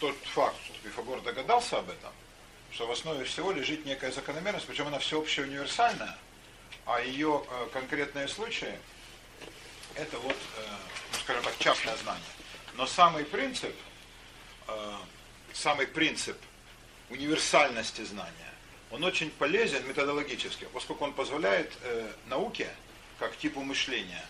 тот факт, что Пифагор догадался об этом, что в основе всего лежит некая закономерность, причем она всеобщая универсальная, а ее э, конкретные случаи это вот, э, ну, скажем так, частное знание. Но самый принцип, э, самый принцип универсальности знания, он очень полезен методологически, поскольку он позволяет науке, как типу мышления,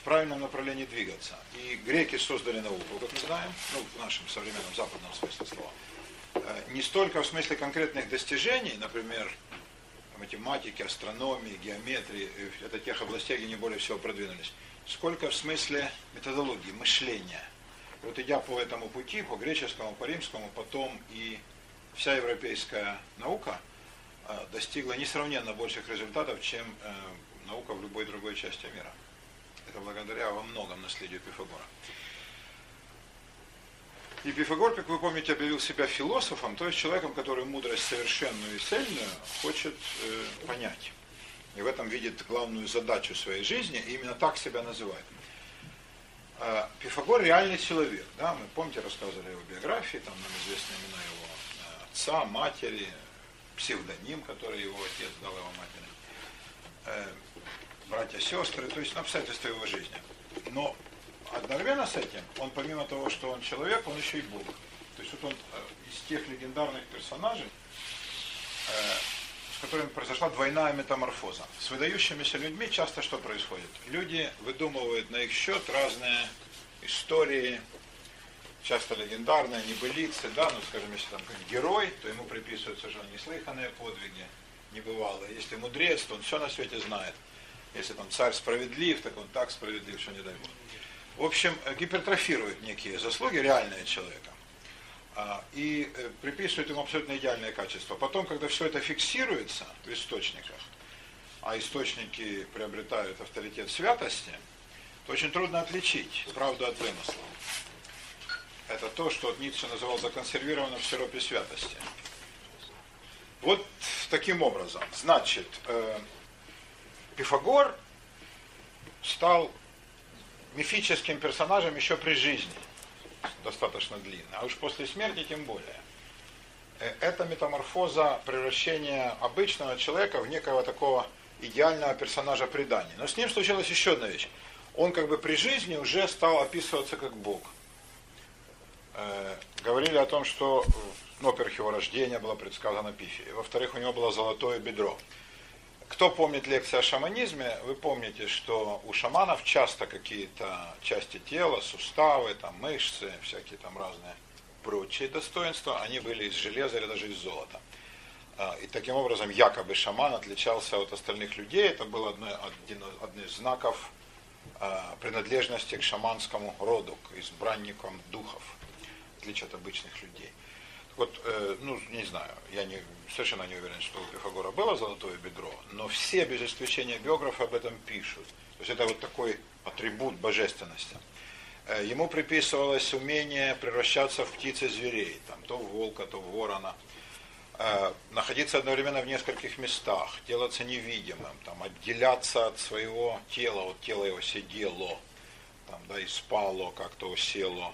в правильном направлении двигаться. И греки создали науку, как мы знаем, ну, в нашем современном западном смысле слова, э, не столько в смысле конкретных достижений, например, математики, астрономии, геометрии, э, это тех областей, где они более всего продвинулись, сколько в смысле методологии, мышления. Вот идя по этому пути, по греческому, по римскому, потом и вся европейская наука э, достигла несравненно больших результатов, чем наука в любой другой части мира. Это благодаря во многом наследию Пифагора. И Пифагор, как вы помните, объявил себя философом, то есть человеком, который мудрость совершенную и цельную хочет э, понять. И в этом видит главную задачу своей жизни, и именно так себя называет. Э, Пифагор реальный человек. Да? Мы, помните, рассказывали его биографии, там нам известны имена его э, отца, матери, псевдоним, который его отец дал его матери, э, братья, сестры, то есть обстоятельства его жизни. Но одновременно с этим, он помимо того, что он человек, он еще и Бог. То есть вот он э, из тех легендарных персонажей, э, с которыми произошла двойная метаморфоза. С выдающимися людьми часто что происходит? Люди выдумывают на их счет разные истории, часто легендарные, небылицы, да, ну, скажем, если там герой, то ему приписывают совершенно неслыханные подвиги, небывалые. Если мудрец, то он все на свете знает. Если там царь справедлив, так он так справедлив, что не дай Бог в общем, э, гипертрофирует некие заслуги реальные человека а, и э, приписывает ему абсолютно идеальное качество. Потом, когда все это фиксируется в источниках, а источники приобретают авторитет святости, то очень трудно отличить правду от вымысла. Это то, что Ницше называл законсервированным в сиропе святости. Вот таким образом. Значит, э, Пифагор стал мифическим персонажем еще при жизни, достаточно длинно, а уж после смерти тем более. Э, это метаморфоза превращения обычного человека в некого такого идеального персонажа предания. Но с ним случилась еще одна вещь. Он как бы при жизни уже стал описываться как Бог. Э, говорили о том, что, ну, во-первых, его рождение было предсказано Пифией, во-вторых, у него было золотое бедро. Кто помнит лекции о шаманизме, вы помните, что у шаманов часто какие-то части тела, суставы, там, мышцы, всякие там разные прочие достоинства, они были из железа или даже из золота. А, и таким образом якобы шаман отличался от остальных людей. Это был одно, один, один из знаков а, принадлежности к шаманскому роду, к избранникам духов, в отличие от обычных людей. Вот, э, ну, не знаю, я не, совершенно не уверен, что у Пифагора было золотое бедро, но все, без исключения биографы, об этом пишут. То есть это вот такой атрибут божественности. Э, ему приписывалось умение превращаться в птицы зверей, там, то в волка, то в ворона, э, находиться одновременно в нескольких местах, делаться невидимым, там, отделяться от своего тела, от тела его сидело, там, да, и спало, как-то осело,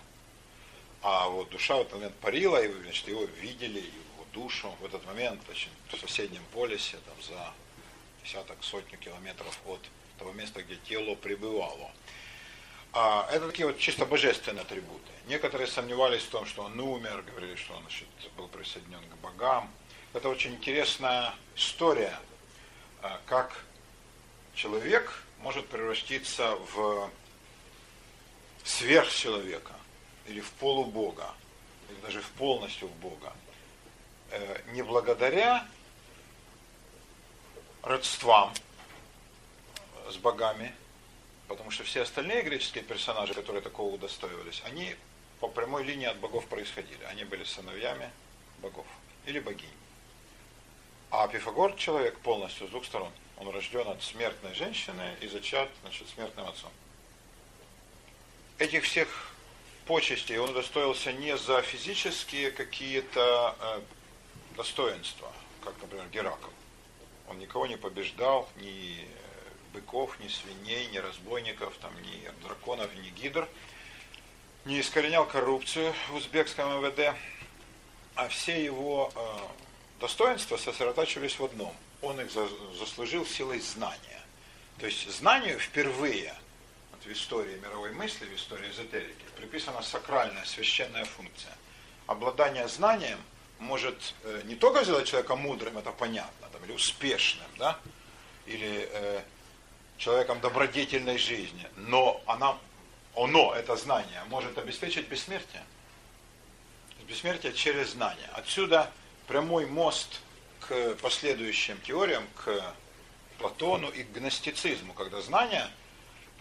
а вот душа в этот момент парила, и значит, его видели, его душу в этот момент значит, в соседнем полисе, там, за десяток, сотню километров от того места, где тело пребывало. А это такие вот чисто божественные атрибуты. Некоторые сомневались в том, что он умер, говорили, что он значит, был присоединен к богам. Это очень интересная история, а, как человек может превратиться в сверхчеловека или в полубога, или даже в полностью в Бога, э, не благодаря родствам с богами, потому что все остальные греческие персонажи, которые такого удостоивались, они по прямой линии от богов происходили. Они были сыновьями богов или богинь. А Пифагор человек полностью с двух сторон. Он рожден от смертной женщины и зачат значит, смертным отцом. Этих всех почестей он удостоился не за физические какие-то э, достоинства, как, например, Геракл. Он никого не побеждал, ни э, быков, ни свиней, ни разбойников, там, ни драконов, ни гидр. не искоренял коррупцию в узбекском МВД, а все его э, достоинства сосредотачивались в одном. Он их заслужил силой знания. То есть знанию впервые в истории мировой мысли, в истории эзотерики, приписана сакральная, священная функция. Обладание знанием может э, не только сделать человека мудрым, это понятно, там, или успешным, да, или э, человеком добродетельной жизни, но она, оно, это знание, может обеспечить бессмертие. Бессмертие через знание. Отсюда прямой мост к последующим теориям, к Платону и к гностицизму, когда знание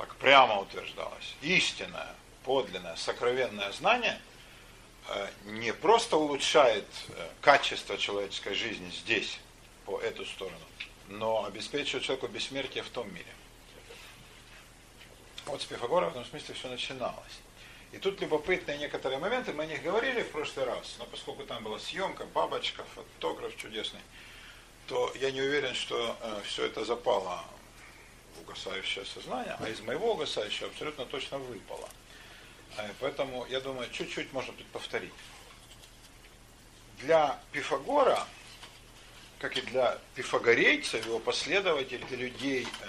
так прямо утверждалось, истинное, подлинное, сокровенное знание э, не просто улучшает э, качество человеческой жизни здесь, по эту сторону, но обеспечивает человеку бессмертие в том мире. Вот с Пифагора в этом смысле все начиналось. И тут любопытные некоторые моменты, мы о них говорили в прошлый раз, но поскольку там была съемка, бабочка, фотограф чудесный, то я не уверен, что э, все это запало угасающее сознание, а из моего угасающего абсолютно точно выпало. Э, поэтому, я думаю, чуть-чуть можно тут повторить. Для Пифагора, как и для пифагорейцев, его последователей, для людей, э,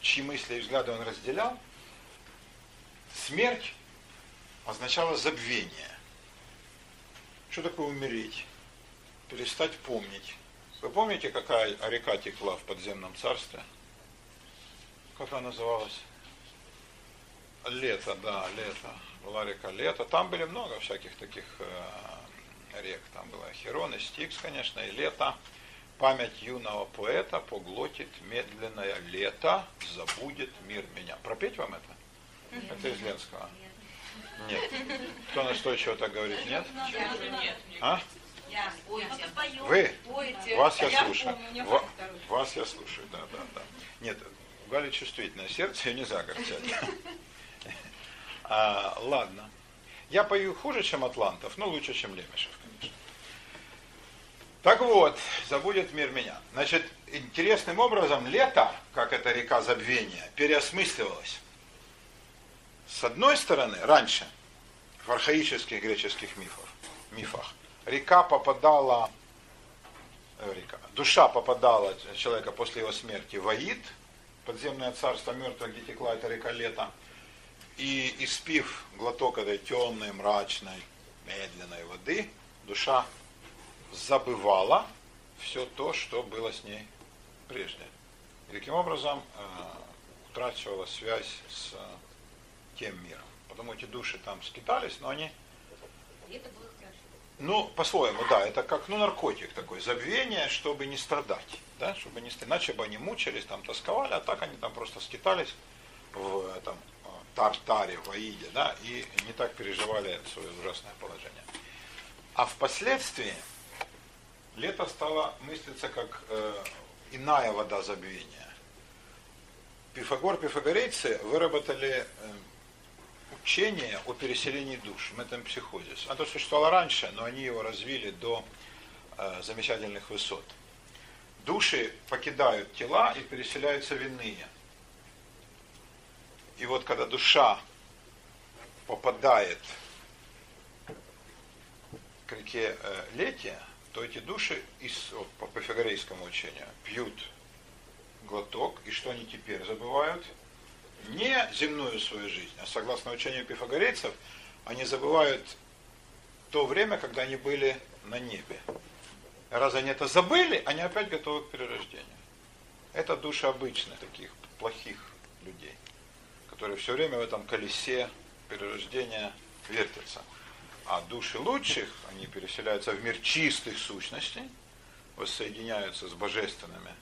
чьи мысли и взгляды он разделял, Смерть означала забвение. Что такое умереть? Перестать помнить. Вы помните, какая река текла в подземном царстве? Как она называлась? Лето, да, лето. Была река Лето. Там были много всяких таких э, рек. Там была Херон и Стикс, конечно, и Лето. Память юного поэта поглотит медленное лето, забудет мир меня. Пропеть вам это? Это из Ленского. Нет. Кто настойчиво так говорит? Нет? А? Вы? Вас я слушаю. Вас я слушаю, да, да, да. Нет, у Гали чувствительное сердце, ее нельзя огорчать. А, ладно. Я пою хуже, чем Атлантов, но лучше, чем Лемешев, конечно. Так вот, забудет мир меня. Значит, интересным образом лето, как эта река забвения, переосмысливалось. С одной стороны, раньше, в архаических греческих мифах, мифах река попадала, э, река, душа попадала человека после его смерти в Аид, подземное царство мертвых, где текла эта река лета, и испив глоток этой темной, мрачной, медленной воды, душа забывала все то, что было с ней прежде. И таким образом э, утрачивала связь с тем миром. Потому эти души там скитались, но они... это было. Ну, по-своему, да, это как ну, наркотик такой, забвение, чтобы не страдать, да, чтобы не страдать, иначе бы они мучились, там тосковали, а так они там просто скитались в этом а, Тартаре, в Аиде, да, и не так переживали свое ужасное положение. А впоследствии лето стало мыслиться как э, иная вода забвения. Пифагор, пифагорейцы выработали э, учение о переселении душ, метампсихозис. Оно существовало раньше, но они его развили до э, замечательных высот. Души покидают тела и переселяются в иные. И вот когда душа попадает к реке э, Летия, то эти души из, вот, по пифагорейскому учению пьют глоток, и что они теперь забывают – не земную свою жизнь, а согласно учению пифагорейцев, они забывают то время, когда они были на небе. Раз они это забыли, они опять готовы к перерождению. Это души обычных, таких плохих людей, которые все время в этом колесе перерождения вертятся. А души лучших, они переселяются в мир чистых сущностей, воссоединяются с божественными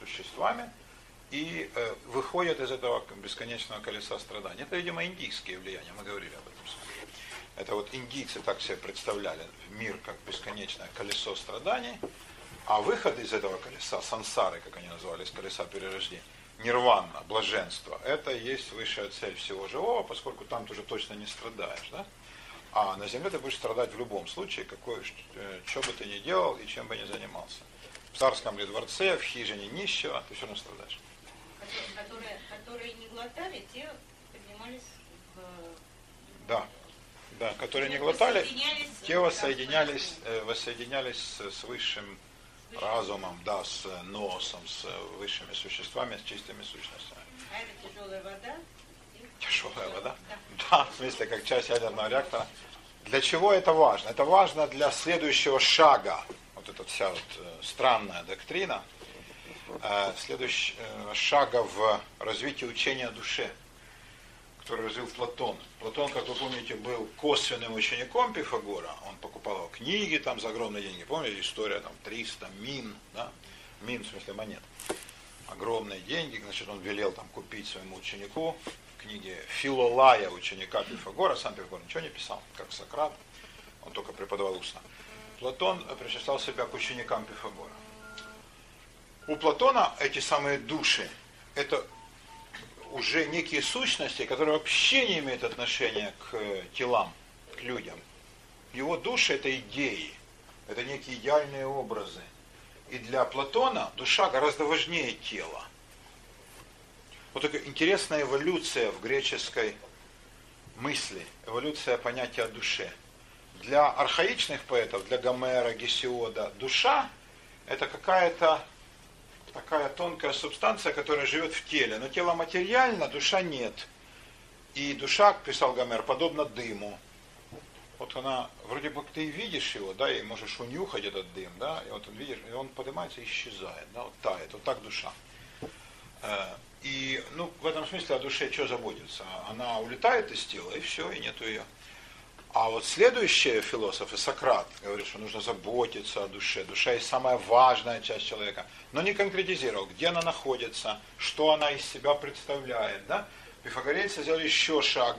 существами – и э, выходят из этого бесконечного колеса страданий. Это, видимо, индийские влияния, мы говорили об этом. Это вот индийцы так себе представляли мир как бесконечное колесо страданий, а выход из этого колеса, сансары, как они назывались, колеса перерождения, нирвана, блаженство, это есть высшая цель всего живого, поскольку там ты уже точно не страдаешь. Да? А на земле ты будешь страдать в любом случае, какой, э, что бы ты ни делал и чем бы ни занимался. В царском ли дворце, в хижине нищего, ты все равно страдаешь которые, которые не глотали, те поднимались в Да, да, которые не глотали, те воссоединялись, э, воссоединялись с, высшим разумом, да, с носом, с высшими существами, с чистыми сущностями. А это тяжелая вода? Тяжелая вода? Да, в смысле, как часть ядерного реактора. Для чего это важно? Это важно для следующего шага. Вот эта вся вот э, странная доктрина. Э, следующего шага в развитии учения о душе который развил Платон. Платон, как вы помните, был косвенным учеником Пифагора. Он покупал его книги там за огромные деньги. Помните история там 300 мин, да? Мин, в смысле монет. Огромные деньги, значит, он велел там купить своему ученику книги Филолая, ученика Пифагора. Сам Пифагор ничего не писал, как Сократ. Он только преподавал устно. Платон причислял себя к ученикам Пифагора. У Платона эти самые души, это уже некие сущности, которые вообще не имеют отношения к э, телам, к людям. Его душа это идеи, это некие идеальные образы. И для Платона душа гораздо важнее тела. Вот такая интересная эволюция в греческой мысли, эволюция понятия о душе. Для архаичных поэтов, для Гомера, Гесиода, душа это какая-то такая тонкая субстанция, которая живет в теле. Но тело материально, душа нет. И душа, писал Гомер, подобно дыму. Вот она, вроде бы ты видишь его, да, и можешь унюхать этот дым, да, и вот он видишь, и он поднимается и исчезает, да, вот тает, вот так душа. Э, и, ну, в этом смысле о душе что заботиться? Она улетает из тела, и все, и нету ее. А вот следующие философы, Сократ, говорит, что нужно заботиться о душе. Душа есть самая важная часть человека. Но не конкретизировал, где она находится, что она из себя представляет. Да? Пифагорейцы сделали еще шаг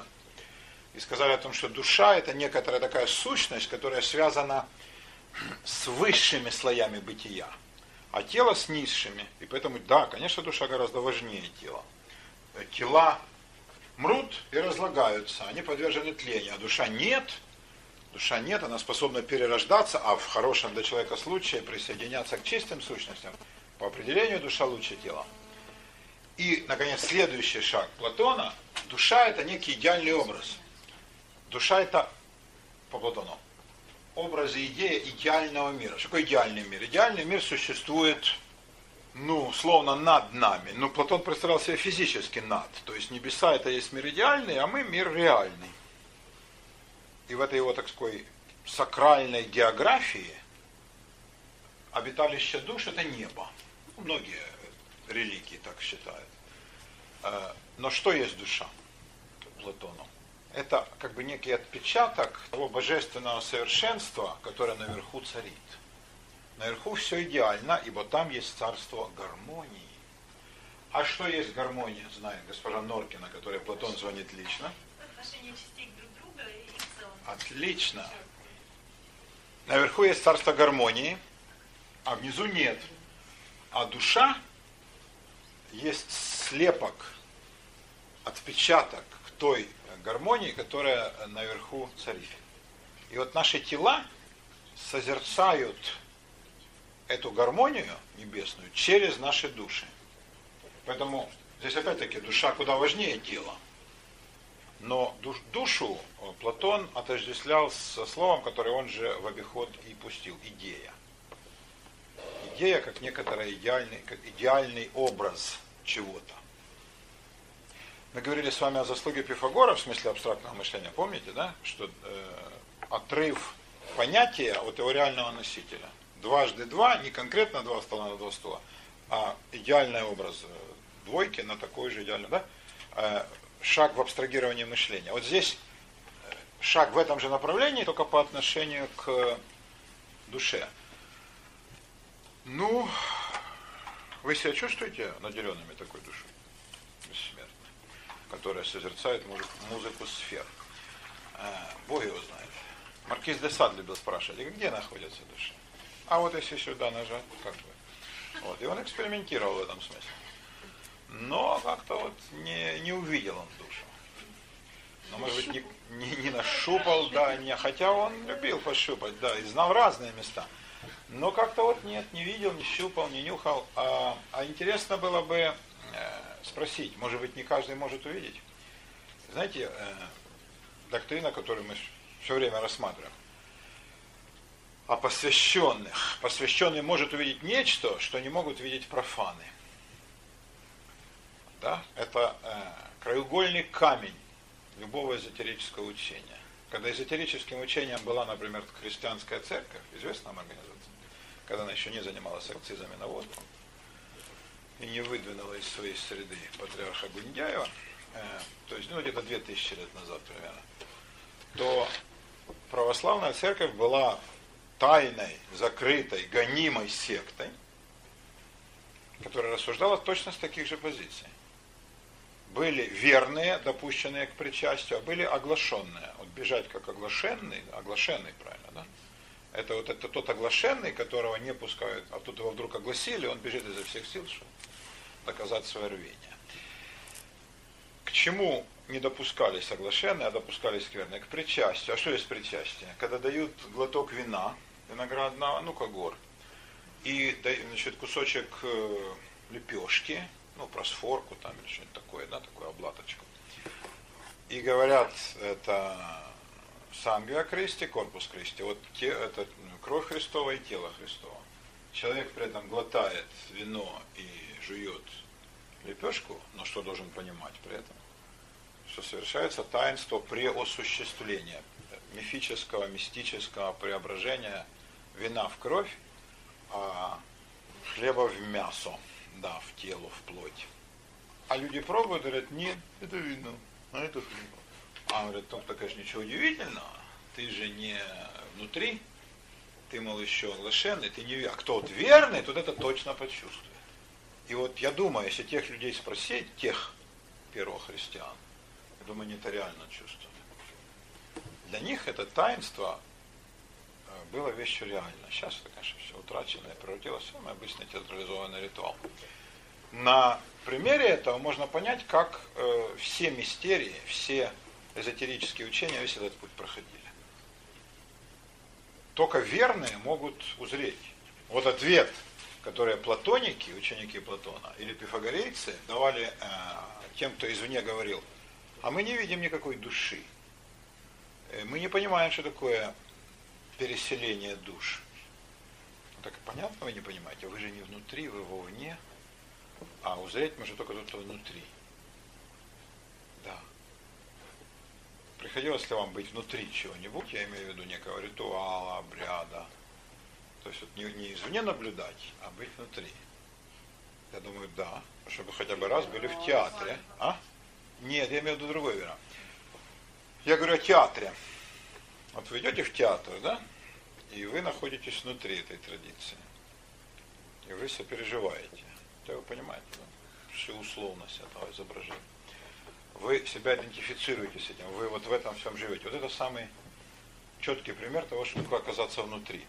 и сказали о том, что душа это некоторая такая сущность, которая связана с высшими слоями бытия, а тело с низшими. И поэтому, да, конечно, душа гораздо важнее тела. Тела мрут и разлагаются, они подвержены тлению, а душа нет, душа нет, она способна перерождаться, а в хорошем для человека случае присоединяться к чистым сущностям. По определению душа лучше тела. И, наконец, следующий шаг Платона. Душа это некий идеальный образ. Душа это, по Платону, образ и идея идеального мира. Что такое идеальный мир? Идеальный мир существует ну, словно над нами. Но Платон представлял себе физически над. То есть небеса это есть мир идеальный, а мы мир реальный. И в этой его, так сказать, сакральной географии обиталище душ это небо. Многие религии так считают. Э, но что есть душа Платону? Это как бы некий отпечаток того божественного совершенства, которое наверху царит. Наверху все идеально, ибо там есть царство гармонии. А что есть гармония, знает госпожа Норкина, которой Платон звонит лично? Отлично. Наверху есть царство гармонии, а внизу нет. А душа есть слепок, отпечаток к той гармонии, которая наверху царит. И вот наши тела созерцают эту гармонию небесную через наши души. Поэтому здесь опять-таки душа куда важнее тела. Но душ, душу Платон отождествлял со словом, которое он же в обиход и пустил, идея. Идея как некоторый идеальный, как идеальный образ чего-то. Мы говорили с вами о заслуге Пифагора в смысле абстрактного мышления. Помните, да? Что э, отрыв понятия от его реального носителя дважды два, не конкретно два стола на два стула, а идеальный образ э, двойки на такой же идеальный, да? Э, шаг в абстрагировании мышления. Вот здесь э, шаг в этом же направлении, только по отношению к душе. Ну, вы себя чувствуете наделенными такой душой? Бессмертной, которая созерцает музыку сфер. Бог его знает. Маркиз де Сад любил спрашивать, где находится душа? А вот если сюда нажать, как бы. Вот. И он экспериментировал в этом смысле. Но как-то вот не, не увидел он душу. Но, может быть, не, не, не нашупал, да, не, хотя он любил пощупать, да, и знал разные места. Но как-то вот нет, не видел, не щупал, не нюхал. А, а интересно было бы э, спросить, может быть, не каждый может увидеть. Знаете, э, доктрина, которую мы все время рассматриваем. О посвященных. Посвященный может увидеть нечто, что не могут видеть профаны. Да? Это э, краеугольный камень любого эзотерического учения. Когда эзотерическим учением была, например, христианская церковь, известная организация, когда она еще не занималась акцизами на водку, и не выдвинула из своей среды патриарха Гундяева, э, то есть ну, где-то 2000 лет назад примерно, то православная церковь была тайной, закрытой, гонимой сектой, которая рассуждала точно с таких же позиций. Были верные, допущенные к причастию, а были оглашенные. Вот бежать как оглашенный, оглашенный, правильно, да? Это вот это тот оглашенный, которого не пускают, а тут его вдруг огласили, он бежит изо всех сил, чтобы доказать свое рвение. К чему не допускались соглашенные, а допускались скверные? К причастию. А что есть причастие? Когда дают глоток вина, виноградного, ну, когор, и значит, кусочек э, лепешки, ну, просфорку там или что-нибудь такое, да, такую облаточку. И говорят, это Сангвия Кристи, корпус Кристи, вот те, это кровь Христова и тело Христова. Человек при этом глотает вино и жует лепешку, но что должен понимать при этом? Что совершается таинство преосуществления, мифического, мистического преображения вина в кровь, а хлеба в мясо, да, в тело, в плоть. А люди пробуют, говорят, нет, это вино, а это хлеб. А он говорит, ну, конечно, ничего удивительного, ты же не внутри, ты, мол, еще оглашенный, ты не А кто вот верный, тот это точно почувствует. И вот я думаю, если тех людей спросить, тех первых христиан, я думаю, они это реально чувствуют. Для них это таинство было вещью реальной. Сейчас это, конечно, все утрачено и превратилось в самый обычный театрализованный ритуал. На примере этого можно понять, как э, все мистерии, все эзотерические учения весь этот путь проходили. Только верные могут узреть. Вот ответ, который платоники, ученики Платона или пифагорейцы давали э, тем, кто извне говорил, а мы не видим никакой души. Э, мы не понимаем, что такое переселение душ. Ну, так понятно, вы не понимаете, вы же не внутри, вы вовне, а узреть можно только то, что внутри. Приходилось ли вам быть внутри чего-нибудь, я имею в виду некого ритуала, обряда, то есть вот не, не извне наблюдать, а быть внутри. Я думаю, да, чтобы хотя бы раз были в театре. А? Нет, я имею в виду другой вариант. Я говорю о театре. Вот вы идете в театр, да? И вы находитесь внутри этой традиции. И вы сопереживаете. Это вы понимаете, да? всю условность этого изображения вы себя идентифицируете с этим, вы вот в этом всем живете. Вот это самый четкий пример того, что такое оказаться внутри.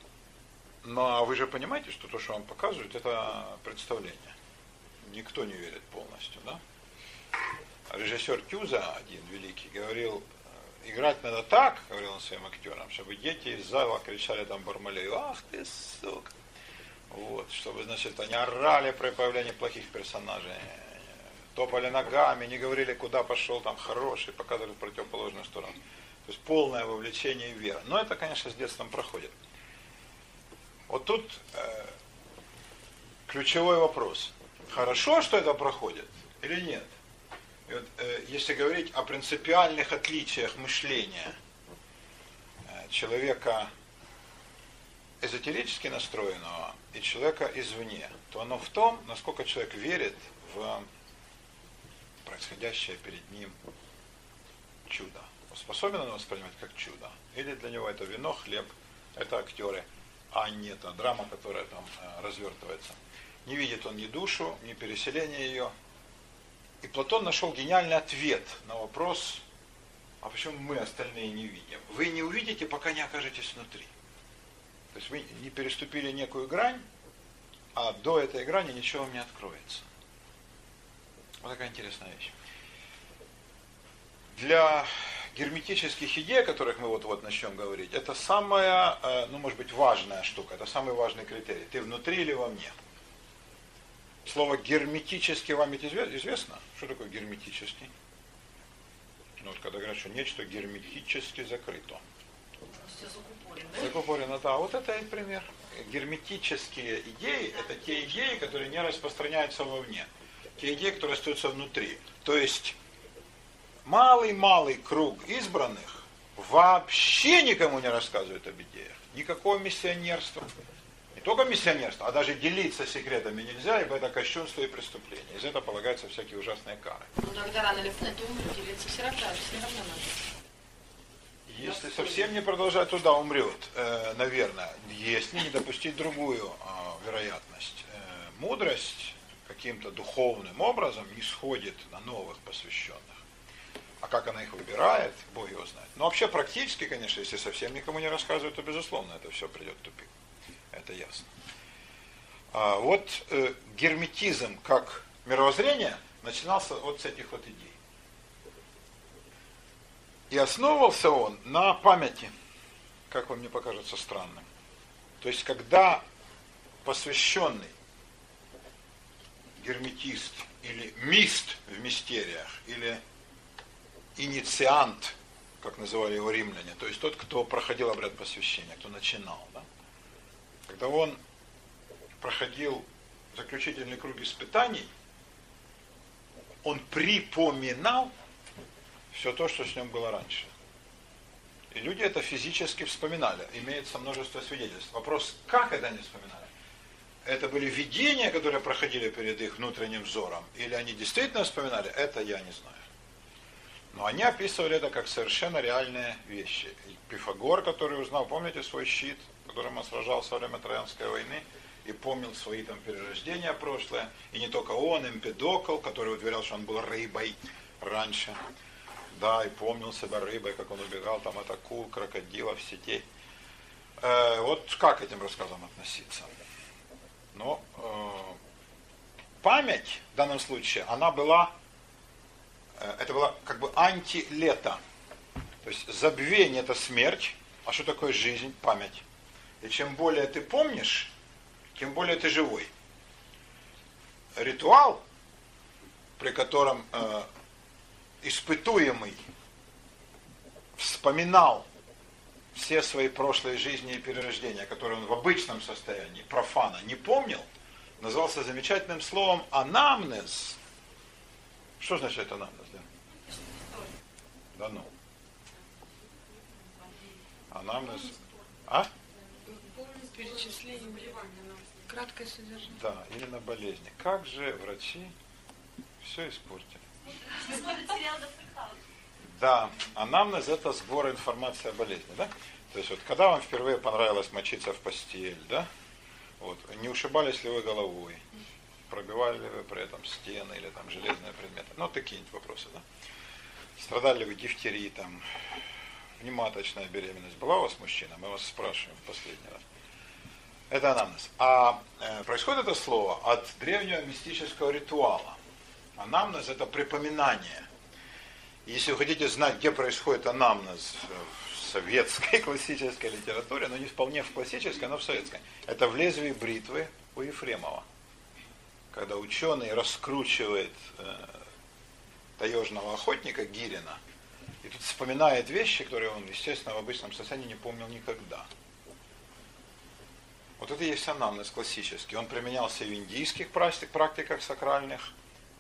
Но вы же понимаете, что то, что вам показывают, это представление. Никто не верит полностью, да? Режиссер Тюза, один великий, говорил, играть надо так, говорил он своим актерам, чтобы дети из зала кричали там Бармалею, ах ты сука. Вот, чтобы, значит, они орали при появлении плохих персонажей топали ногами, не говорили, куда пошел там хороший, показывали противоположную сторону. То есть полное вовлечение и вера. Но это, конечно, с детством проходит. Вот тут э, ключевой вопрос. Хорошо, что это проходит или нет? И вот, э, если говорить о принципиальных отличиях мышления э, человека эзотерически настроенного и человека извне, то оно в том, насколько человек верит в происходящее перед ним чудо. Способен он воспринимать как чудо? Или для него это вино, хлеб, это актеры, а не это драма, которая там э, развертывается. Не видит он ни душу, ни переселение ее. И Платон нашел гениальный ответ на вопрос, а почему мы остальные не видим? Вы не увидите, пока не окажетесь внутри. То есть вы не переступили некую грань, а до этой грани ничего вам не откроется. Вот такая интересная вещь. Для герметических идей, о которых мы вот-вот начнем говорить, это самая, э, ну, может быть, важная штука, это самый важный критерий. Ты внутри или во мне? Слово герметический вам ведь известно? Что такое герметический? Ну, вот когда говорят, что нечто герметически закрыто. Закупорено, да? Закупорено, да. Вот это и пример. Герметические идеи – это те идеи, которые не распространяются вовне. Те идеи, которые остаются внутри. То есть малый-малый круг избранных вообще никому не рассказывает об идеях. Никакого миссионерства. Не только миссионерство, а даже делиться секретами нельзя, ибо это кощунство и преступление. Из этого полагаются всякие ужасные кары. Ну тогда рано или поздно умрут, делиться все равно, все равно надо. Если совсем не продолжать, туда умрет, э, наверное. Если не допустить другую э, вероятность. Э, мудрость каким-то духовным образом не сходит на новых посвященных. А как она их выбирает, Бог его знает. Но вообще практически, конечно, если совсем никому не рассказывают, то безусловно это все придет в тупик. Это ясно. А вот э, герметизм как мировоззрение начинался вот с этих вот идей. И основывался он на памяти, как вам не покажется странным. То есть, когда посвященный герметист или мист в мистериях, или инициант, как называли его римляне, то есть тот, кто проходил обряд посвящения, кто начинал? Когда он проходил заключительный круг испытаний, он припоминал все то, что с ним было раньше. И люди это физически вспоминали. Имеется множество свидетельств. Вопрос, как это они вспоминали? Это были видения, которые проходили перед их внутренним взором? Или они действительно вспоминали? Это я не знаю. Но они описывали это как совершенно реальные вещи. И Пифагор, который узнал, помните свой щит, которым он сражался во время Троянской войны, и помнил свои там перерождения прошлое, и не только он, Эмпедокл, который утверждал, что он был рыбой раньше, да, и помнил себя рыбой, как он убегал там от акул, крокодилов, сетей. Э, вот как к этим рассказам относиться? Но э, память в данном случае, она была, э, это была как бы антилето. То есть забвение это смерть, а что такое жизнь? Память. И чем более ты помнишь, тем более ты живой. Ритуал, при котором э, испытуемый вспоминал все свои прошлые жизни и перерождения, которые он в обычном состоянии, профана, не помнил, назывался замечательным словом анамнез. Что значит анамнез? Да, да ну. Анамнез. А? Перечисление. Краткое содержание. Да, или на болезни. Как же врачи все испортили? Да, анамнез это сбор информации о болезни, да? То есть вот когда вам впервые понравилось мочиться в постель, да? Вот, не ушибались ли вы головой? Пробивали ли вы при этом стены или там железные предметы? Ну, такие-нибудь вопросы, да? Страдали ли вы дифтерией, там, внематочная беременность? Была у вас мужчина? Мы вас спрашиваем в последний раз. Это анамнез. А э, происходит это слово от древнего мистического ритуала. Анамнез это припоминание. Если вы хотите знать, где происходит анамнез в советской классической литературе, но не вполне в классической, но в советской, это в лезвии бритвы у Ефремова. Когда ученый раскручивает э, таежного охотника Гирина, и тут вспоминает вещи, которые он, естественно, в обычном состоянии не помнил никогда. Вот это есть анамнез классический. Он применялся в индийских практик, практиках сакральных,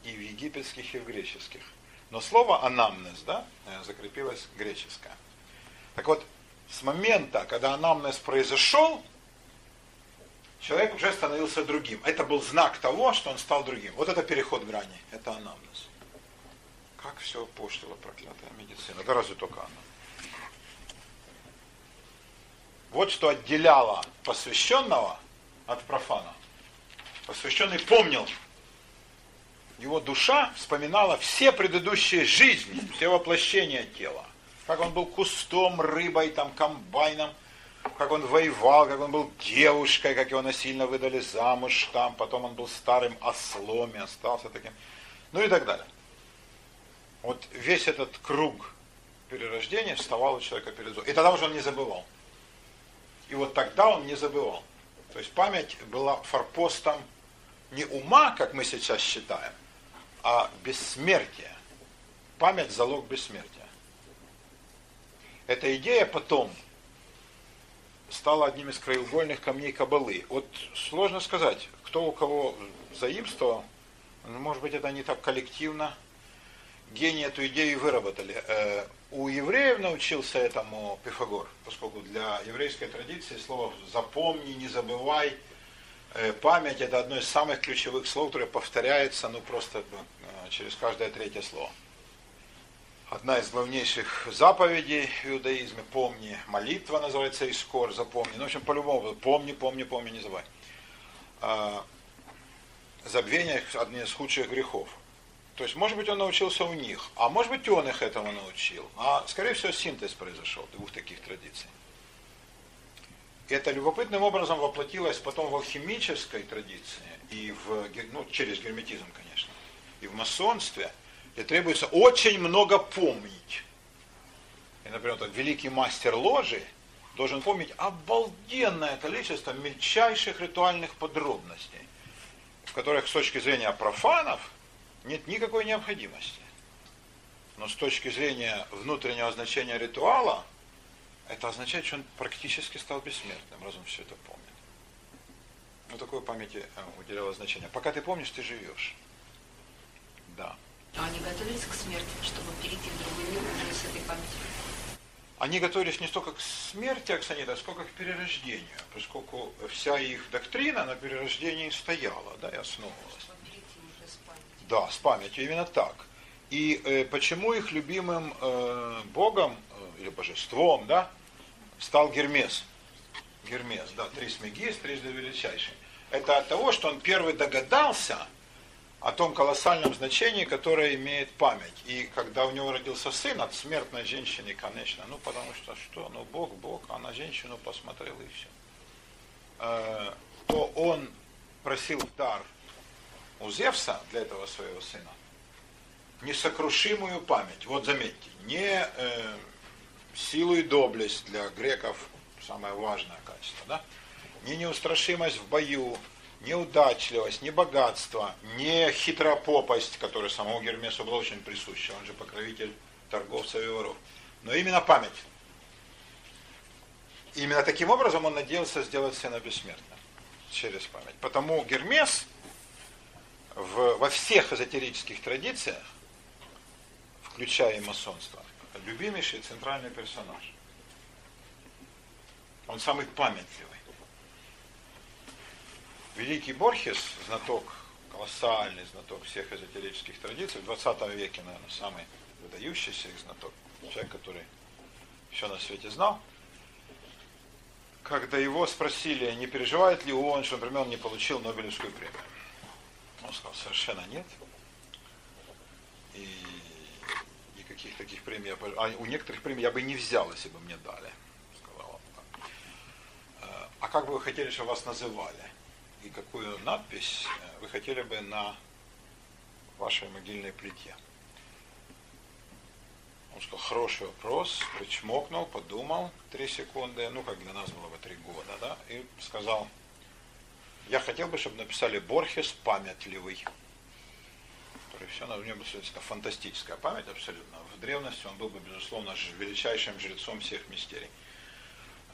и в египетских, и в греческих. Но слово анамнез, да, э, закрепилось греческое. Так вот, с момента, когда анамнез произошел, человек уже становился другим. Это был знак того, что он стал другим. Вот это переход грани, это анамнез. Как все пошлила проклятая медицина. Да разве только она. Вот что отделяло посвященного от профана. Посвященный помнил, его душа вспоминала все предыдущие жизни, все воплощения тела. Как он был кустом, рыбой, там, комбайном, как он воевал, как он был девушкой, как его насильно выдали замуж, там, потом он был старым ослом и остался таким, ну и так далее. Вот весь этот круг перерождения вставал у человека перед. И тогда уже он не забывал. И вот тогда он не забывал. То есть память была форпостом не ума, как мы сейчас считаем, а бессмертие. Память – залог бессмертия. Эта идея потом стала одним из краеугольных камней Кабалы. Вот сложно сказать, кто у кого заимствовал, может быть, это не так коллективно. Гении эту идею выработали. Э, у евреев научился этому Пифагор, поскольку для еврейской традиции слово «запомни», «не забывай», э, «память» – это одно из самых ключевых слов, которое повторяется ну, просто э, через каждое третье слово одна из главнейших заповедей в иудаизме, помни, молитва называется Искор, запомни. Ну, в общем, по-любому, помни, помни, помни, не забывай. Забвение – одни из худших грехов. То есть, может быть, он научился у них, а может быть, он их этому научил. А, скорее всего, синтез произошел двух таких традиций. Это любопытным образом воплотилось потом в алхимической традиции, и в, ну, через герметизм, конечно, и в масонстве – и требуется очень много помнить. И, например, вот великий мастер ложи должен помнить обалденное количество мельчайших ритуальных подробностей, в которых с точки зрения профанов нет никакой необходимости. Но с точки зрения внутреннего значения ритуала, это означает, что он практически стал бессмертным, раз он все это помнит. Вот такое памяти э, уделяло значение. Пока ты помнишь, ты живешь. Да. А они готовились к смерти, чтобы перейти в другой мир уже с этой памятью? Они готовились не столько к смерти Аксанита, сколько к перерождению, поскольку вся их доктрина на перерождении стояла, да, и основывалась. Да, с памятью, именно так. И э, почему их любимым э, богом э, или божеством, да, стал Гермес? Гермес, да, Трисмегис, трижды величайший. Это от того, что он первый догадался, о том колоссальном значении, которое имеет память. И когда у него родился сын от смертной женщины, конечно, ну потому что что, ну Бог, Бог, а на женщину посмотрел и все. Э, то он просил в дар у Зевса для этого своего сына несокрушимую память. Вот заметьте, не э, силу и доблесть для греков самое важное качество, да? не неустрашимость в бою, неудачливость, не богатство, не хитропопость, которая самому Гермесу была очень присуща, он же покровитель торговцев и воров, но именно память. Именно таким образом он надеялся сделать сына бессмертным, через память. Потому Гермес в, во всех эзотерических традициях, включая и масонство, любимейший центральный персонаж. Он самый памятливый. Великий Борхес, знаток, колоссальный знаток всех эзотерических традиций, в 20 веке, наверное, самый выдающийся их знаток, человек, который все на свете знал, когда его спросили, не переживает ли он, что, например, он не получил Нобелевскую премию. Он сказал, совершенно нет. И никаких таких премий, а у некоторых премий я бы не взял, если бы мне дали. Сказал. «А, а как бы вы хотели, чтобы вас называли? и какую надпись э, вы хотели бы на вашей могильной плите? Он сказал, хороший вопрос, причмокнул, подумал три секунды, ну, как для нас было бы три года, да, и сказал, я хотел бы, чтобы написали Борхес памятливый. Все, у него была фантастическая память абсолютно. В древности он был бы, безусловно, величайшим жрецом всех мистерий.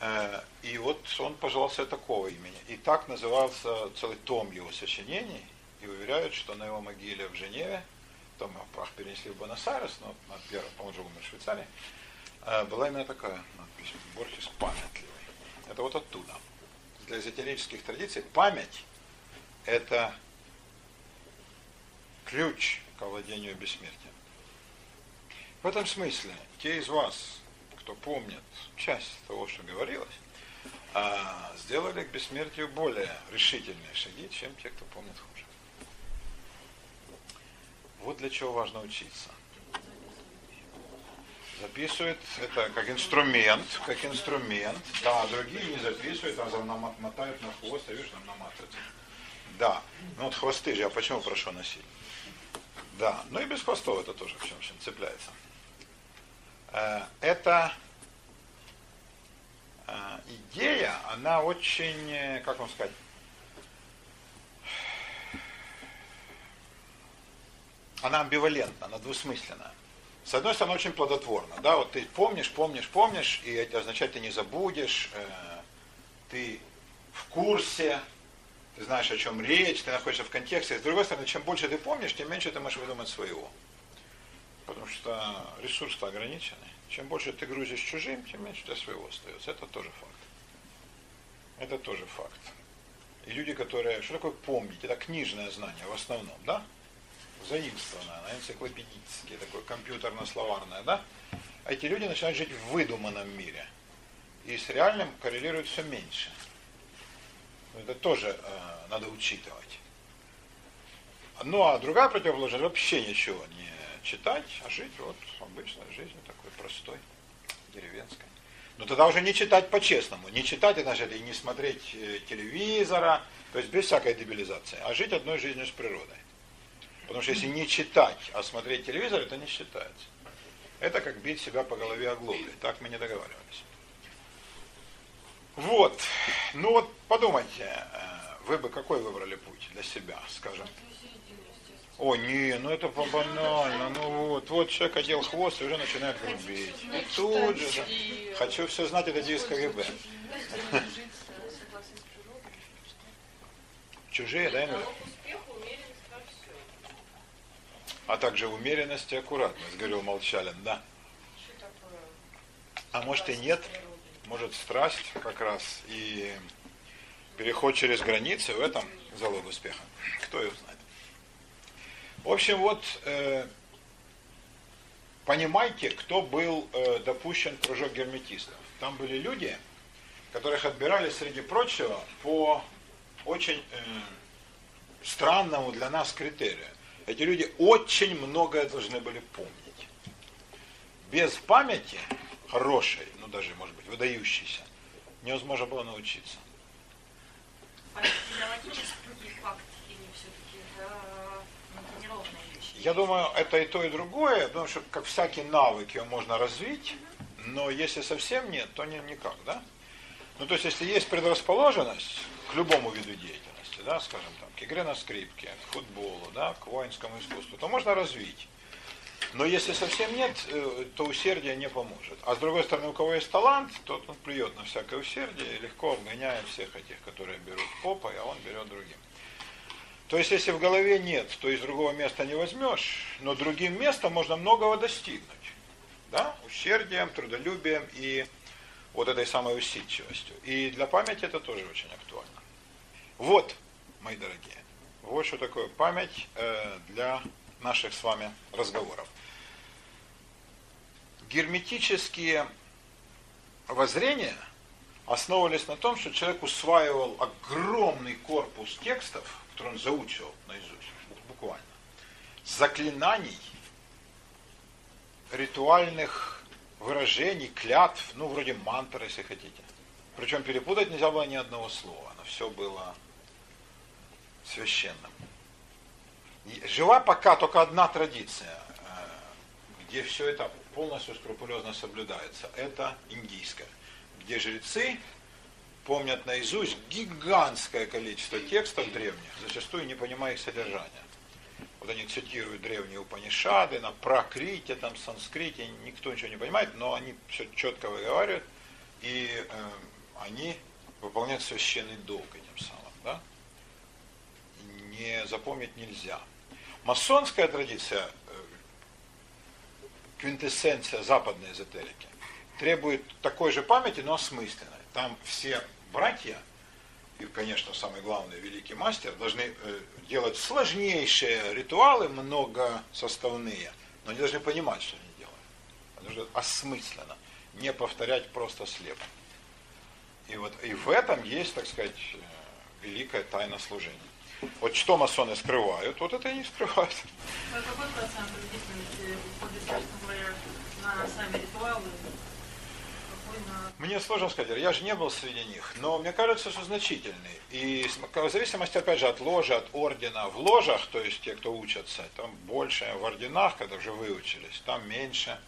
Э, и вот он пожелал себе такого имени. И так назывался целый том его сочинений. И уверяют, что на его могиле в Женеве, там прах перенесли в Буэнос-Айрес, но он же умер в Швейцарии, э, была именно такая надпись «Борхес памятливый». Это вот оттуда. Для эзотерических традиций память – это ключ к овладению бессмертием. В этом смысле те из вас, кто помнит часть того, что говорилось, а сделали к бессмертию более решительные шаги, чем те, кто помнит хуже. Вот для чего важно учиться. Записывает это как инструмент, как инструмент. Да, другие не записывают, а мотают на хвост, а видишь, там наматывается. Да, ну вот хвосты же, я почему прошу носить? Да, ну и без хвостов это тоже в чем цепляется. Э, это э, идея, она очень, э, как вам сказать, она амбивалентна, она двусмысленна. С одной стороны, очень плодотворно. Да, вот ты помнишь, помнишь, помнишь, и это означает, ты не забудешь, э, ты в курсе, ты знаешь, о чем речь, ты находишься в контексте. С другой стороны, чем больше ты помнишь, тем меньше ты можешь выдумать своего. Потому что ресурс-то ограниченный. Чем больше ты грузишь чужим, тем меньше у тебя своего остается. Это тоже факт. Это тоже факт. И люди, которые... Что такое помнить? Это книжное знание в основном, да? Заимствованное, энциклопедическое, такое компьютерно-словарное, да? А эти люди начинают жить в выдуманном мире. И с реальным коррелирует все меньше. Это тоже э, надо учитывать. Ну а другая противоположность вообще ничего не читать, а жить вот обычной жизнью, такой простой, деревенской. Но тогда уже не читать по-честному. Не читать, это значит и не смотреть э, телевизора, то есть без всякой дебилизации, а жить одной жизнью с природой. Потому что если не читать, а смотреть телевизор, это не считается. Это как бить себя по голове оглоблей. Так мы не договаривались. Вот. Ну вот подумайте, э, вы бы какой выбрали путь для себя, скажем? О, не, ну это банально, ну вот, вот человек одел хвост и уже начинает грубить. И тут же, хочу все знать, это девиз КГБ. Чужие, да, Эмиль? А также умеренность и аккуратность, говорил Молчалин, да. А может и нет, может страсть как раз и переход через границы в этом залог успеха. Кто ее знает. В общем, вот э, понимайте, кто был э, допущен в кружок герметистов. Там были люди, которых отбирали, среди прочего, по очень э, странному для нас критерию. Эти люди очень многое должны были помнить. Без памяти хорошей, ну даже, может быть, выдающейся, невозможно было научиться. Я думаю, это и то, и другое, потому что как всякий навык его можно развить, но если совсем нет, то не, никак, да? Ну, то есть, если есть предрасположенность к любому виду деятельности, да, скажем там, к игре на скрипке, к футболу, да, к воинскому искусству, то можно развить. Но если совсем нет, э, то усердие не поможет. А с другой стороны, у кого есть талант, тот он плюет на всякое усердие и легко обгоняет всех этих, которые берут попой, а он берет другим. То есть, если в голове нет, то из другого места не возьмешь, но другим местом можно многого достигнуть. Да? Усердием, трудолюбием и вот этой самой усидчивостью. И для памяти это тоже очень актуально. Вот, мои дорогие, вот что такое память э, для наших с вами разговоров. Герметические воззрения основывались на том, что человек усваивал огромный корпус текстов, который он заучивал наизусть, буквально, заклинаний, ритуальных выражений, клятв, ну, вроде мантр, если хотите. Причем перепутать нельзя было ни одного слова, оно все было священным. Жила пока только одна традиция, э, где все это полностью скрупулезно соблюдается. Это индийская, где жрецы помнят наизусть гигантское количество текстов древних, зачастую не понимая их содержания. Вот они цитируют древние Упанишады на пракрите, там санскрите, никто ничего не понимает, но они все четко выговаривают, и э, они выполняют священный долг? Не запомнить нельзя. Масонская традиция, э, квинтэссенция западной эзотерики, требует такой же памяти, но осмысленной. Там все братья, и, конечно, самый главный великий мастер, должны э, делать сложнейшие ритуалы, многосоставные, но они должны понимать, что они делают. Они должны осмысленно, не повторять просто слепо. И вот и в этом есть, так сказать, э, великая тайна служения. Вот что масоны скрывают, вот это и не скрывают. А какой процент на сами ритуалы мне сложно сказать, я же не был среди них, но мне кажется, что значительный. И в зависимости, опять же, от ложи, от ордена. В ложах, то есть те, кто учатся, там больше, в орденах, когда уже выучились, там меньше.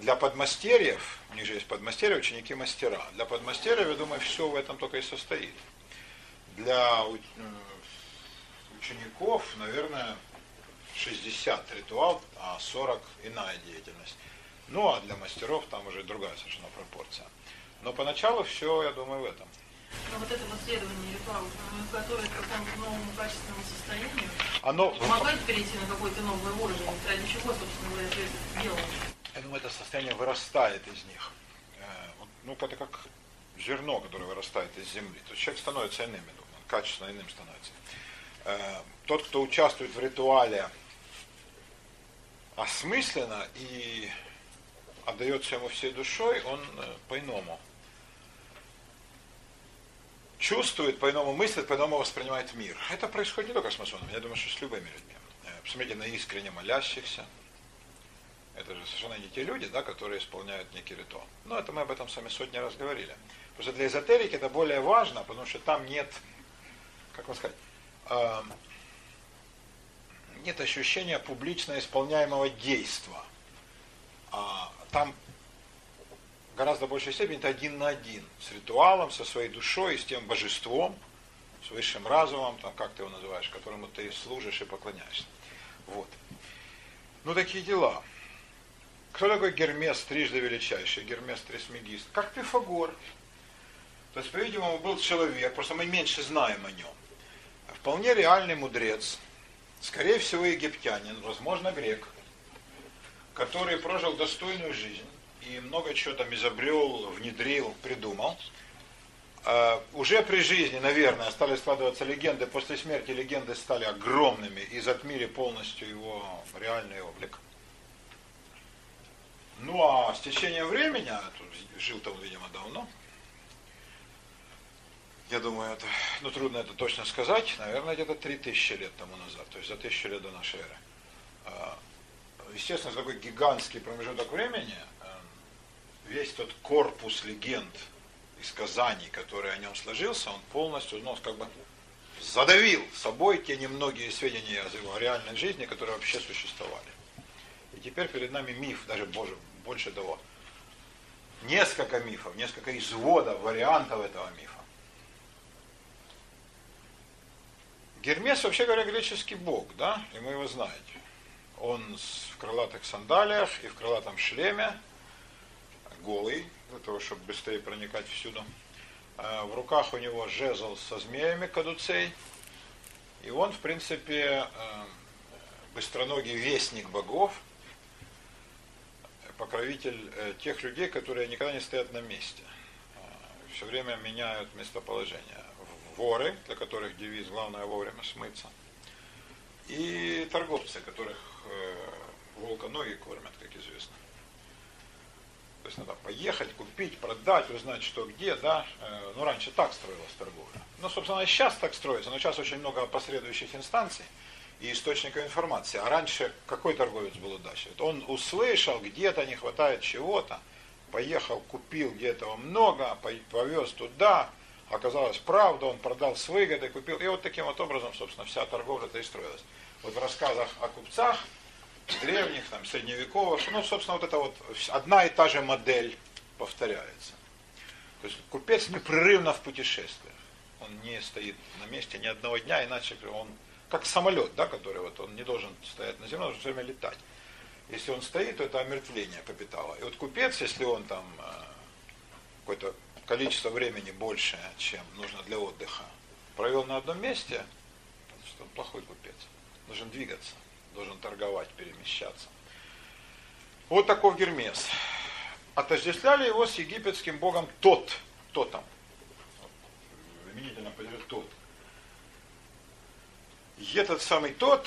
Для подмастерьев, у них же есть подмастерья, ученики мастера. Для подмастерьев, я думаю, все в этом только и состоит. Для учеников, наверное, 60 ритуал, а 40 иная деятельность. Ну а для мастеров там уже другая совершенно пропорция. Но поначалу все, я думаю, в этом. Но вот это вот следование ритуалов, которое к какому-то новому качественному состоянию, Оно помогает перейти на какой-то новый уровень, ради чего, собственно говоря, ты это делаешь? Я думаю, это состояние вырастает из них. Э, Ну, это как зерно, которое вырастает из земли. То есть человек становится иным, я думаю, качественно иным становится. Э, Тот, кто участвует в ритуале осмысленно и отдается ему всей душой, он э, по-иному чувствует, по-иному мыслит, по-иному воспринимает мир. Это происходит не только с масонами, я думаю, что с любыми людьми. Э, Посмотрите на искренне молящихся. Это же совершенно не те люди, да, которые исполняют некий ритуал. Но это мы об этом с вами сотни раз говорили. Что для эзотерики это более важно, потому что там нет, как вам сказать, нет ощущения публично исполняемого действия. А там гораздо большей степени это один на один с ритуалом, со своей душой, с тем божеством, с высшим разумом, там, как ты его называешь, которому ты служишь и поклоняешься. Вот. Ну, такие дела. Кто такой Гермес, трижды величайший, Гермес Трисмегист? Как Пифагор. То есть, по-видимому, был человек, просто мы меньше знаем о нем. Вполне реальный мудрец, скорее всего, египтянин, возможно, грек, который прожил достойную жизнь и много чего там изобрел, внедрил, придумал. А, уже при жизни, наверное, стали складываться легенды, после смерти легенды стали огромными и затмили полностью его реальный облик. Ну а с течением времени, а жил-то он, видимо, давно, я думаю, это, ну трудно это точно сказать, наверное, где-то 3000 лет тому назад, то есть за тысячу лет до нашей эры. А, естественно, такой гигантский промежуток времени, а, весь тот корпус легенд и сказаний, который о нем сложился, он полностью, ну, как бы задавил собой те немногие сведения о его реальной жизни, которые вообще существовали. И теперь перед нами миф, даже боже, больше того, несколько мифов, несколько изводов, вариантов этого мифа. Гермес, вообще говоря, греческий бог, да, и мы его знаете. Он в крылатых сандалиях и в крылатом шлеме, голый, для того, чтобы быстрее проникать всюду. А в руках у него жезл со змеями кадуцей. И он, в принципе, э, быстроногий вестник богов, покровитель э, тех людей, которые никогда не стоят на месте. Э, Все время меняют местоположение воры, для которых девиз «главное вовремя смыться», и торговцы, которых э, волка ноги кормят, как известно. То есть надо поехать, купить, продать, узнать, что где, да. Э, ну, раньше так строилась торговля. Ну, собственно, сейчас так строится, но сейчас очень много последующих инстанций и источников информации. А раньше какой торговец был удачный? Он услышал, где-то не хватает чего-то, поехал, купил где-то много, повез туда, оказалось правда, он продал с выгодой, купил. И вот таким вот образом, собственно, вся торговля-то и строилась. Вот в рассказах о купцах, древних, там, средневековых, ну, собственно, вот это вот одна и та же модель повторяется. То есть купец непрерывно в путешествиях. Он не стоит на месте ни одного дня, иначе он как самолет, да, который вот он не должен стоять на земле, он должен все время летать. Если он стоит, то это омертвление капитала. И вот купец, если он там э, какой-то количество времени большее, чем нужно для отдыха, провел на одном месте, что он плохой купец. Должен двигаться, должен торговать, перемещаться. Вот такой Гермес. Отождествляли его с египетским богом Тот, Тотом. Именительно позирует Тот. И этот самый Тот,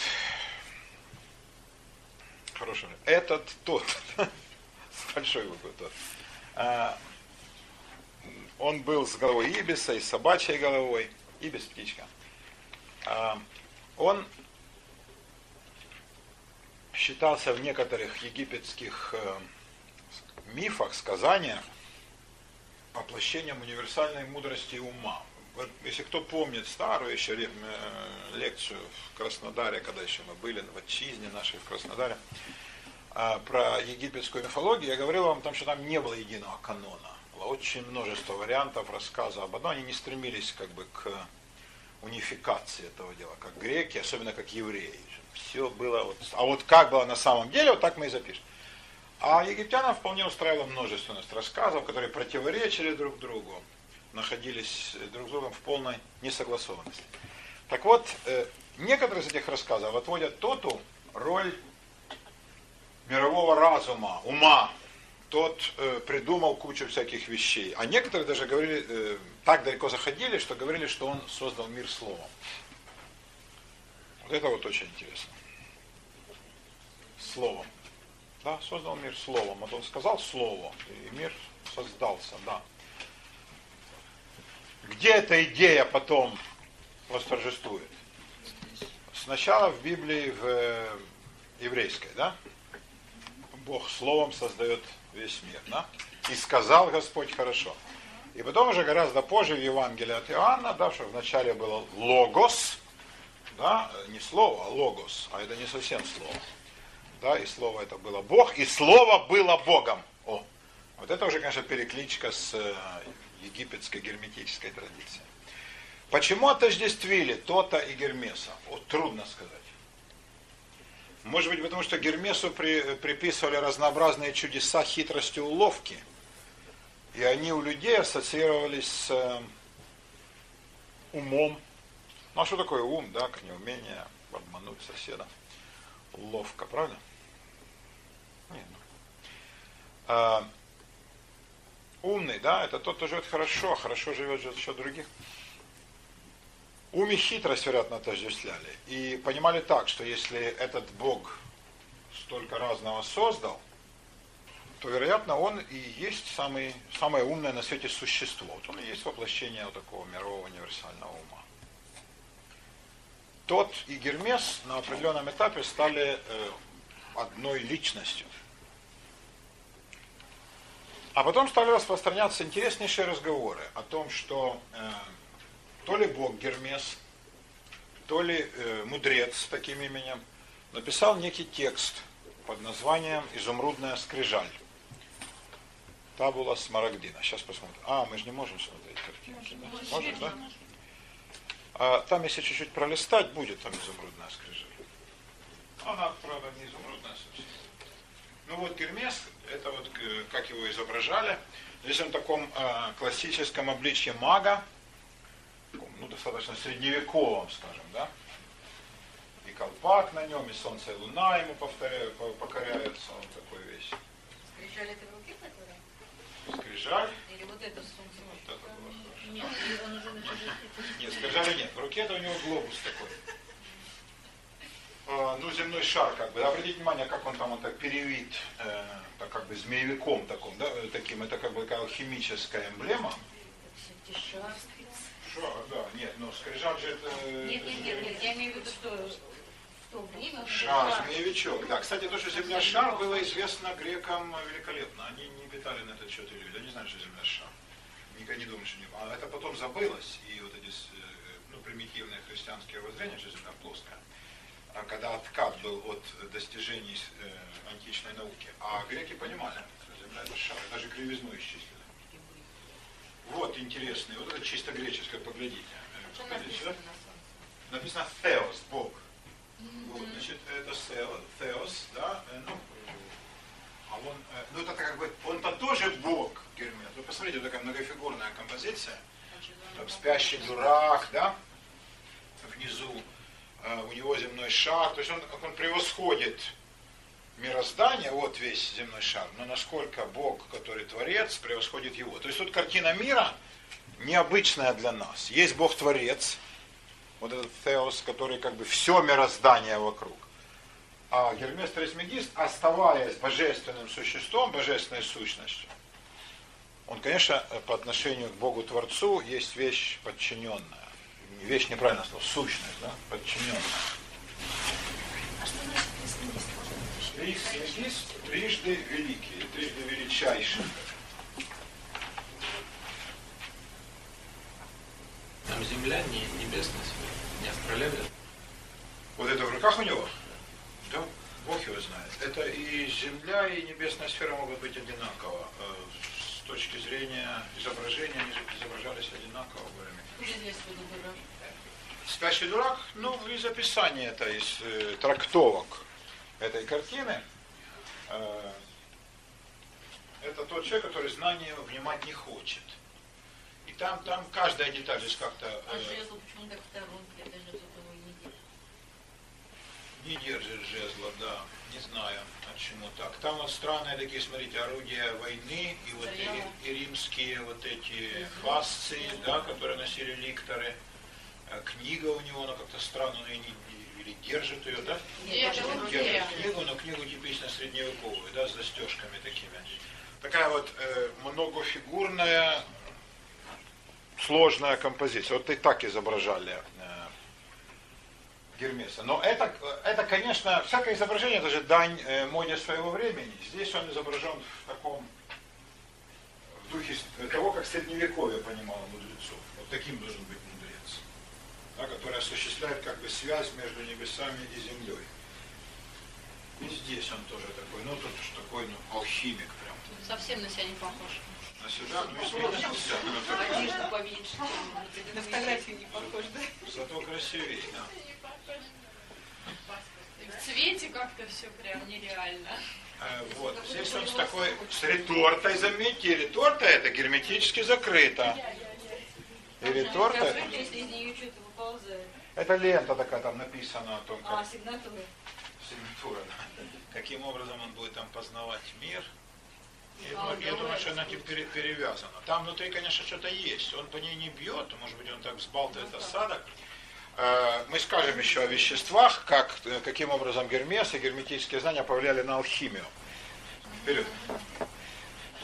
хороший, этот Тот, с большой буквы Тот, а, он был с головой ибиса и с собачьей головой, ибис птичка. А, он считался в некоторых египетских э, мифах, сказаниях воплощением универсальной мудрости ума. Вот, если кто помнит старую еще э, лекцию в Краснодаре, когда еще мы были в отчизне нашей в Краснодаре, а, про египетскую мифологию, я говорил вам там, что там не было единого канона было очень множество вариантов рассказа об одном. Они не стремились как бы к унификации этого дела, как греки, особенно как евреи. Все было вот, а вот как было на самом деле, вот так мы и запишем. А египтянам вполне устраивало множественность рассказов, которые противоречили друг другу, находились друг с другом в полной несогласованности. Так вот, э, некоторые из этих рассказов отводят тоту роль мирового разума, ума. Тот э, придумал кучу всяких вещей. А некоторые даже говорили, э, так далеко заходили, что говорили, что он создал мир словом. Вот это вот очень интересно. Словом. Да, создал мир словом. Вот он сказал слово, и мир создался, да. Где эта идея потом восторжествует? Сначала в Библии, в э, еврейской, да? Бог словом создает весь мир, да? И сказал Господь хорошо. И потом уже гораздо позже в Евангелии от Иоанна, да, что вначале было логос, да, не слово, а логос, а это не совсем слово да, и слово это было Бог, и слово было Богом. О, вот это уже, конечно, перекличка с э, египетской герметической традицией. Почему отождествили Тота и Гермеса? Вот трудно сказать. Может быть, потому что Гермесу при, приписывали разнообразные чудеса, хитрости, уловки. И они у людей ассоциировались с э, умом. Ну а что такое ум, да, как неумение обмануть соседа? Ловко, правда? Нет. А, умный, да, это тот, кто живет хорошо, хорошо живет за счет других. Ум и хитрость, вероятно, отождествляли. И понимали так, что если этот Бог столько разного создал, то, вероятно, он и есть самый, самое умное на свете существо. Вот он и есть воплощение вот такого мирового универсального ума. Тот и Гермес на определенном этапе стали э, одной личностью. А потом стали распространяться интереснейшие разговоры о том, что э, то ли Бог Гермес, то ли э, мудрец с таким именем написал некий текст под названием «Изумрудная скрижаль». Табула Смарагдина. Сейчас посмотрим. А, мы же не можем смотреть картинки. Да? Можем, да? А там, если чуть-чуть пролистать, будет там изумрудная скрижаль. Она, правда, не изумрудная совсем. Ну вот Гермес, это вот э, как его изображали. Здесь он в таком э, классическом обличье мага, ну, достаточно средневековом, скажем, да. И колпак на нем, и солнце и луна ему повторяют, покоряются, он такой весь. Скрижаль это в руке, которая? Скрижаль. Или вот это солнце? Вот это было хорошо. Нет, он уже на Нет, скрижали нет. В руке это у него глобус такой. Э, ну, земной шар, как бы. Обратите внимание, как он там он так перевит, э, так как бы змеевиком таком, да, таким, это как бы такая алхимическая эмблема. Шар, да, нет, но скрижаль же это... Нет, нет, нет, нет, я имею в виду, что то время... Шар, змеевичок. Да, кстати, то, что земля шар было известно грекам великолепно. Они не питали на этот счет иллюзий. Они знали, что земля шар. Никогда не думали, что не... А это потом забылось, и вот эти ну, примитивные христианские воззрения, что земля плоская а когда откат был от достижений э, античной науки. А греки понимали, что Земля это шар, даже кривизну исчислили. Вот интересный, вот это чисто греческое, поглядите. Поглядите Написано Theos, Бог. Вот, значит, это Theos, да, э, ну, а он, э, ну это как бы, он-то тоже Бог, Гермес. Вы посмотрите, вот такая многофигурная композиция. Там спящий дурак, да, внизу Э, у него земной шар, то есть он, он превосходит мироздание, вот весь земной шар, но насколько Бог, который Творец, превосходит его. То есть тут картина мира необычная для нас. Есть Бог Творец, вот этот Теос, который как бы все мироздание вокруг. А Гермес Трисмегист, оставаясь божественным существом, божественной сущностью, он, конечно, по отношению к Богу Творцу есть вещь подчиненная вещь неправильно слово, сущность, да, подчиненная. Значит Трисмегист трижды великий, трижды величайший. Там земля не небесная сфера, не астролябия. Вот это в руках у него? Да, Бог его знает. Это и земля, и небесная сфера могут быть одинаково. Э, с точки зрения изображения они изображались одинаково во время. Спящий дурак, ну, из описания это, из э, трактовок этой картины, э, это тот человек, который знание внимать не хочет. И там, там каждая деталь здесь как-то... А жезл почему так сторонке? Это его не держит. не держит жезла, да, не знаю, почему так. Там вот странные такие, смотрите, орудия войны, и вот и, и римские вот эти фасции, да, которые носили ликторы. Э, Книга у него, она как-то странно, он ее не, или держит ее, да? Нет, держит книгу, но книгу типично средневековую, да, с застежками такими. Такая вот э, многофигурная, сложная композиция. Вот и так изображали э, Гермеса. Но это, это, конечно, всякое изображение, это же дань э, моде своего времени. Здесь он изображен в таком в духе с- того, как средневековье понимало мудрецов. Вот таким должен быть да, который осуществляет как бы связь между небесами и землей. И здесь он тоже такой, ну тут уж такой, ну, алхимик прям. Совсем на себя не похож. На себя, ну, изменился, Одежда поменьше. На фотографии не похож, да? зато красивее, да. В цвете как-то все прям нереально. Э, Вот, здесь он с такой, с ретортой, заметьте, реторта это герметически закрыто. И реторта, Это лента такая, там написано о том, А, сигнатура. сигнатура, да. каким образом он будет там познавать мир. Я, А, думаю, я думаю, давай что она типа пере- перевязана. Там внутри, конечно, что-то есть. Он по ней не бьет, может быть, он так взбалтывает осадок. Э, Мы скажем еще о веществах, как, э, каким образом Гермес и герметические знания повлияли на алхимию. Вперед.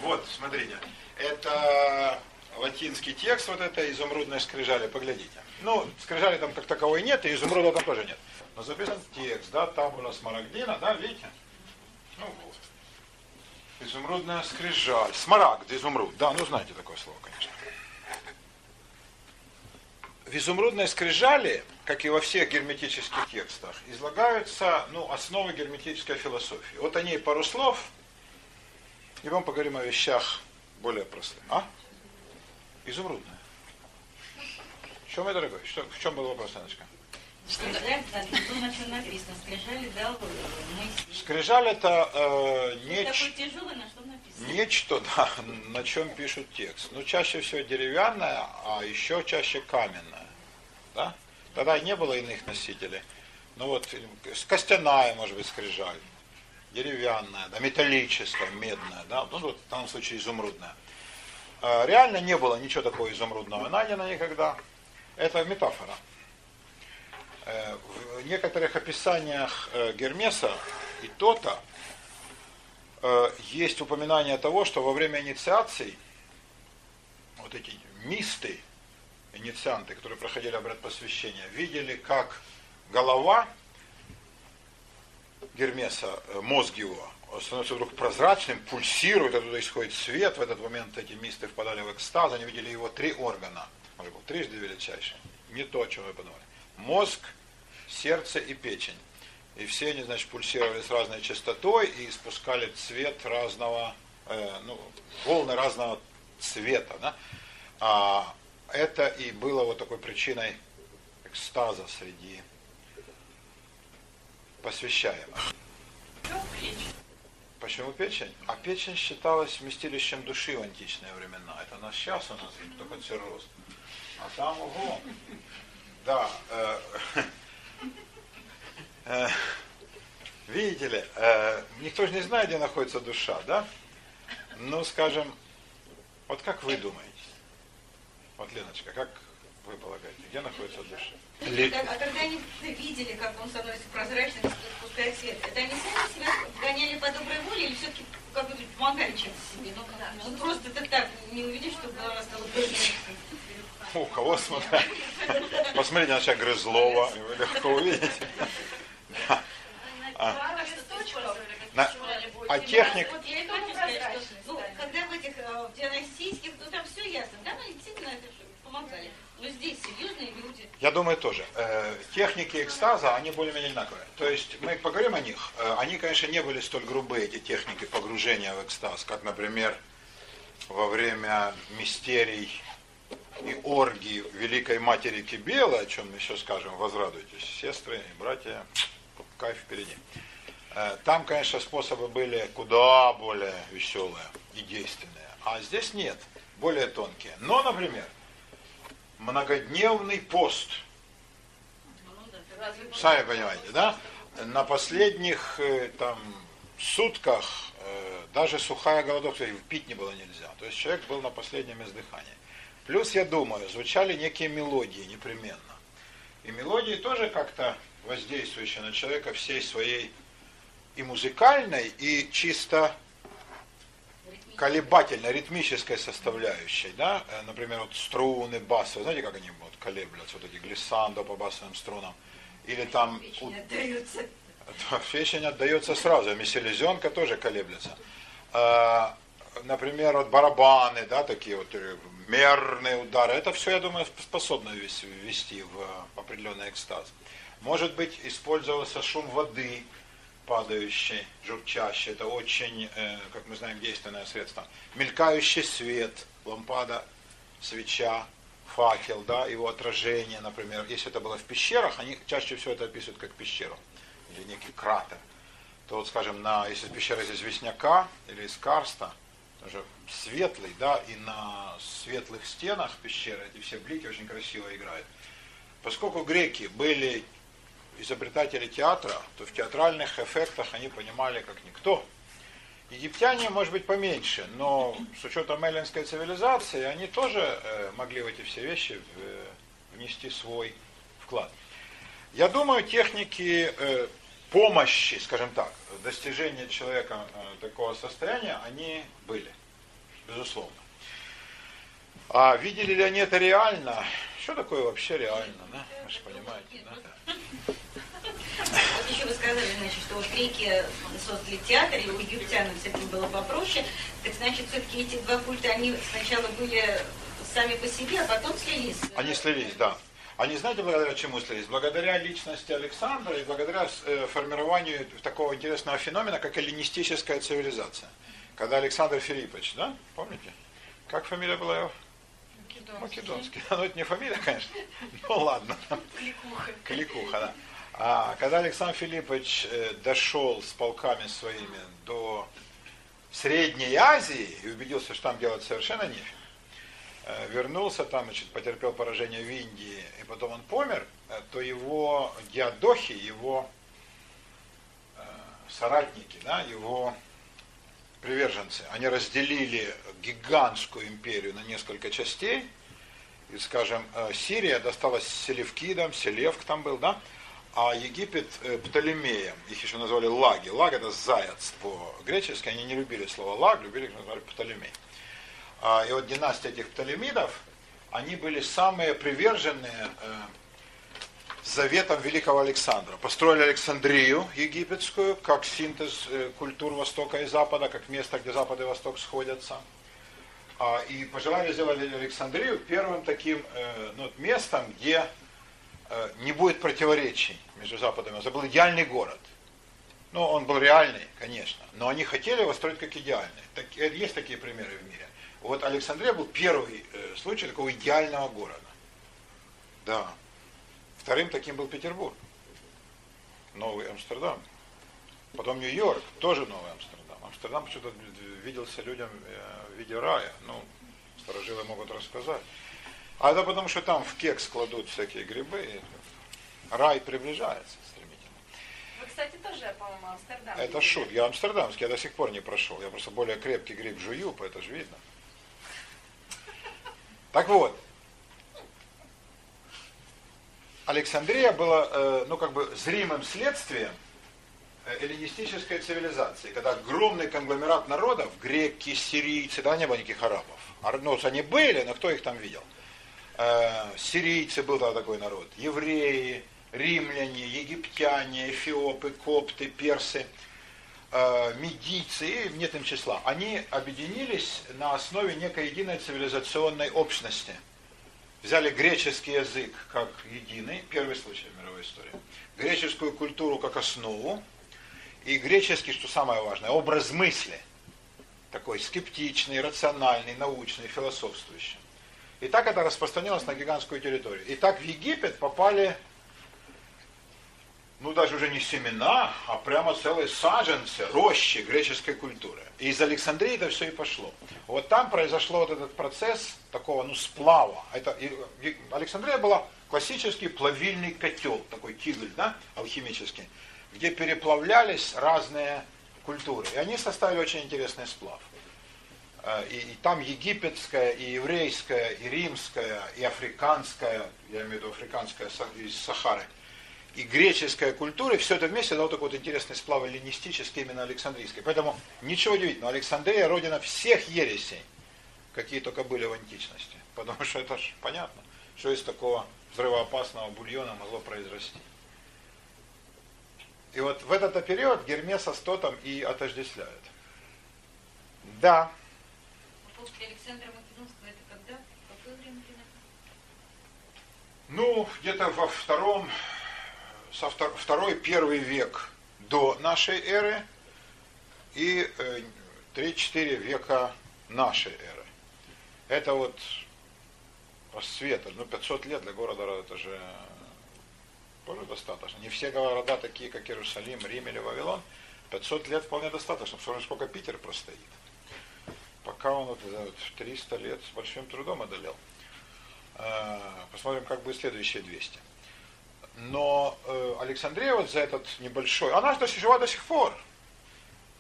Вот, смотрите. Это латинский текст, вот это изумрудные скрижали, поглядите. Ну, скрижали там как таковой нет, и изумруда там тоже нет. Но записан текст, да, табула смарагдина, да, видите? Ну, вот. Изумрудная скрижаль. Смарагд, изумруд. Да, ну знаете такое слово, конечно. В изумрудной скрижали, как и во всех герметических текстах, излагаются ну, основы герметической философии. Вот о ней пару слов, и вам поговорим о вещах более простых. А? Изумрудная. Чем, мой дорогой? Что, в чем был вопрос, Аночка? На чем написано. Скрижали дал э, Моисей. Скрижаль это э, Такой неч- тяжелый, на что написано? нечто, да, на чем пишут текст. Ну, чаще всего деревянное, а еще чаще каменное. Да? Тогда и не было иных носителей. Ну вот, э, костяная, может быть, скрижаль, деревянная, да, металлическая, медная, да, ну, вот в данном случае изумрудная. А, Реально не было ничего такого изумрудного найдено никогда. Это метафора. Э, В некоторых описаниях э, Гермеса и Тота э, есть упоминание того, что во время инициаций вот эти мисты, иницианты, которые проходили обряд посвящения, видели, как голова Гермеса, мозг его, становится вдруг прозрачным, пульсирует, оттуда исходит свет. В этот момент эти мисты впадали в экстаз, они видели его три органа. Он был трижды величайший. Не то, о чем вы подумали. Мозг, сердце и печень. И все они, значит, пульсировали с разной частотой и испускали цвет разного, э, ну, волны разного цвета. Да? А это и было вот такой причиной экстаза среди посвящаемых. Почему печень? А печень считалась вместилищем души в античные времена. Это нас сейчас у нас только цирроз. А там, ого, да, э, э, видите ли, э, никто же не знает, где находится душа, да? Ну, скажем, вот как вы думаете? Вот, Леночка, как вы полагаете, где находится душа? Ли- А когда они видели, как он становится прозрачным, спускает свет, это они сами себя гоняли по доброй воле или все-таки как бы помогали чем-то себе? Ну? Ну, просто ты так не увидишь, что голова стала прозрачной. У кого смотря? Посмотрите на человека Грызлова, вы легко увидите. А. На- а техник, ну, когда в этих э, в диагностических, ну там все ясно, да, действительно это помогали. Но здесь серьезные люди. я думаю, тоже. Э, Техники экстаза, они более-менее одинаковые. То есть мы поговорим о них. Э, Они, конечно, не были столь грубые, эти техники погружения в экстаз, как, например, во время мистерий и оргии Великой Матери Кибела, о чем мы еще скажем, возрадуйтесь, сестры и братья, кайф впереди. Э, там, конечно, способы были куда более веселые и действенные, а здесь нет, более тонкие. Но, например, многодневный пост. Сами понимаете, да? На последних э, там сутках э, даже сухая голодовка пить не было нельзя. То есть человек был на последнем издыхании. Плюс, я думаю, звучали некие мелодии непременно. И мелодии тоже как-то воздействующие на человека всей своей и музыкальной, и чисто колебательной, ритмической составляющей, да, э, например, вот струны, басы, знаете, как они вот колеблются, вот эти глиссандо по басовым струнам, или там... Печень отдается. Печень отдается сразу, а селезенка тоже колеблется. Например, вот барабаны, да, такие вот э, мерные удары, это все, я думаю, способно ввести в определенный экстаз. Может быть, использовался шум воды, падающий, журчащий. Это очень, э, как мы знаем, действенное средство. Мелькающий свет, лампада, свеча, факел, да, его отражение, например. Если это было в пещерах, они чаще всего это описывают как пещеру или некий кратер. То вот, скажем, на, если пещера из известняка или из карста, тоже светлый, да, и на светлых стенах пещеры эти все блики очень красиво играют. Поскольку греки были изобретатели театра, то в театральных эффектах они понимали как никто. Египтяне, может быть, поменьше, но с учетом эллинской цивилизации, они тоже э, могли в эти все вещи внести свой вклад. Я думаю, техники э, помощи, скажем так, достижения человека э, такого состояния, они были, безусловно. А видели ли они это реально? Что такое вообще реально, да? Вы же понимаете, да? Вот еще вы сказали, значит, что вот греки создали театр, и у египтян этим было попроще. Так значит, все-таки эти два культа, они сначала были сами по себе, а потом слились. Они слились, да. Они знаете, благодаря чему слились? Благодаря личности Александра и благодаря э, формированию такого интересного феномена, как эллинистическая цивилизация. Когда Александр Филиппович, да, помните? Как фамилия была его? Македонский. Македонский. Ну, это не фамилия, конечно. Ну, ладно. Кликуха. Кликуха, да. А когда Александр Филиппович э, дошел с полками своими до Средней Азии и убедился, что там делать совершенно нефиг, вернулся там, значит, потерпел поражение в Индии, и потом он помер, э, то его диадохи, его соратники, да, его приверженцы, они разделили гигантскую империю на несколько частей, и, скажем, Сирия досталась Селевкидам, Селевк там был, да, а Египет э, Птолемеем, их еще назвали лаги. Лаг это заяц по-гречески, они не любили слово лаг, любили, называли Птолемей. А, и вот династия этих Птолемидов, они были самые приверженные э, заветам великого Александра. Построили Александрию египетскую, как синтез э, культур Востока и Запада, как место, где Запад и Восток сходятся. А, и пожелали сделать Александрию первым таким ну, местом, где не будет противоречий между Западом Это был идеальный город. Ну, он был реальный, конечно, но они хотели его строить как идеальный. Так, э, есть такие примеры в мире. Вот Александрия был первый э, случай такого идеального города. Да. Вторым таким был Петербург. Новый Амстердам. Потом Нью-Йорк, тоже новый Амстердам. Амстердам почему-то виделся людям э, в виде рая. Ну, старожилы могут рассказать. А это потому, что там в кекс кладут всякие грибы. Рай приближается стремительно. Вы, кстати, тоже, по-моему, Амстердам. Это шут. Я амстердамский, я до сих пор не прошел. Я просто более крепкий гриб жую, это же видно. Так вот, Александрия была, э, ну, как бы зримым следствием э, эллинистической цивилизации, когда огромный конгломерат народов, греки, сирийцы, да, не было никаких арабов. Ну, они были, но кто их там видел? Э, сирийцы был тогда такой народ, евреи, римляне, египтяне, эфиопы, копты, персы, медийцы, и нет им числа, они объединились на основе некой единой цивилизационной общности. Взяли греческий язык как единый, первый случай в мировой истории, греческую культуру как основу, и греческий, что самое важное, образ мысли, такой скептичный, рациональный, научный, философствующий. И так это распространилось на гигантскую территорию. И так в Египет попали, ну даже уже не семена, а прямо целые саженцы, рощи греческой культуры. И из Александрии это все и пошло. Вот там произошло вот этот процесс такого, ну, сплава. Это, и, Александрия была классический плавильный котел, такой кигль, да, алхимический, где переплавлялись разные культуры. И они составили очень интересный сплав. Э, и, и там египетская, и еврейская, и римская, и африканская, я имею в виду африканская из Сахары, и греческая культура, и все это вместе дало такой вот интересный сплав эллинистический, именно Александрийский. Поэтому ничего удивительного, Александрия родина всех ересей, какие только были в античности. Потому что это же понятно, что из такого взрывоопасного бульона могло произрасти. И вот в этот период Гермеса с Тотом и отождествляют. Да. После Александра Македонского это когда? Какое время? Ну, где-то во втором, со втор, второй, первый век до нашей эры и э, 3-4 века нашей эры. Это вот расцвета, ну 500 лет для города это же тоже достаточно. Не все города такие, как Иерусалим, Рим или Вавилон. 500 лет вполне достаточно. Посмотрим, сколько Питер простоит. Пока он вот, вот 300 лет с большим трудом одолел. А, посмотрим, как будет следующие 200. Но э, Александрия вот за этот небольшой, она же жива до сих пор.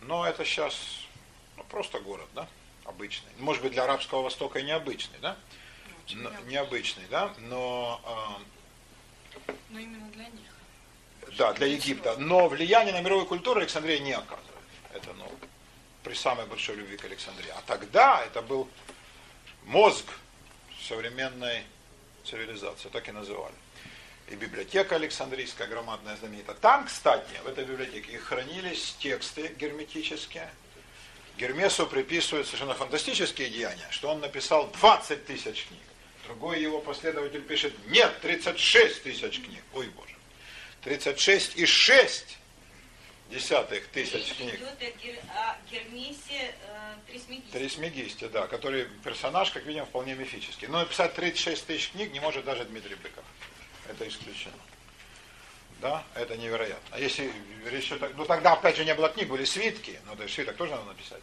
Но это сейчас ну, просто город, да, обычный. Может быть, для арабского Востока и необычный, да? Но, необычный, да, но э, но именно для них. Да, для Египта. Но влияние на мировую культуру Александрия не оказывает. Это, ну, при самой большой любви к Александрии. А тогда это был мозг современной цивилизации, так и называли. И библиотека Александрийская громадная знаменита. Там, кстати, в этой библиотеке и хранились тексты герметические. Гермесу приписывают совершенно фантастические деяния, что он написал 20 тысяч книг. Другой его последователь пишет, нет, 36 тысяч книг. Ой, Боже. 36 и 6 десятых тысяч книг. Гермесе э, Трисмегисте. Трисмегисте, да, который персонаж, как видим, вполне мифический. Но написать 36 тысяч книг не может даже Дмитрий Быков. Это исключено. Да, это невероятно. А если речь идет... Ну тогда, опять же, не было книг, были свитки. Но да, свиток тоже надо написать.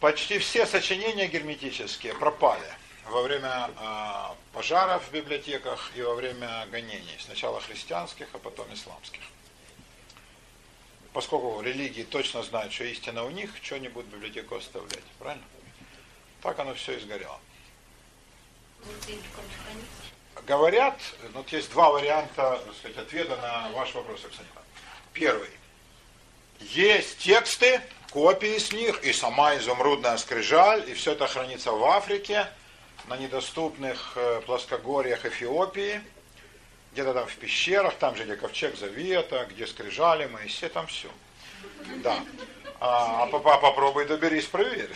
Почти все сочинения герметические пропали во время э, пожаров в библиотеках и во время гонений. Сначала христианских, а потом исламских. Поскольку религии точно знают, что истина у них, что они будут библиотеку оставлять. Правильно? Так оно все и сгорело. Говорят, вот есть два варианта сказать, ответа на ваш вопрос, Оксана. Первый. Есть тексты, копии с них, и сама изумрудная скрижаль, и все это хранится в Африке, на недоступных э, плоскогорьях Эфиопии, где-то там в пещерах, там же, где ковчег Завета, где скрижали Моисея, там все. Да. А, а попробуй доберись, проверь.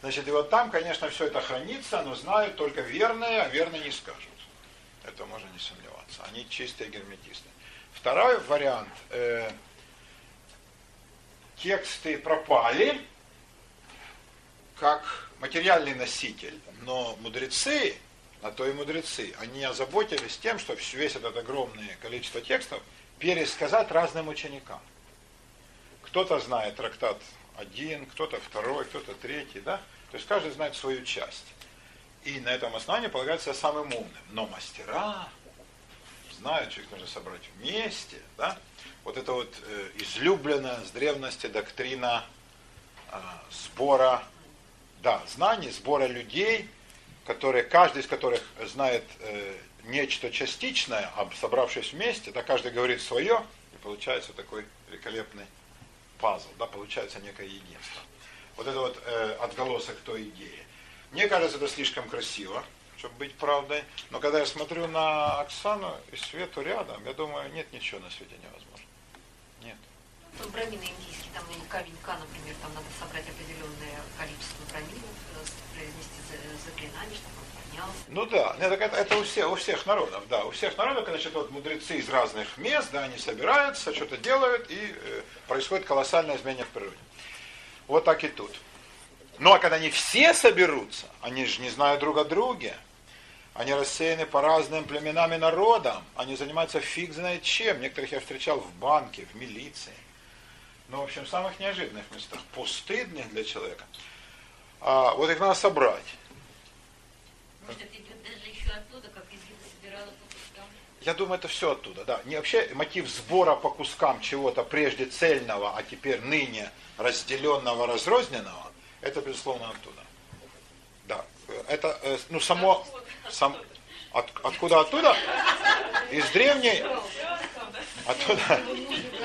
Значит, и вот там, конечно, все это хранится, но знают только верные, а верные не скажут. Это можно не сомневаться. Они чистые герметисты. Второй вариант. Э, тексты пропали, как материальный носитель, но мудрецы, на то и мудрецы, они озаботились тем, что весь этот огромное количество текстов пересказать разным ученикам. Кто-то знает трактат один, кто-то второй, кто-то третий, да? То есть каждый знает свою часть. И на этом основании полагается самым умным. Но мастера знают, что их нужно собрать вместе, да? Вот это вот э, излюбленная с древности доктрина э, сбора да, знаний, сбора людей, которые, каждый из которых знает э, нечто частичное, а собравшись вместе, да, каждый говорит свое, и получается такой великолепный пазл, да, получается некое единство. Вот это вот э, отголосок той идеи. Мне кажется, это слишком красиво, чтобы быть правдой, но когда я смотрю на Оксану и Свету рядом, я думаю, нет ничего на свете невозможно. Нет. Ну, брамины индийские, там камень К, например, там надо собрать определенное количество браминов, э, произнести заклинание, чтобы он поднялся. Ну да, так это, это у, всех, у всех народов, да, у всех народов, значит, вот мудрецы из разных мест, да, они собираются, что-то делают, и э, происходит колоссальное изменение в природе. Вот так и тут. Ну а когда они все соберутся, они же не знают друг о друге, они рассеяны по разным племенам и народам, они занимаются фиг знает чем. Некоторых я встречал в банке, в милиции. Ну, в общем, в самых неожиданных местах, постыдных для человека. А, вот их надо собрать. Может, это идет даже еще оттуда, как Изида собирала по кускам. Я думаю, это все оттуда, да. Не вообще мотив сбора по кускам чего-то прежде цельного, а теперь ныне разделенного, разрозненного, это безусловно оттуда. Да. Это, э, ну, само, сам, от, откуда оттуда? Из древней, оттуда,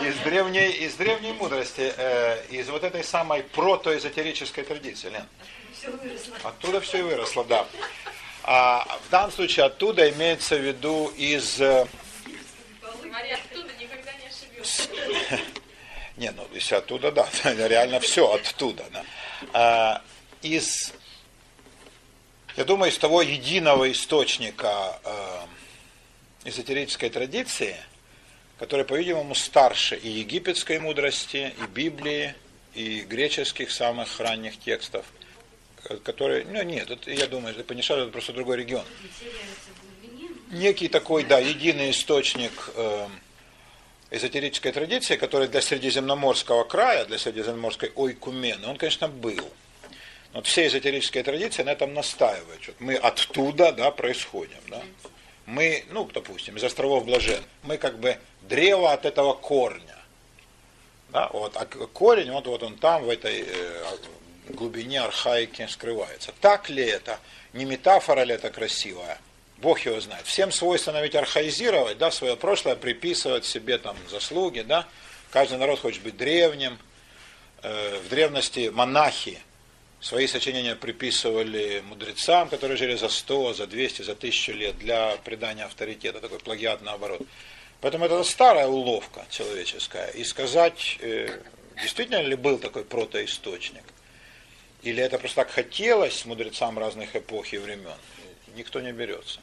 из древней, из древней мудрости, э, из вот этой самой протоэзотерической традиции, Лен. Оттуда все и выросло, да. А в данном случае оттуда имеется в виду из... э. Не, ну если оттуда, да, реально все оттуда. Да. А, из, я думаю, из того единого источника э, эзотерической традиции, который, по-видимому, старше и египетской мудрости, и Библии, и греческих самых ранних текстов, которые, ну нет, это, я думаю, это Панишат это просто другой регион. Некий такой, да, единый источник э, эзотерической традиции, который для Средиземноморского края, для Средиземноморской ойкумены, он, конечно, был. Но Вот все эзотерические традиции на этом настаивают. что мы оттуда да, происходим. Да? Мы, ну, допустим, из островов Блажен, мы как бы древо от этого корня. Да? Вот, а корень, вот, вот он там, в этой э, глубине архаики скрывается. Так ли это? Не метафора ли это красивая? Бог его знает. Всем свойственно ведь архаизировать, да, свое прошлое, приписывать себе там заслуги, да. Каждый народ хочет быть древним. Э, В древности монахи свои сочинения приписывали мудрецам, которые жили за 100, за 200, за 1000 лет для придания авторитета, такой плагиат наоборот. Поэтому это старая уловка человеческая. И сказать, э, действительно ли был такой протоисточник, или это просто так хотелось мудрецам разных эпох и времен, никто не берется.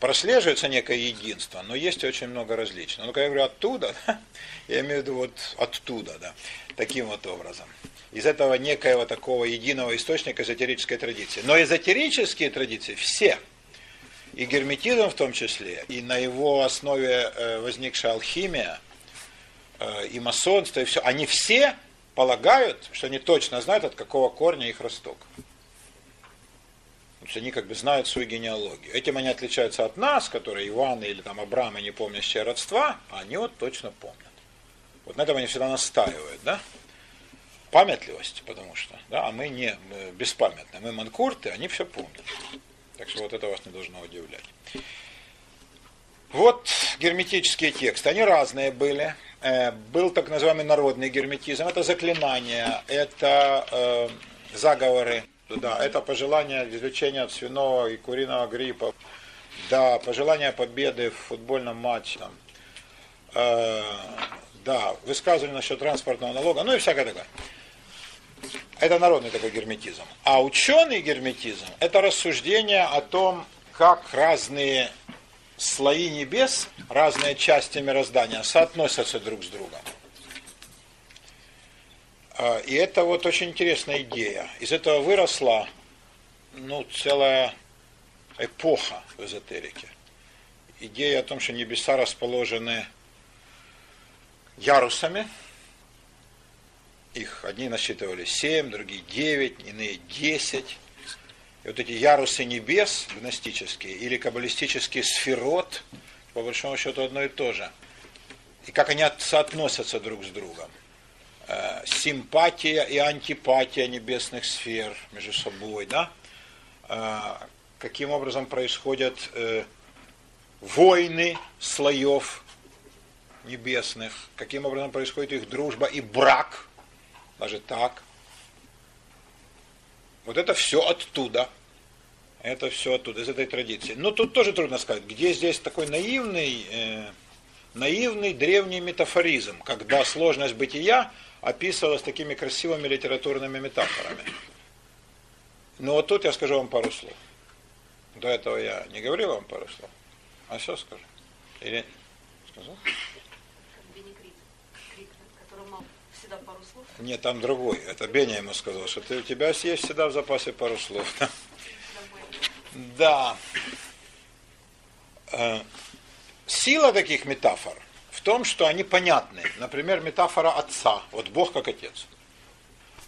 Прослеживается некое единство, но есть очень много различий. Но когда я говорю оттуда, да, я имею в виду вот оттуда, да, таким вот образом. Из этого некоего такого единого источника эзотерической традиции. Но эзотерические традиции все, и герметизм в том числе, и на его основе э, возникшая алхимия, э, и масонство, и все, они все полагают, что они точно знают, от какого корня их росток. Потому что они как бы знают свою генеалогию. Этим они отличаются от нас, которые Иваны или там Абрамы, не помнящие родства, а они вот точно помнят. Вот на этом они всегда настаивают, да? Памятливость, потому что, да, а мы не мы беспамятны, мы манкурты, они все помнят. Так что вот это вас не должно удивлять. Вот герметические тексты, они разные были. Э, Был так называемый народный герметизм, это заклинания, это э, заговоры, да, это пожелание излечения от свиного и куриного гриппа, да, пожелание победы в футбольном матче, там, э, да, высказывание насчет транспортного налога, ну и всякое такое. Это народный такой герметизм. А ученый герметизм – это рассуждение о том, как разные слои небес, разные части мироздания соотносятся друг с другом. А, И это вот очень интересная идея. Из этого выросла ну, целая эпоха в эзотерике. Идея о том, что небеса расположены ярусами. Их одни насчитывали 7, другие 9, иные 10. И вот эти ярусы небес гностические или каббалистические сферот, по большому счету одно и то же. И как они от- соотносятся друг с другом. Э, Симпатия и антипатия небесных сфер между собой, да? Э, Каким образом происходят э, войны слоев небесных, каким образом происходит их дружба и брак, даже так. Вот это все оттуда. Это все оттуда, из этой традиции. Но тут тоже трудно сказать, где здесь такой наивный, э, наивный древний метафоризм, когда сложность бытия описывалась такими красивыми литературными метафорами. Но вот тут я скажу вам пару слов. До этого я не говорил вам пару слов. А сейчас скажу. Или сказал? Нет, там другой. Это Беня ему сказал, что ты, у тебя есть всегда в запасе пару слов. Да. Э, Сила таких метафор в том, что они понятны. Например, метафора отца. Вот Бог как отец.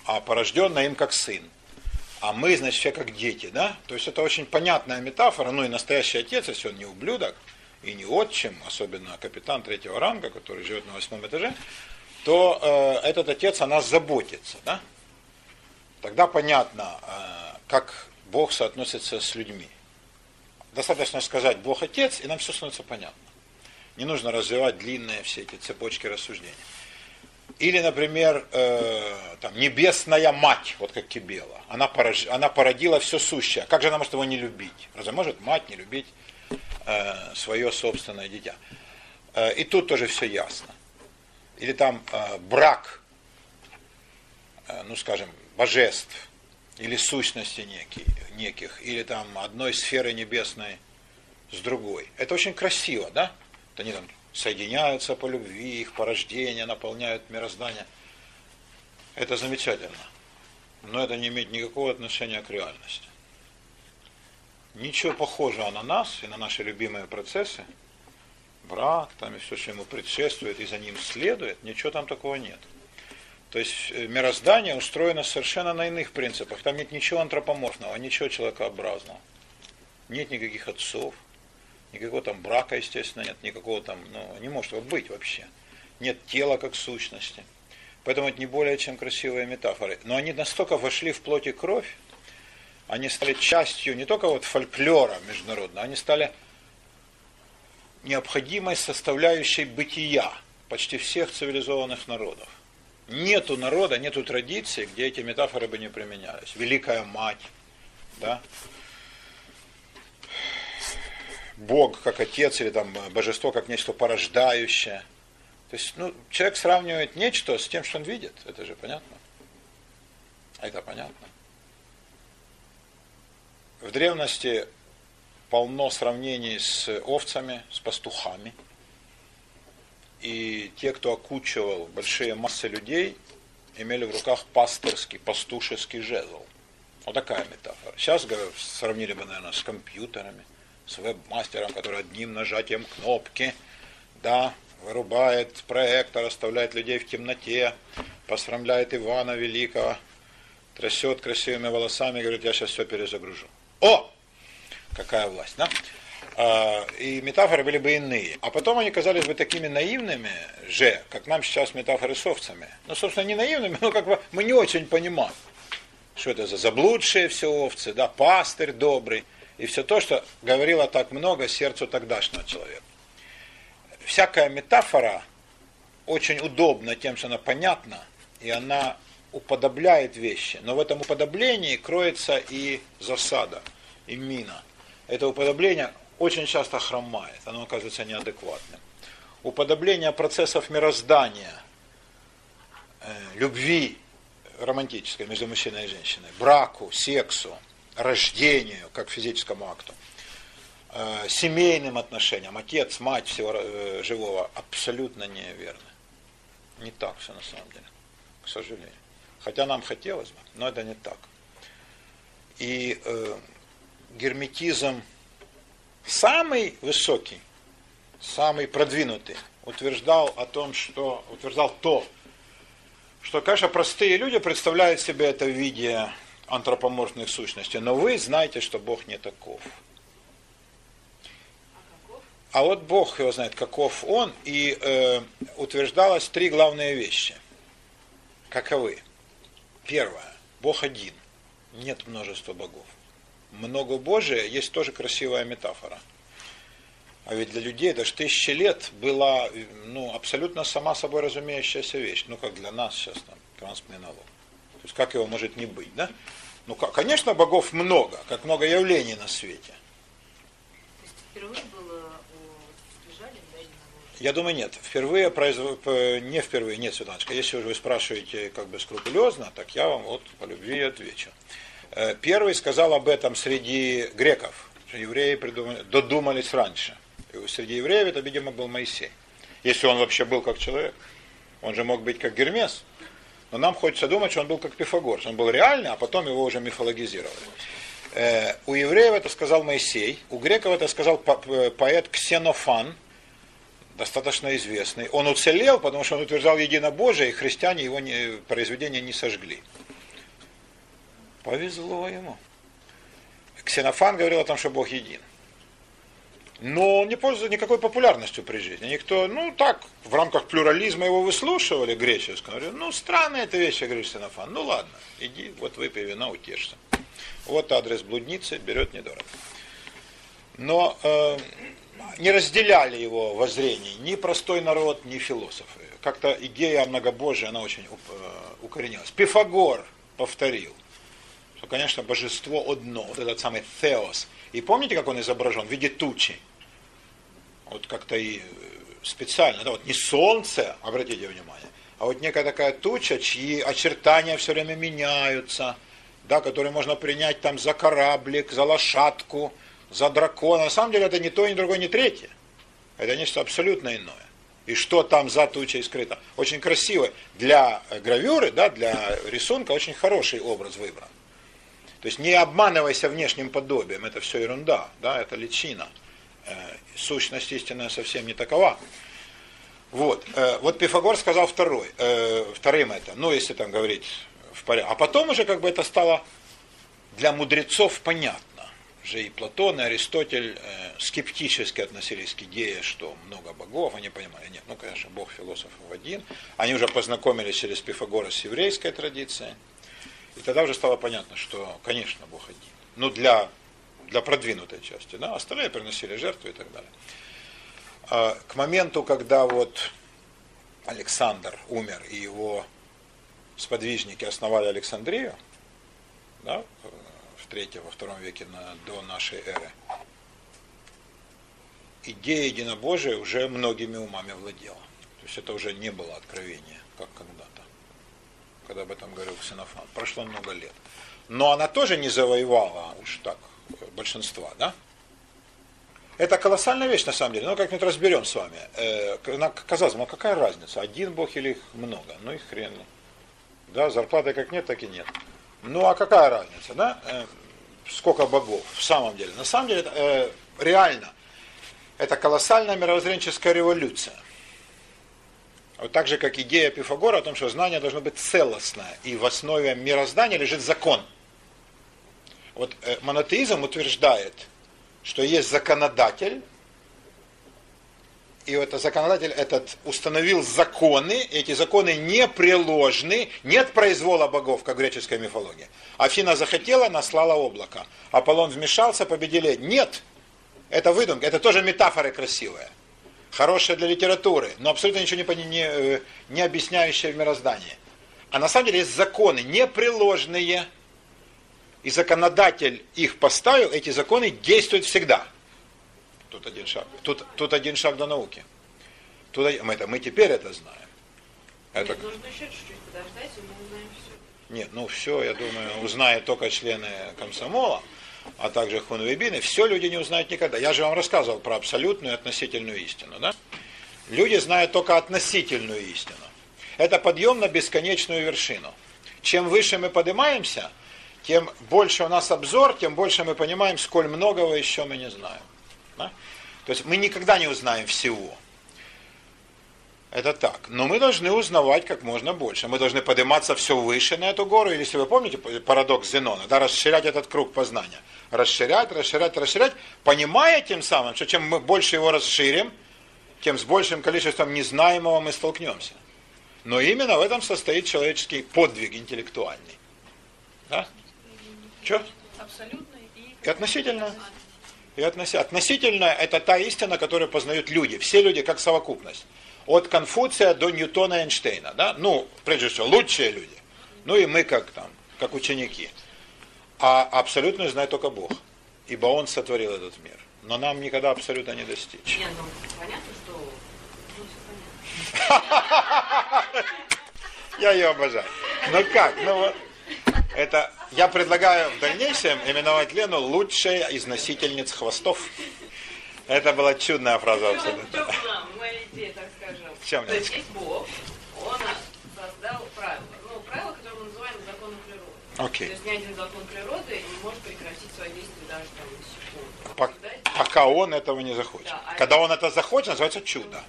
А порожденный им как сын. А мы, значит, все как дети, да? То есть это очень понятная метафора. Ну и настоящий отец, если он не ублюдок и не отчим, особенно капитан третьего ранга, который живет на восьмом этаже, то э, этот отец о нас заботится, да? Тогда понятно, э, как Бог соотносится с людьми. Достаточно сказать Бог отец, и нам все становится понятно. Не нужно развивать длинные все эти цепочки рассуждений. Или, например, э, там, небесная мать, вот как Кибела. Она, порож... она породила все сущее. Как же она может его не любить? Разве может мать не любить э, свое собственное дитя? Э, и тут тоже все ясно. Или там э, брак, э, ну скажем, божеств, или сущности некий, неких, или там одной сферы небесной с другой. Это очень красиво, да? Они там соединяются по любви, их порождение наполняют мироздание. Это замечательно. Но это не имеет никакого отношения к реальности. Ничего похожего на нас и на наши любимые процессы, брак, там и все, что ему предшествует и за ним следует, ничего там такого нет. То есть э, мироздание устроено совершенно на иных принципах. Там нет ничего антропоморфного, ничего человекообразного. Нет никаких отцов, никакого там брака, естественно, нет, никакого там, ну, не может его быть вообще. Нет тела как сущности. Поэтому это не более чем красивые метафоры. Но они настолько вошли в плоть и кровь, они стали частью не только вот фольклора международного, они стали необходимой составляющей бытия почти всех цивилизованных народов. Нету народа, нету традиции, где эти метафоры бы не применялись. Великая мать, да? Бог как отец или там божество как нечто порождающее. То есть, ну, человек сравнивает нечто с тем, что он видит. Это же понятно. Это понятно. В древности полно сравнений с овцами, с пастухами – и те, кто окучивал большие массы людей, имели в руках пасторский, пастушеский жезл. Вот такая метафора. Сейчас сравнили бы, наверное, с компьютерами, с веб-мастером, который одним нажатием кнопки, да, вырубает проектор, оставляет людей в темноте, посрамляет Ивана Великого, трясет красивыми волосами, говорит, я сейчас все перезагружу. О! Какая власть, да? А, и метафоры были бы иные. А потом они казались бы такими наивными же, как нам сейчас метафоры с овцами. Ну, собственно, не наивными, но как бы мы не очень понимаем, что это за заблудшие все овцы, да, пастырь добрый, и все то, что говорило так много сердцу тогдашнего человека. Всякая метафора очень удобна тем, что она понятна, и она уподобляет вещи. Но в этом уподоблении кроется и засада, и мина. Это уподобление очень часто хромает, оно оказывается неадекватным. Уподобление процессов мироздания, э, любви романтической между мужчиной и женщиной, браку, сексу, рождению, как физическому акту, э, семейным отношениям, отец, мать всего э, живого, абсолютно неверно. Не так все на самом деле, к сожалению. Хотя нам хотелось бы, но это не так. И э, герметизм самый высокий, самый продвинутый, утверждал о том, что утверждал то, что, конечно, простые люди представляют себе это в виде антропоморфных сущностей, но вы знаете, что Бог не таков. А вот Бог его знает, каков он, и э, утверждалось три главные вещи. Каковы? Первое. Бог один. Нет множества богов многобожие есть тоже красивая метафора. А ведь для людей даже тысячи лет была ну, абсолютно сама собой разумеющаяся вещь. Ну, как для нас сейчас там транспортный налог. То есть как его может не быть, да? Ну, конечно, богов много, как много явлений на свете. Впервые было у да, Я думаю, нет. Впервые, произв... не впервые, нет, Светланочка. Если уже вы спрашиваете как бы скрупулезно, так я вам вот по любви отвечу. Э, первый сказал об этом среди греков, что евреи придумали, додумались раньше. И среди евреев это, видимо, был Моисей. Если он вообще был как человек. Он же мог быть как Гермес. Но нам хочется думать, что он был как Пифагор. что Он был реальный, а потом его уже мифологизировали. Э, у евреев это сказал Моисей, у греков это сказал поэт Ксенофан, достаточно известный. Он уцелел, потому что он утверждал единобожие, и христиане его не, произведения не сожгли. Повезло ему. Ксенофан говорил о том, что Бог един. Но он не пользуется никакой популярностью при жизни. Никто, ну так, в рамках плюрализма его выслушивали греческого. Говорили, ну странная эта вещь, говорит Ксенофан. Ну ладно, иди, вот выпей вина, утешься. Вот адрес блудницы, берет недорого. Но э, не разделяли его воззрений ни простой народ, ни философы. Как-то идея многобожия, она очень э, укоренилась. Пифагор повторил, что, конечно, божество одно, вот этот самый Теос. И помните, как он изображен? В виде тучи. Вот как-то и э, специально, да, вот не солнце, обратите внимание, а вот некая такая туча, чьи очертания все время меняются – да, который можно принять там за кораблик, за лошадку, за дракона. На самом деле это не то, ни другое, ни третье. Это нечто абсолютно иное. И что там за тучей скрыто. Очень красиво. Для гравюры, да, для рисунка очень хороший образ выбран. То есть не обманывайся внешним подобием, это все ерунда, да, это личина. Э, сущность истинная совсем не такова. Вот, э, вот Пифагор сказал второй, э, вторым это, ну если там говорить в порядке. А потом уже как бы это стало для мудрецов понятно. Же и Платон, и Аристотель скептически относились к идее, что много богов, они понимали, нет, ну, конечно, бог философов один. Они уже познакомились через Пифагора с еврейской традицией. И тогда уже стало понятно, что, конечно, бог один. Ну, для, для продвинутой части, да, остальные приносили жертвы и так далее. А к моменту, когда вот Александр умер, и его сподвижники основали Александрию, да, в третьем, во втором веке на, до нашей эры, идея единобожия уже многими умами владела. То есть это уже не было откровение, как когда-то, когда об этом говорил Ксенофан. Прошло много лет. Но она тоже не завоевала уж так большинства, да? Это колоссальная вещь на самом деле. Ну, как-нибудь разберем с вами. Э, казалось бы, ну какая разница, один Бог или их много? Ну и хрен. Да, зарплаты как нет, так и нет. Ну а какая разница, да? Э, сколько богов в самом деле? На самом деле, э, реально, это колоссальная мировоззренческая революция. Вот так же, как идея Пифагора о том, что знание должно быть целостное, и в основе мироздания лежит закон. Вот э, монотеизм утверждает, что есть законодатель, и это законодатель этот установил законы, эти законы непреложны, нет произвола богов, как в греческой мифологии. Афина захотела, наслала облако. Аполлон вмешался, победили. Нет, это выдумка, это тоже метафоры красивые. Хорошая для литературы, но абсолютно ничего не, не, э, не объясняющее в мироздании. А на самом деле есть законы непреложные, и законодатель их поставил, эти законы действуют всегда. Тут один шаг. Тут, тут один шаг до науки. Тут, мы, это, мы теперь это знаем. Это... Нет, нужно еще чуть-чуть подождать, и мы узнаем все. Нет, ну все, я думаю, узнают только члены комсомола, а также хунвейбины. Все люди не узнают никогда. Я же вам рассказывал про абсолютную и относительную истину. Да? Люди знают только относительную истину. Это подъем на бесконечную вершину. Чем выше мы поднимаемся, тем больше у нас обзор, тем больше мы понимаем, сколь многого еще мы не знаем. Да? То есть мы никогда не узнаем всего. Это так. Но мы должны узнавать как можно больше. Мы должны подниматься все выше на эту гору. Или, если вы помните парадокс Зенона, да, расширять этот круг познания. Расширять, расширять, расширять, понимая тем самым, что чем мы больше его расширим, тем с большим количеством незнаемого мы столкнемся. Но именно в этом состоит человеческий подвиг интеллектуальный. Да? Что? Абсолютно и... Относительно и относительно. Относительно это та истина, которую познают люди. Все люди как совокупность. От Конфуция до Ньютона и Эйнштейна. Да? Ну, прежде всего, лучшие люди. Ну и мы как там, как ученики. А абсолютно знает только Бог. Ибо Он сотворил этот мир. Но нам никогда абсолютно не достичь. Нет, ну понятно, что ну, все понятно. Я ее обожаю. Ну как? Ну вот. Это я предлагаю в дальнейшем именовать Лену лучшей из носительниц хвостов. Это была чудная фраза абсолютно. В чем То есть Бог, он создал правила. Ну, правила, которые мы называем законом природы. Окей. То есть ни один закон природы не может прекратить свои действия даже там на секунду. Пока он этого не захочет. Да, а Когда он это захочет, называется чудо.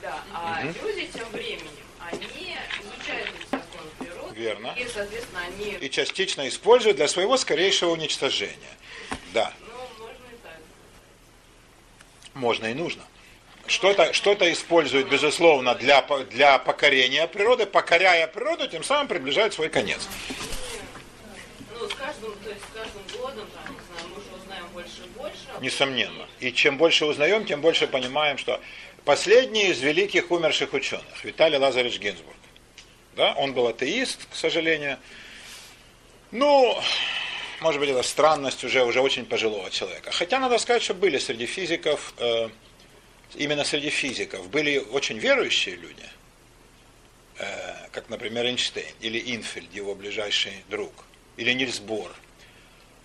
Да, а люди тем временем, они Верно. И, соответственно, они, И частично используют для своего скорейшего уничтожения. Да, ну, можно и так. можно и нужно. Что-то что используют, безусловно, для, для покорения природы, покоряя природу, тем самым приближают свой конец. Ну, с каждым, то есть с каждым годом, там, не знаю, мы уже узнаем больше и больше. Несомненно. И чем больше узнаем, тем больше понимаем, что последний из великих умерших ученых, Виталий Лазаревич Гинзбург, да, он был атеист, к сожалению. Ну, может быть, это странность уже, уже очень пожилого человека. Хотя надо сказать, что были среди физиков, э, именно среди физиков, были очень верующие люди, э, как, например, Эйнштейн или Инфельд, его ближайший друг, или Нильс Бор,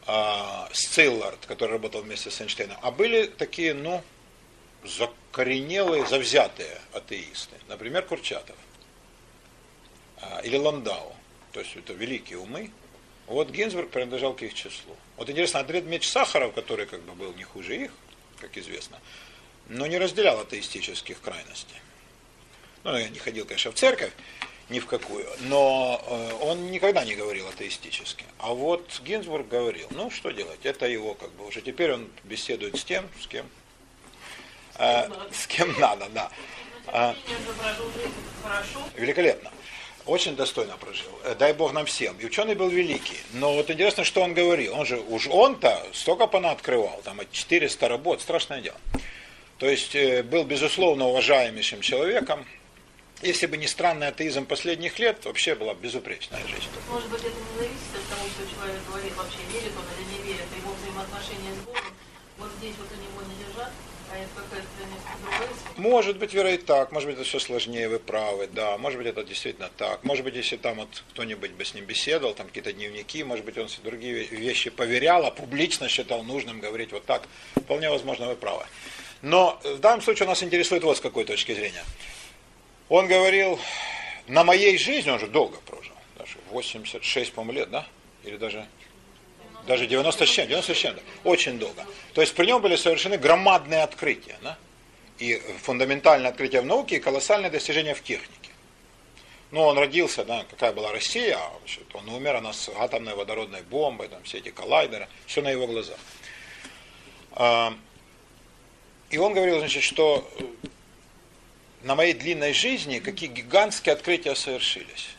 а, Сциллард, который работал вместе с Эйнштейном. А были такие, ну, закоренелые, завзятые атеисты. Например, Курчатов. А, или Ландау. То есть это великие умы. Вот Гинзбург принадлежал к их числу. Вот интересно, Андрей Дмитриевич Сахаров, который как бы был не хуже их, как известно, но не разделял атеистических крайностей. Ну, я не ходил, конечно, в церковь, ни в какую, но э, он никогда не говорил атеистически. А вот Гинзбург говорил, ну, что делать, это его как бы уже теперь он беседует с тем, с кем, э, с кем надо, да. А. Великолепно. Очень достойно прожил. Э, Дай Бог нам всем. И ученый был великий. Но вот интересно, что он говорил. Он же, уж он-то столько открывал, там 400 работ, страшное дело. То есть э, был, безусловно, уважаемейшим человеком. Если бы не странный атеизм последних лет, вообще была безупречная жизнь. Может быть, это не зависит от того, что человек говорит, вообще верит он или не верит, его взаимоотношения с Богом. Вот здесь вот у него не лежат, а это какая-то. Может быть, Вера, и так, может быть, это все сложнее, вы правы, да, может быть, это действительно так. Может быть, если там вот кто-нибудь бы с ним беседовал, там какие-то дневники, может быть, он себе другие вещи поверял, а публично считал нужным говорить вот так. Вполне возможно, вы правы. Но в данном случае нас интересует вот с какой точки зрения. Он говорил, на моей жизни, он же долго прожил, даже 86, по-моему, лет, да? Или даже даже 90 с чем, 90 с чем, да. очень долго. То есть при нем были совершены громадные открытия, да? И фундаментальное открытие в науке, и колоссальные достижения в технике. Ну, он родился, да, какая была Россия, а он умер, она с атомной водородной бомбой, там все эти коллайдеры, все на его глазах. А, И он говорил, значит, что э, на моей длинной жизни какие гигантские открытия совершились.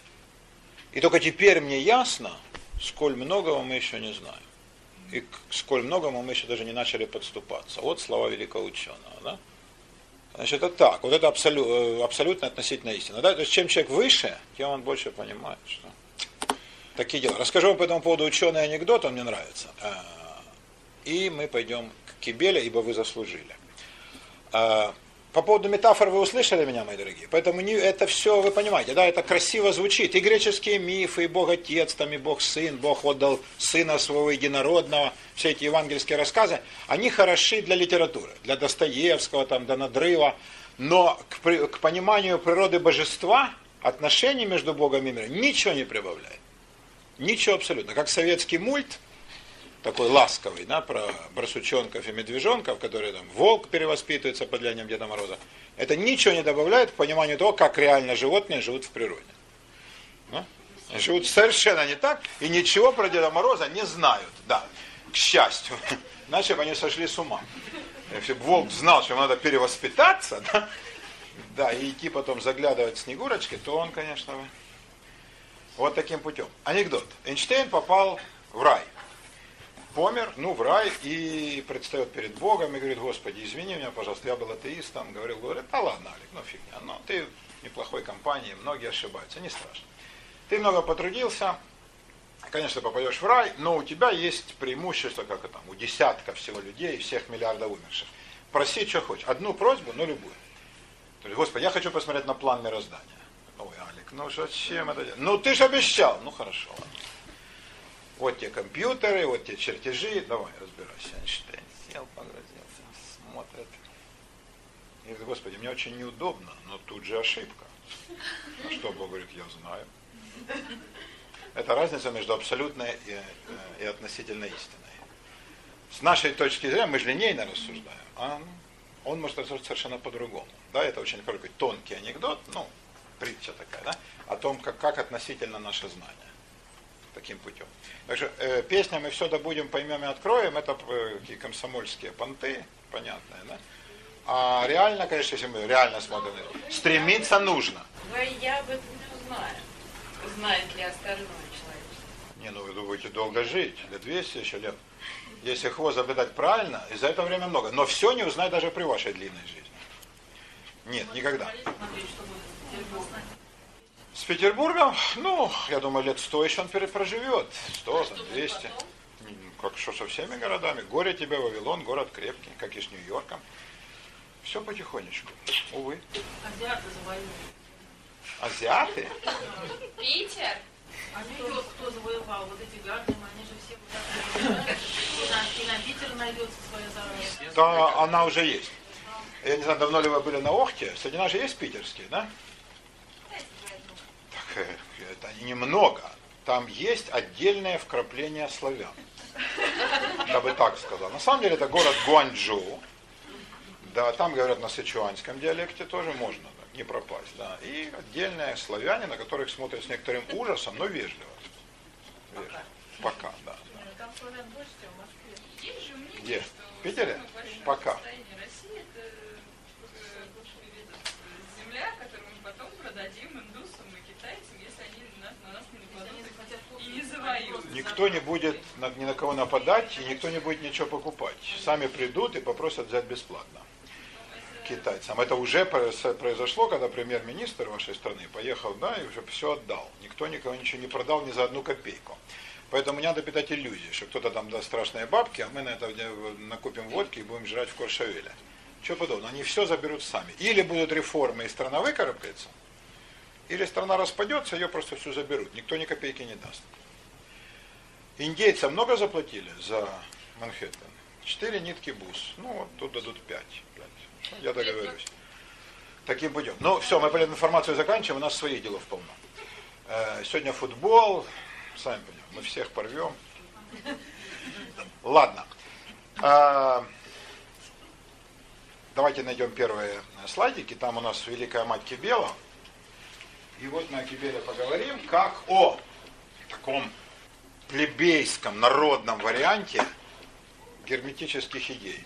И только теперь мне ясно, сколь многого мы еще не знаем. И сколь многому мы еще даже не начали подступаться. Вот слова великого ученого. Да? Значит, это так. Вот это абсолю, э, абсолютно относительная истина. Да? То есть, чем человек выше, тем он больше понимает, что такие дела. Расскажу вам по этому поводу ученый анекдот, он мне нравится. А, И мы пойдем к Кибеле, ибо вы заслужили. По поводу метафор вы услышали меня, мои дорогие. Поэтому не, это все, вы понимаете, да, это красиво звучит. И греческие мифы, и Бог Отец, там, и Бог Сын, Бог отдал Сына Своего Единородного, все эти евангельские рассказы, они хороши для литературы, для Достоевского, там, до надрыва. Но к, к пониманию природы божества, отношений между Богом и миром, ничего не прибавляет. Ничего абсолютно. Как советский мульт, такой ласковый, да, про барсучонков и медвежонков, которые там волк перевоспитывается под влиянием Деда Мороза. Это ничего не добавляет к пониманию того, как реально животные живут в природе. Да? Живут совершенно не так и ничего про Деда Мороза не знают. Да, к счастью. Иначе бы они сошли с ума. Если бы волк знал, что ему надо перевоспитаться, да, да, и идти потом заглядывать в Снегурочки, то он, конечно, вот таким путем. Анекдот. Эйнштейн попал в рай помер, ну, в рай, и предстает перед Богом и говорит, Господи, извини меня, пожалуйста, я был атеистом, говорил, говорит, да ладно, Алик, ну фигня, но ты в неплохой компании, многие ошибаются, не страшно. Ты много потрудился, конечно, попадешь в рай, но у тебя есть преимущество, как это там, у десятка всего людей, всех миллиардов умерших. Проси, что хочешь. Одну просьбу, но любую. То есть, Господи, я хочу посмотреть на план мироздания. Ой, Алик, ну зачем это делать? Ну ты же обещал. Ну хорошо, ладно. Вот те компьютеры, вот те чертежи, давай, разбирайся. Эйнштейн сел, погрозился, смотрит. И говорит, Господи, мне очень неудобно, но тут же ошибка. На что Бог говорит, я знаю. Это разница между абсолютной и, э, и относительной истиной. С нашей точки зрения, мы же линейно рассуждаем, а он может рассуждать совершенно по-другому. Да, это очень такой тонкий анекдот, ну, притча такая, да, о том, как, как относительно наше знание. Таким путем. Так что э, песня мы все добудем, поймем и откроем, это э, такие комсомольские понты, понятные, да. А реально, конечно, если мы реально смотрим, стремиться нужно. Я об этом не узнаю. Знает ли остальное человечество? Не, ну вы будете долго жить, лет 200 еще лет. Если хвост заблюдать правильно, и за это время много. Но все не узнать даже при вашей длинной жизни. Нет, никогда. Смотреть, с Петербургом. Ну, я думаю, лет 100 еще он проживет. 100, там, 200. М, Как что со всеми городами. Горе тебе, Вавилон, город крепкий, как и с Нью-Йорком. Все потихонечку. Увы. Азиаты завоюют. Азиаты? Питер? А кто, кто завоевал? Вот эти гардемы, они же все и на Питер найдется своя зараза. Да, она уже есть. Я не знаю, давно ли вы были на Охте. Среди нас же есть питерские, да? Это немного. Там есть отдельное вкрапление славян. Я бы так сказал. На самом деле это город Гуанчжоу. Да, там говорят на сычуанском диалекте тоже можно да, не пропасть. Да. И отдельные славяне, на которых смотрят с некоторым ужасом, но вежливо. Вежливо. Пока, да. Там славян больше, чем в Москве. Где? В Питере? Пока. состояние России это э, бывший вид, э, земля, которую мы потом продадим индусам и китайцам, если они нас, на нас не Они нападут захотят и не завоюют. Никто не будет ни на кого нападать, и никто не будет ничего покупать. Сами придут и попросят взять бесплатно китайцам. Это уже про- произошло, когда премьер-министр вашей страны поехал, да, и уже все отдал. Никто никого ничего не продал ни за одну копейку. Поэтому не надо питать иллюзии, что кто-то там даст страшные бабки, а мы на это накупим водки и будем жрать в Коршавеле. Что подобного? Они все заберут сами. Или будут реформы, и страна выкарабкается, или страна распадется, ее просто всю заберут. Никто ни копейки не даст. Индейцам много заплатили за Манхэттен? Четыре нитки бус. Ну, вот тут дадут пять. Пять. Ну, Я договорюсь. Таким путем. Ну, все, мы информацию заканчиваем, у нас своих делов полно. Э, Сегодня футбол, сами понимаете, мы всех порвем. Ладно. А, Давайте найдем первые слайдики. Там у нас Великая Мать Кибела. И вот мы о Кибеле поговорим, как о таком плебейском народном варианте герметических идей.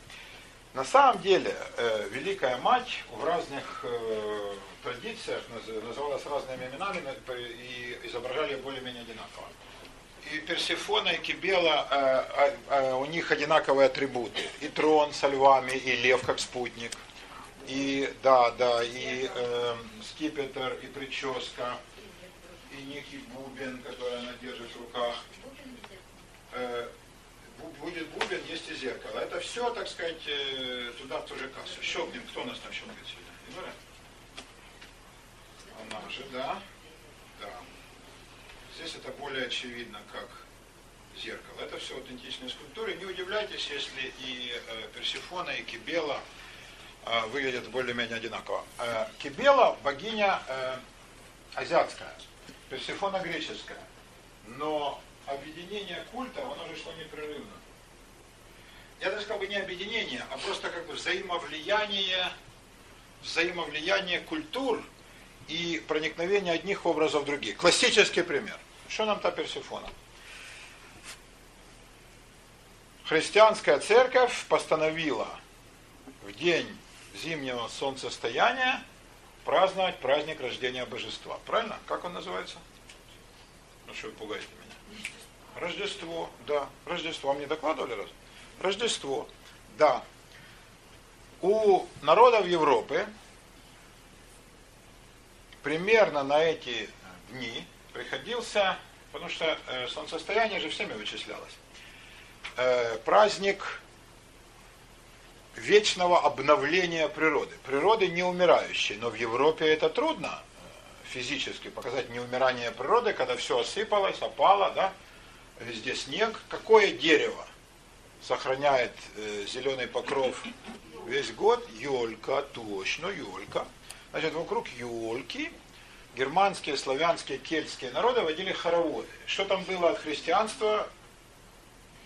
На самом деле, э, Великая Мать в разных э, традициях наз- называлась разными именами и изображали ее более-менее одинаково. И Персифона, и Кибела, э, а- а у них одинаковые атрибуты. И трон со львами, и лев как спутник. И, да, да, и э, скипетр, и прическа, и некий бубен, который она держит в руках. Э, бу- будет бубен, есть и зеркало. Это все, так сказать, э, туда в ту же кассу. Щелкнем, кто у нас там щелкает сегодня? Игоря? Она же, да. Да. Здесь это более очевидно, как зеркало. Это все аутентичные скульптуры. Не удивляйтесь, если и э, Персифона, и Кибела выглядят более-менее одинаково. Кибела богиня азиатская, Персифона греческая. Но объединение культа, оно же шло непрерывно. Я даже сказал бы не объединение, а просто как бы взаимовлияние, взаимовлияние культур и проникновение одних образов в другие. Классический пример. Что нам та Персифона? Христианская церковь постановила в день зимнего солнцестояния праздновать праздник рождения божества. Правильно? Как он называется? Ну что вы пугаете меня? Рождество, да. Рождество. Вам не докладывали раз? Рождество, да. У народов Европы примерно на эти дни приходился, потому что э, солнцестояние же всеми вычислялось, э, праздник вечного обновления природы. Природы не умирающей, но в Европе это трудно э, физически показать неумирание природы, когда все осыпалось, опало, да, везде снег. Какое дерево сохраняет э, зеленый покров весь год? Елка, точно, елка. Значит, вокруг елки германские, славянские, кельтские народы водили хороводы. Что там было от христианства,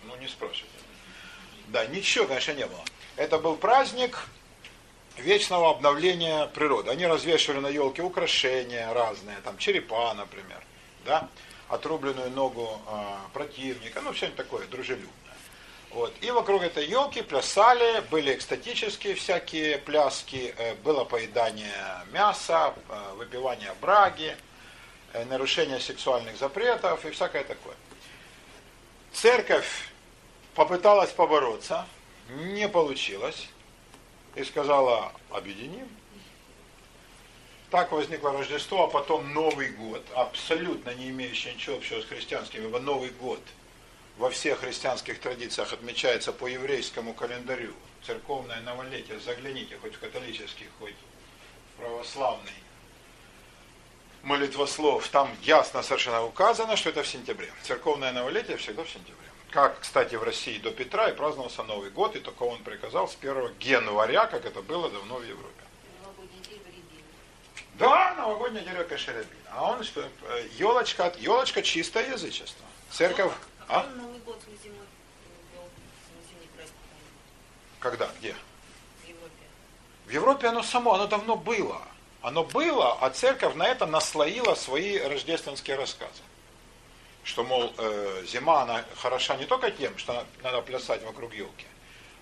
ну не спрашивайте. Да, ничего, конечно, не было. Это был праздник вечного обновления природы. Они развешивали на елке украшения разные, там черепа, например, да, отрубленную ногу э, противника, ну, все такое дружелюбное. Вот. И вокруг этой елки плясали, были экстатические всякие пляски, э, было поедание мяса, э, выпивание браги, э, нарушение сексуальных запретов и всякое такое. Церковь попыталась побороться, не получилось, и сказала, объединим. Так возникло Рождество, а потом Новый год, абсолютно не имеющий ничего общего с христианским, ибо Новый год во всех христианских традициях отмечается по еврейскому календарю. Церковное новолетие, загляните, хоть в католический, хоть в православный молитвослов, там ясно совершенно указано, что это в сентябре. Церковное новолетие всегда в сентябре. Как, кстати, в России до Петра и праздновался Новый год, и только он приказал с 1 января, как это было давно в Европе. Да, новогодняя дерево кашеребин. А он что? Елочка, елочка чистое язычество. Церковь. А? Новый год зимой Когда? Где? в Европе. В Европе оно само, оно давно было. Оно было, а церковь на это наслоила свои рождественские рассказы. Что, мол, э, зима, она хороша не только тем, что надо плясать вокруг елки,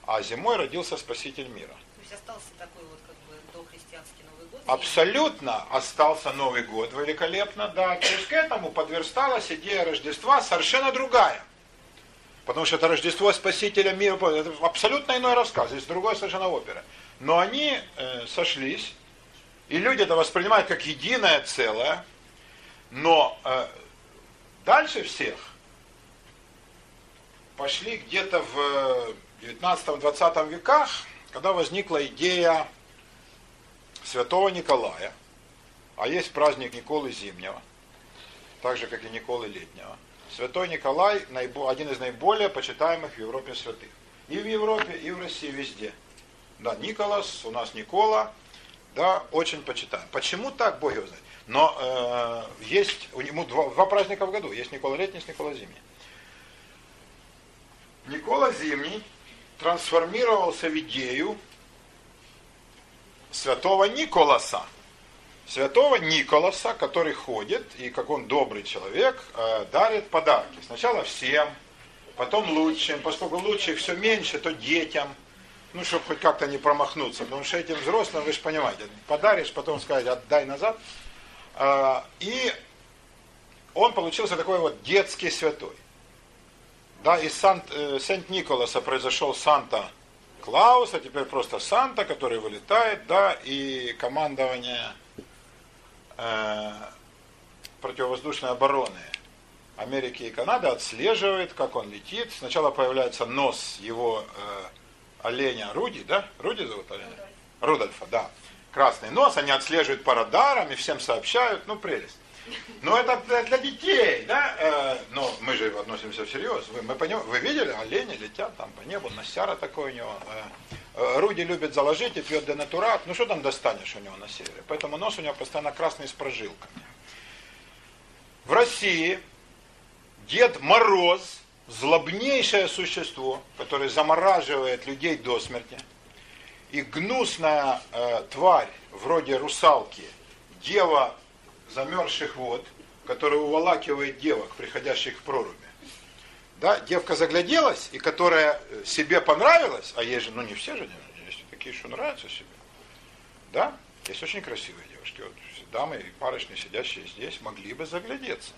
а зимой родился Спаситель мира. То есть остался такой вот как бы дохристианский Новый год. Абсолютно остался Новый год великолепно, да. То есть к этому подверсталась идея Рождества совершенно другая. Потому что это Рождество Спасителя мира, это абсолютно иной рассказ, здесь другой совершенно опера. Но они э, сошлись, и люди это воспринимают как единое целое, но э, дальше всех пошли где-то в 19-20 веках, когда возникла идея святого Николая, а есть праздник Николы Зимнего, так же, как и Николы Летнего. Святой Николай один из наиболее почитаемых в Европе святых. И в Европе, и в России, везде. Да, Николас, у нас Никола, да, очень почитаем. Почему так, Бог его знает. Но э, есть у него два, два праздника в году. Есть Никола Летний, есть Никола Зимний. Никола Зимний трансформировался в идею святого Николаса. Святого Николаса, который ходит и, как он добрый человек, э, дарит подарки. Сначала всем, потом лучшим, поскольку лучших все меньше, то детям, ну, чтобы хоть как-то не промахнуться. Потому что этим взрослым, вы же понимаете, подаришь, потом сказать, отдай назад. Э, и он получился такой вот детский святой. Да, из э, Сент-Николаса произошел Санта Клаус, а теперь просто Санта, который вылетает, да, и командование э, противовоздушной обороны Америки и Канады отслеживает, как он летит. Сначала появляется нос его э, оленя Руди, да? Руди зовут оленя? Рудольфа, да. Красный нос, они отслеживают по радарам и всем сообщают, ну прелесть. Но это для детей, да? Э, но мы же относимся всерьез. Вы, мы поним... Вы видели, олени летят там по небу, носяра такой у него. Э, э, Руди любит заложить и пьет денатурат. Ну что там достанешь у него на севере? Поэтому нос у него постоянно красный с прожилками. В России Дед Мороз, злобнейшее существо, которое замораживает людей до смерти, и гнусная э, тварь, вроде русалки, дева замерзших вод, которая уволакивает девок, приходящих к проруби. Да, девка загляделась, и которая себе понравилась, а есть же, ну не все же, есть такие, что нравятся себе. Да, есть очень красивые девушки. Вот дамы и барышни, сидящие здесь, могли бы заглядеться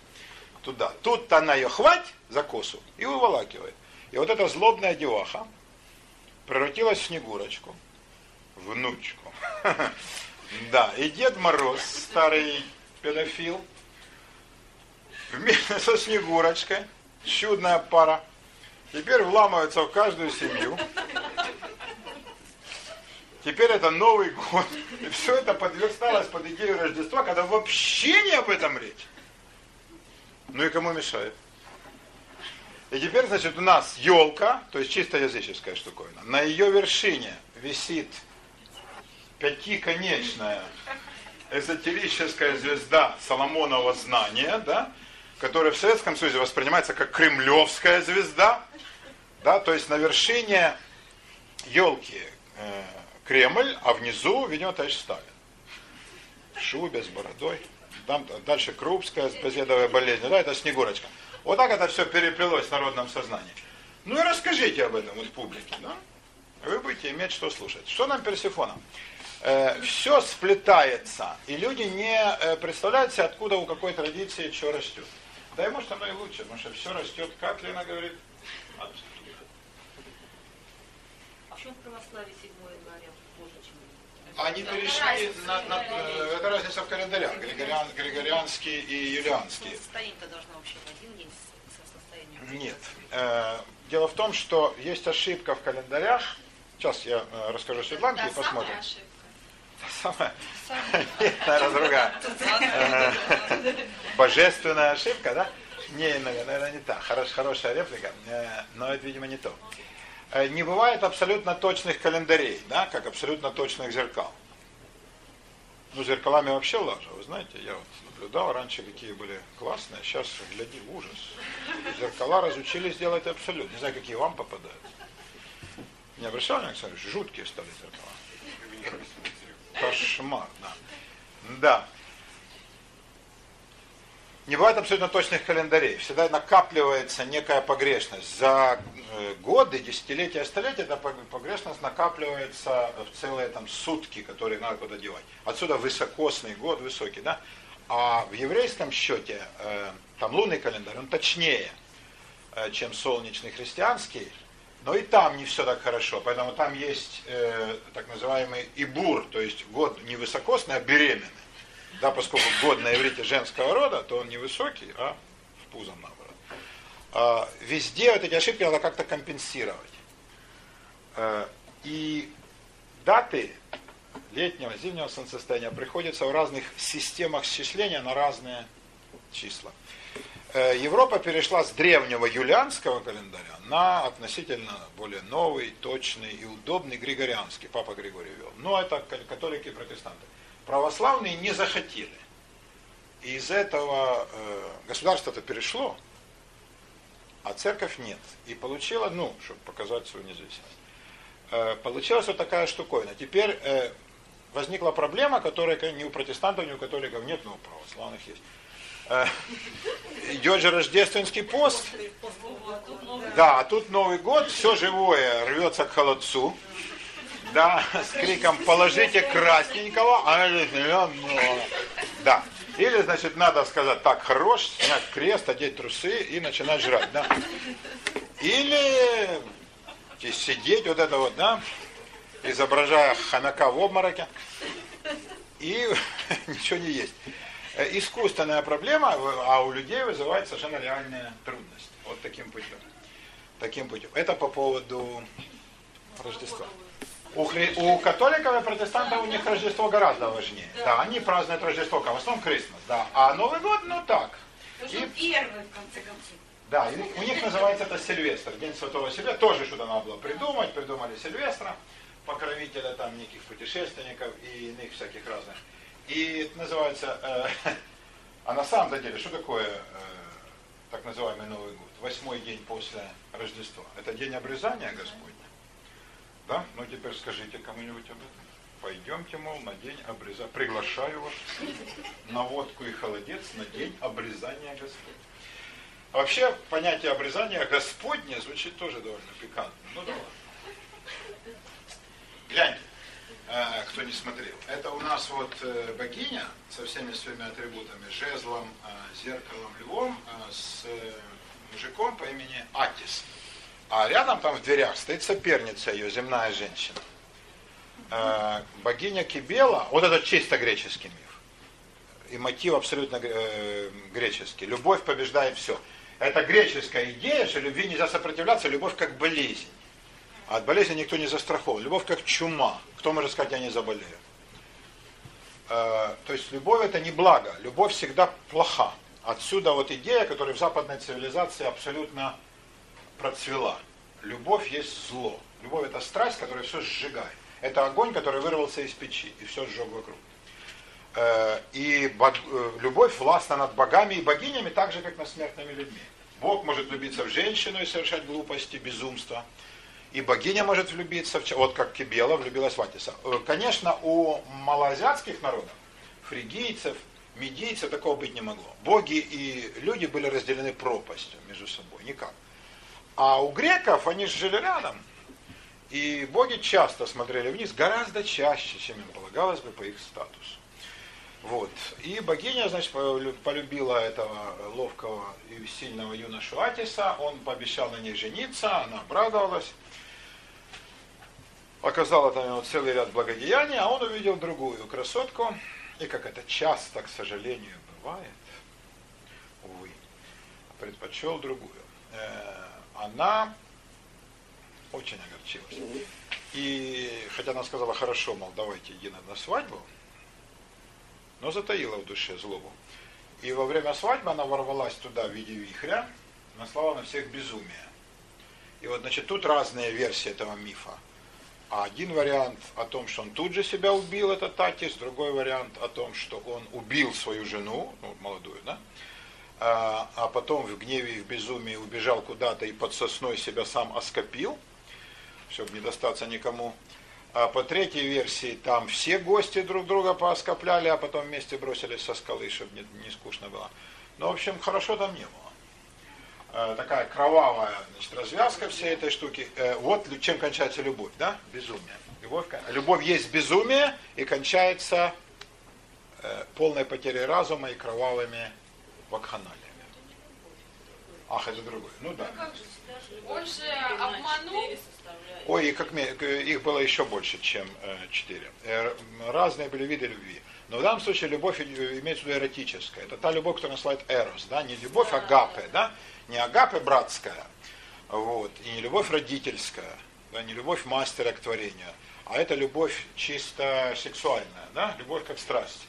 туда. Тут она ее хвать за косу и уволакивает. И вот эта злобная деваха превратилась в Снегурочку, внучку. Да, и Дед Мороз, старый педофил, вместе со Снегурочкой, чудная пара, теперь вламываются в каждую семью. Теперь это Новый год. И все это подверсталось под идею Рождества, когда вообще не об этом речь. Ну и кому мешает? И теперь, значит, у нас елка, то есть чисто языческая штуковина. На ее вершине висит пятиконечная эзотерическая звезда Соломонова знания, да, которая в Советском Союзе воспринимается как кремлевская звезда, да, то есть на вершине елки э, Кремль, а внизу, видимо, товарищ Сталин. Шубе, с бородой. Там дальше Крупская, с базедовой болезнью, да, это Снегурочка. Вот так это все переплелось в народном сознании. Ну и расскажите об этом вот публике, да? Вы будете иметь что слушать. Что нам Персифона? Э, все сплетается, и люди не э, представляют себе, откуда у какой традиции что растет. Да может оно и лучше, потому что все растет, как Лена говорит, оттуда. А в чем православие 7 января позже, чем Они перешли на, на, э, это разница в календарях, Григориан, григорианский и юлианский. Состояние-то должно вообще в один день с- со состоянием. Нет. Э, Дело в том, что есть ошибка в календарях. Сейчас я расскажу Светланке и посмотрим. Самая Наверное, другая. Э, Божественная ошибка, да? Не, наверное, не та. Хорош, хорошая реплика, э, но это, видимо, не то. Э, Не бывает абсолютно точных календарей, да, как абсолютно точных зеркал. Ну, зеркалами вообще лажа, вы знаете, я вот наблюдал раньше, какие были классные, сейчас, гляди, ужас. Зеркала разучились делать абсолютно. Не знаю, какие вам попадают. Не обращал внимания, Александр, жуткие стали зеркала. Кошмар, да. Да. Не бывает абсолютно точных календарей. Всегда накапливается некая погрешность. За э, годы, десятилетия, столетия эта пог- погрешность накапливается в целые там сутки, которые надо куда девать. Отсюда высокосный год, высокий, да? А в еврейском счете, э, там лунный календарь, он точнее, э, чем солнечный христианский, но и там не все так хорошо, поэтому там есть э, так называемый ибур, то есть год не высокосный, а беременный. Да, поскольку год на иврите женского рода, то он не высокий, а в пузом наоборот. А, везде вот эти ошибки надо как-то компенсировать. Э, и даты летнего, зимнего солнцестояния приходится в разных системах счисления на разные числа. Э, Европа перешла с древнего юлианского календаря на относительно более новый, точный и удобный григорианский. Папа Григорий вел. Но это ка- католики и протестанты. Православные не захотели. И из этого э, государство-то перешло, а церковь нет. И получила, ну, чтобы показать свою независимость. Э, получилась вот такая штуковина. Теперь возникла проблема, которая ни у протестантов, ни у католиков нет, но у православных есть. Э, идет же рождественский пост. Да, а тут Новый год, все живое рвется к холодцу. Да, с криком «положите красненького», а да. Или, значит, надо сказать, так, хорош, снять крест, одеть трусы и начинать жрать, да. Или сидеть вот это вот, да, изображая ханака в обмороке, и ничего не есть. Э, Искусственная проблема, а у людей вызывает совершенно реальные трудности. Вот таким путем. Таким путем. Это по поводу Рождества. У, хри... у католиков и протестантов у них Рождество гораздо важнее. Да, они празднуют Рождество, как в основном Крисмас, да. А Новый год, ну так. Потому что первый, в конце концов. Да, и у них называется это Сильвестр, День Святого Сильвестра. Тоже что-то надо было придумать, придумали Сильвестра, покровителя там неких путешественников и иных всяких разных. И это называется, э, а на самом деле, что такое э, так называемый Новый год? Восьмой день после Рождества. Это день обрезания Господня. Да? Ну теперь скажите кому-нибудь об этом. Пойдемте, мол, на день обрезания. Приглашаю вас на водку и холодец на день обрезания Господня. А Вообще понятие обрезания Господне звучит тоже довольно пикантно. Ну да ладно. Гляньте, кто не смотрел. Это у нас вот э, богиня со всеми своими атрибутами, жезлом, э, зеркалом, львом, э, с э, мужиком по имени Атис. А рядом там в дверях стоит соперница ее, земная женщина. Богиня Кибела, вот это чисто греческий миф. И мотив абсолютно э, греческий. Любовь побеждает все. Это греческая идея, что любви нельзя сопротивляться, любовь как болезнь. От болезни никто не застрахован. Любовь как чума. Кто может сказать, я не заболею? Э, то есть любовь это не благо. Любовь всегда плоха. Отсюда вот идея, которая в западной цивилизации абсолютно процвела. Любовь есть зло. Любовь это страсть, которая все сжигает. Это огонь, который вырвался из печи и все сжег вокруг. Э, и э, любовь властна над богами и богинями так же, как над смертными людьми. Бог может влюбиться в женщину и совершать глупости, безумство. И богиня может влюбиться, в, вот как Кибела влюбилась в Атиса. Э, конечно, у малоазиатских народов, фригийцев, медийцев такого быть не могло. Боги и люди были разделены пропастью между собой, никак. А у греков, они жили рядом, и боги часто смотрели вниз, гораздо чаще, чем им полагалось бы по их статусу. Вот. И богиня, значит, полюбила этого ловкого и сильного юношу Атиса, он пообещал на ней жениться, она обрадовалась, оказала там ему целый ряд благодеяний, а он увидел другую красотку, и как это часто, к сожалению, бывает, увы, предпочел другую. Э, она очень огорчилась. И хотя она сказала, хорошо, мол, давайте иди на свадьбу, но затаила в душе злобу. И во время свадьбы она ворвалась туда в виде вихря, наслала на всех безумие. И вот, значит, тут разные версии этого мифа. А один вариант о том, что он тут же себя убил, это Татис, другой вариант о том, что он убил свою жену, ну, молодую, да, а, а потом в гневе и в безумии убежал куда-то и под сосной себя сам оскопил, чтобы не достаться никому. А по третьей версии, там все гости друг друга пооскопляли, а потом вместе бросились со скалы, чтобы не, не скучно было. Но, в общем, хорошо там не было. А, такая кровавая значит, развязка всей этой штуки. Э, вот чем кончается любовь, да? Безумие. Любовь, любовь есть безумие и кончается э, полной потерей разума и кровавыми вакханалиями. Ах, это другое. Ну да. Он же обманул Ой, и как их было еще больше, чем э, четыре. Э, разные были виды любви. Но в данном случае любовь имеется в виду эротическая. Это та любовь, которая называют эрос, да, не любовь агапе, да, не агапе братская, вот, и не любовь родительская, да, не любовь мастера к творению, а это любовь чисто сексуальная, да, любовь как страсть.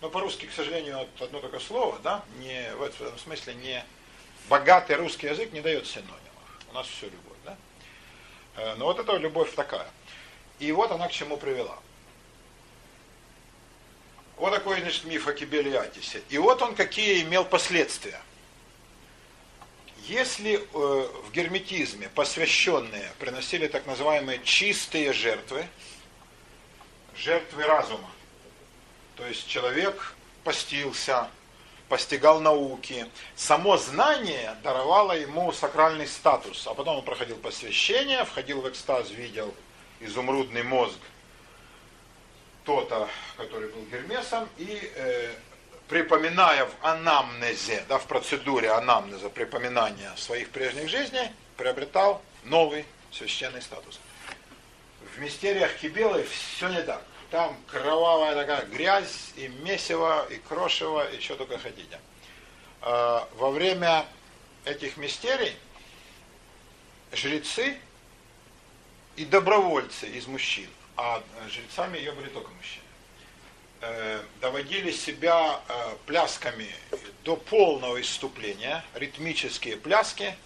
Но по-русски, к сожалению, одно только слово, да, не, в этом смысле не богатый русский язык не дает синонимов. У нас все любовь. Э, но вот эта любовь такая. И вот она к чему привела. Вот такой, значит, миф о Кибеле и Атисе. И вот он какие имел последствия. Если э, в герметизме посвященные приносили так называемые чистые жертвы, жертвы разума, то есть человек постился, постигал науки. Само знание даровало ему сакральный статус. А потом он проходил посвящение, входил в экстаз, видел изумрудный мозг то-то, который был Гермесом, и э, припоминая в анамнезе, да, в процедуре анамнеза, припоминания своих прежних жизней, приобретал новый священный статус. В мистериях Кибелы все не так. Там кровавая такая грязь, и месиво, и крошево, и что только хотите. А, во время этих мистерий жрецы и добровольцы из мужчин, а жрецами ее были только мужчины, доводили себя э, плясками до полного исступления, ритмические пляски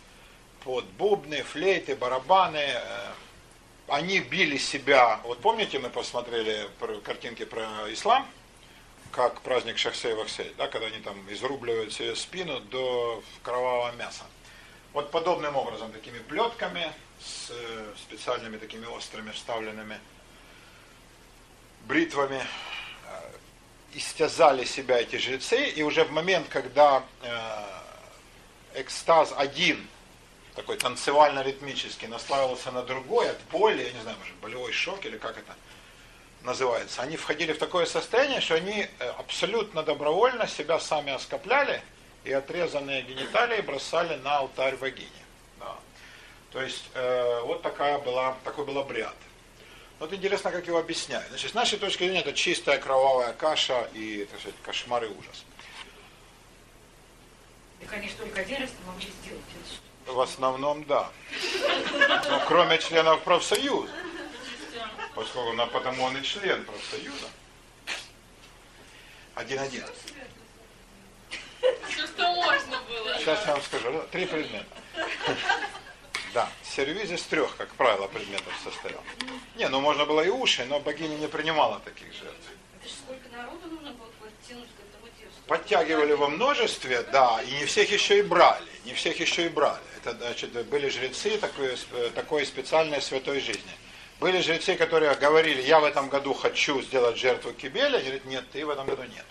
под бубны, флейты, барабаны, э, они били себя, вот помните, мы посмотрели картинки про ислам, как праздник Шахсей Вахсей, да, когда они там изрубливают себе спину до кровавого мяса. Вот подобным образом, такими плетками, с э, специальными такими острыми вставленными бритвами, э, истязали себя эти жрецы, и уже в момент, когда э, экстаз один – такой танцевально-ритмический, наслаивался на другой от боли, я не знаю, может, болевой шок или как это называется, они входили в такое состояние, что они э, абсолютно добровольно себя сами оскопляли и отрезанные гениталии бросали на алтарь богини. Да. То есть э, вот такая была, такой был обряд. Вот интересно, как его объясняют. Значит, с нашей точки зрения это чистая кровавая каша и, так сказать, кошмар и ужас. Так они только один раз могли сделать это? В основном да. Но кроме членов профсоюза. Поскольку он, потому он и член профсоюза. Один-один. Что можно было? Сейчас я вам скажу. Три предмета. Да, сервиз из трех, как правило, предметов состоял. Не, ну можно было и уши, но богиня не принимала таких жертв. Это сколько народу нужно было подтянуть к этому тексту. Подтягивали во множестве, да, и не всех еще и брали, не всех еще и брали. Это, значит, были жрецы такой, такой специальной святой жизни. Были жрецы, которые говорили, я в этом году хочу сделать жертву Кибеля, говорит, нет, ты в этом году нет.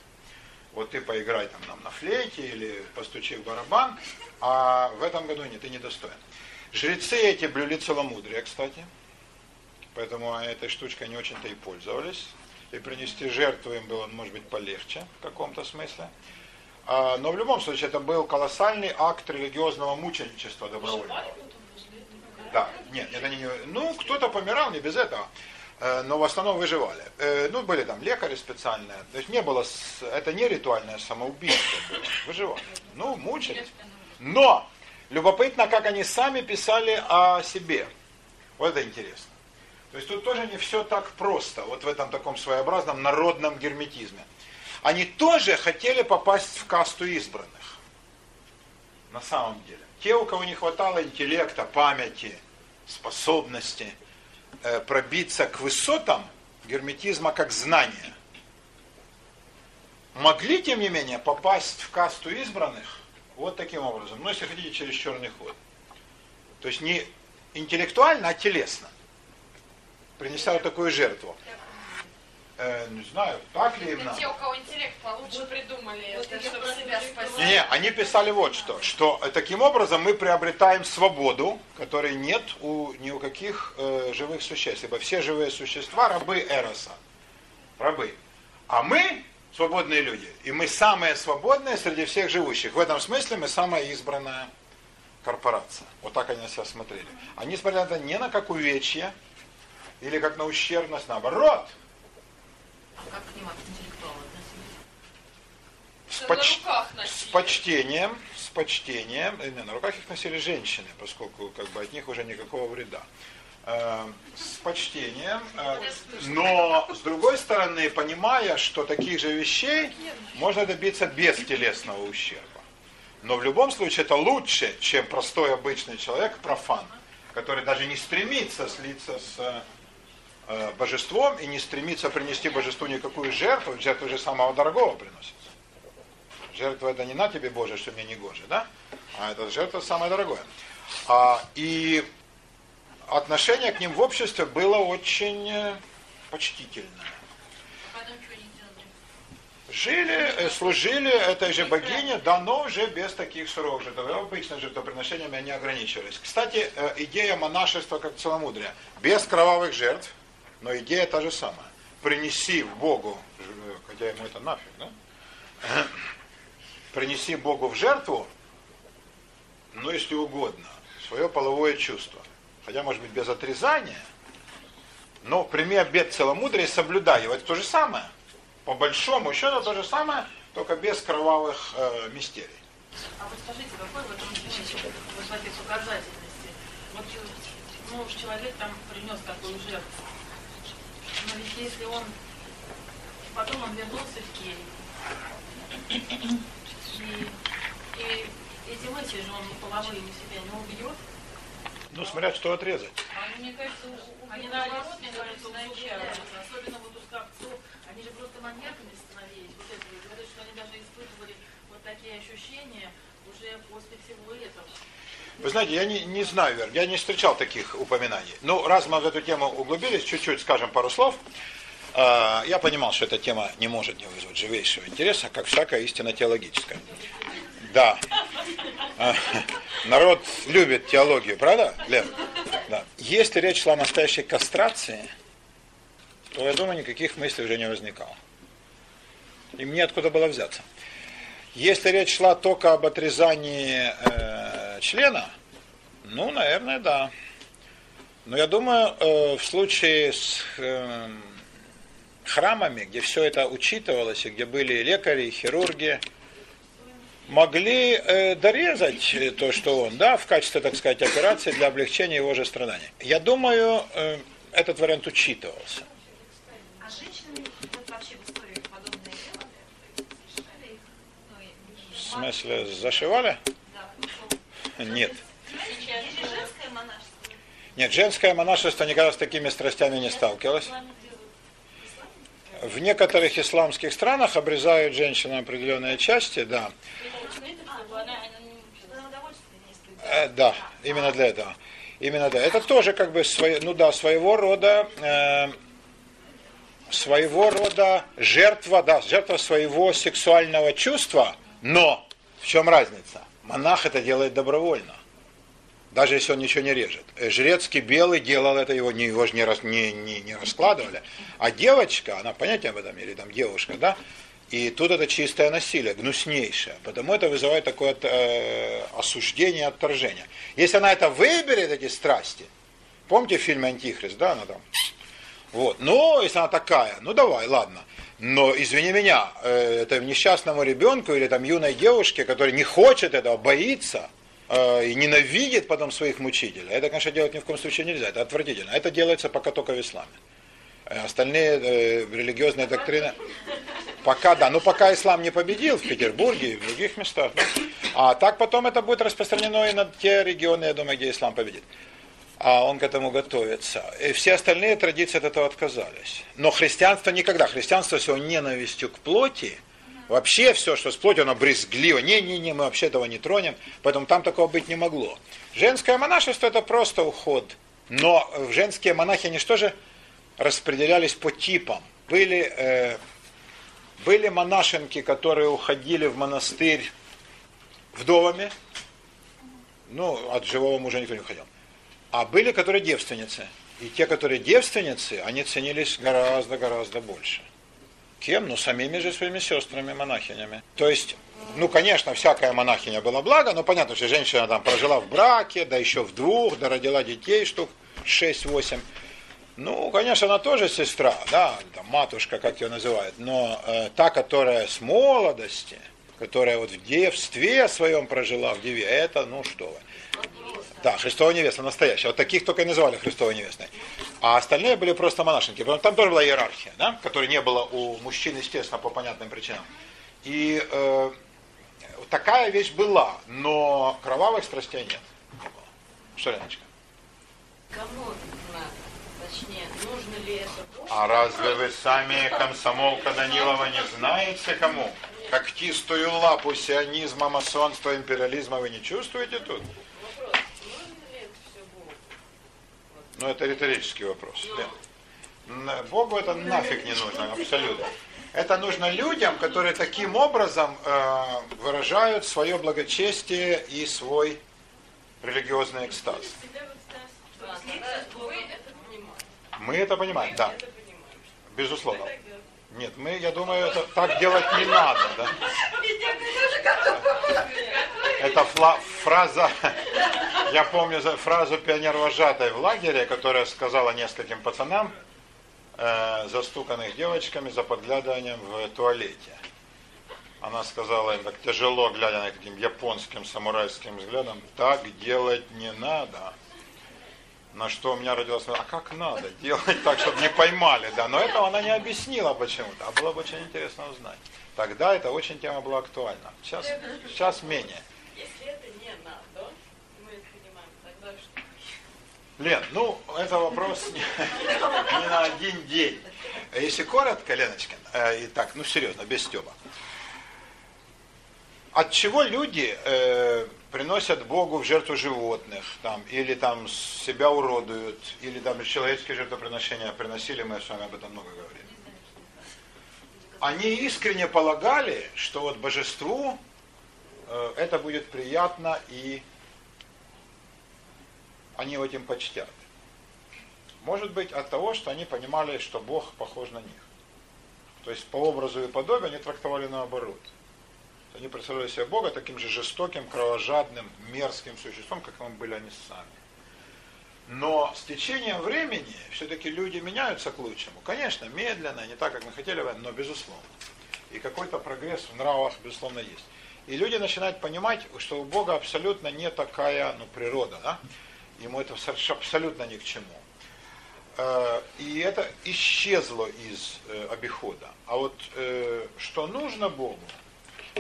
Вот ты поиграй там нам на флейте или постучи в барабан, а в этом году нет, ты недостоин. Жрецы эти блюли целомудрие, кстати, поэтому этой штучкой не очень-то и пользовались. И принести жертву им было, может быть, полегче в каком-то смысле. А, но в любом случае это был колоссальный акт религиозного мученичества добровольного. Да, нет, это не... Ну, кто-то помирал, не без этого. Э, но в основном выживали. Э, ну, были там лекари специальные. То есть не было... Это не ритуальное самоубийство. Выживали. Ну, мучились. Но! Любопытно, как они сами писали о себе. Вот это интересно. То есть тут тоже не все так просто, вот в этом таком своеобразном народном герметизме. Они тоже хотели попасть в касту избранных. На самом деле. Те, у кого не хватало интеллекта, памяти, способности э, пробиться к высотам герметизма как знания, могли, тем не менее, попасть в касту избранных вот таким образом. Ну, если хотите, через черный ход. То есть не интеллектуально, а телесно. Принеся вот такую жертву. Э, не знаю, так ли им надо. Те, у кого интеллект получше придумали это, чтобы себя спасти. Не, не, они писали вот что, что э, таким образом мы приобретаем свободу, которой нет у ни у каких э, живых существ, ибо все живые существа рабы Эроса, рабы. А мы свободные люди, и мы самые свободные среди всех живущих. В этом смысле мы самая избранная корпорация. Вот так они на себя смотрели. Они смотрели на это не на как увечье, или как на ущербность, наоборот. А как к ним интеллектуалы относились? С, На поч- с почтением, с почтением, не, на руках их носили женщины, поскольку как бы от них уже никакого вреда. Э, С почтением, э, но с другой стороны, понимая, что таких же вещей можно добиться без телесного ущерба. Но в любом случае это лучше, чем простой обычный человек, профан, который даже не стремится слиться с э, божеством и не стремится принести божеству никакую жертву, жертву же самого дорогого приносится. Жертва это не на тебе, Боже, что мне не гоже, да? А это жертва самое дорогое. А, и отношение к ним в обществе было очень э, почтительное. Жили, э, служили этой же богине, да, но уже без таких суровых жертв. Обычно жертвоприношениями они ограничивались. Кстати, э, идея монашества как целомудрия. Без кровавых жертв, но идея та же самая. Принеси в Богу, хотя ему это нафиг, да? Принеси Богу в жертву, ну, если угодно, свое половое чувство. Хотя, может быть, без отрезания, но прими обед целомудрия и соблюдай его. Это то же самое. По большому счету то же самое, только без кровавых э, мистерий. А вот скажите, какой в этом смысл, вот в этой указательности? Вот ну, уж человек там принес такую жертву. Но ведь если он, потом он вернулся в кель, и, и эти мысли же он половые себя не убьет, Ну, смотря что отрезать. Они, мне кажется, у- они наоборот, мне кажется, усугубляются. Особенно вот у скопцов, они же просто маньяками становились. Вот это, говорят, что они даже испытывали вот такие ощущения уже после всего этого. Вы знаете, я не, не знаю, Вер, я не встречал таких упоминаний. Ну, раз мы в эту тему углубились, чуть-чуть скажем пару слов. Э, Я понимал, что эта тема не может не вызвать живейшего интереса, как всякая истина теологическая. Да. Э, Народ любит теологию, правда, Лев? Да. Если речь шла о настоящей кастрации, то, я думаю, никаких мыслей уже не возникало. И мне откуда было взяться. Если речь шла только об отрезании э, члена, ну, наверное, да. Но я думаю, э, в случае с э, храмами, где все это учитывалось, и где были лекари, хирурги, могли э, дорезать э, то, что он, да, в качестве, так сказать, операции для облегчения его же страданий. Я думаю, э, этот вариант учитывался. А вообще в истории делали? Смысле, зашивали? Да, Нет. Нет, женское монашество никогда с такими страстями не сталкивалось. в некоторых исламских странах обрезают женщинам определенные части, да. Э, да, именно для этого. Именно да. Это тоже как бы свое, ну да, своего рода э, своего рода жертва, да, жертва своего сексуального чувства, но в чем разница? Монах это делает добровольно. Даже если он ничего не режет. Э, Жрецкий белый делал это, его, его же не, не, не, не раскладывали. А девочка, она понятие об этом, или там девушка, да, и тут это чистое насилие, гнуснейшее. Потому это вызывает такое э, осуждение, отторжение. Если она это выберет, эти страсти, помните в фильме «Антихрист», да, она там, вот, ну, если она такая, ну давай, ладно. Но, извини меня, э, это несчастному ребенку или там юной девушке, которая не хочет этого, боится, э, и ненавидит потом своих мучителей, это, конечно, делать ни в коем случае нельзя, это отвратительно. Это делается пока только в исламе. Э, остальные э, религиозные доктрины, пока да, ну пока ислам не победил в Петербурге и в других местах, а так потом это будет распространено и на те регионы, я думаю, где ислам победит. А он к этому готовится. И все остальные традиции от этого отказались. Но христианство никогда. Христианство с его ненавистью к плоти, вообще все, что с плотью, оно брезгливо. Не-не-не, мы вообще этого не тронем. Поэтому там такого быть не могло. Женское монашество это просто уход. Но женские монахи, они что же распределялись по типам. Были, э, были монашенки, которые уходили в монастырь вдовами. Ну, от живого мужа никто не уходил. А были, которые девственницы. И те, которые девственницы, они ценились гораздо-гораздо больше. Кем? Ну, самими же своими сестрами, монахинями. То есть, ну, конечно, всякая монахиня была благо, но понятно, что женщина там прожила в браке, да еще в двух, да родила детей штук 6-8. Ну, конечно, она тоже сестра, да, там, матушка, как ее называют, но э, та, которая с молодости, которая вот в девстве своем прожила, в деве, это, ну что вы. Да, Христова невеста настоящая. Вот таких только и называли Христовой невестой. А остальные были просто монашенки. Там тоже была иерархия, да, которой не было у мужчин, естественно, по понятным причинам. И э, такая вещь была, но кровавых страстей нет. Что, Леночка? Кому надо? Точнее, нужно ли это Богу? А разве вы сами, комсомолка Данилова, не знаете кому? Когтистую лапу сионизма, масонства, империализма вы не чувствуете тут? Вопрос, нужно ли это все Богу? Ну, это риторический вопрос. Лен. Н- Богу это нафиг не нужно, абсолютно. Это нужно людям, которые таким образом э, выражают свое благочестие и свой религиозный экстаз. Вы. Мы это понимаем, да, безусловно. Нет, мы, я думаю, это так делать не надо, да. Это фла- фраза, я помню фразу пионер-вожатой в лагере, которая сказала нескольким пацанам, э, застуканных девочками за подглядыванием в туалете. Она сказала им так тяжело, глядя на таким японским самурайским взглядом, так делать не надо. На что у меня родилась мысль, а как надо делать так, чтобы не поймали, да. Но этого она не объяснила почему-то, а было бы очень интересно узнать. Тогда эта очень тема была актуальна. Сейчас, сейчас менее. Если это не надо, мы это понимаем, тогда что? Лен, ну, это вопрос не, не на один день. Если коротко, Леночка, э, и так, ну серьезно, без стеба. От чего люди э, приносят Богу в жертву животных, там, или там себя уродуют, или там человеческие жертвоприношения приносили, мы с вами об этом много говорили. Они искренне полагали, что вот божеству э, это будет приятно и они его этим почтят. Может быть от того, что они понимали, что Бог похож на них. То есть по образу и подобию они трактовали наоборот. Они представляли себе Бога таким же жестоким, кровожадным, мерзким существом, каким были они сами. Но с течением времени все-таки люди меняются к лучшему. Конечно, медленно, не так, как мы хотели, но безусловно. И какой-то прогресс в нравах, безусловно, есть. И люди начинают понимать, что у Бога абсолютно не такая ну, природа. Да? Ему это абсолютно ни к чему. Э, И это исчезло из э, обихода. А вот э, что нужно Богу,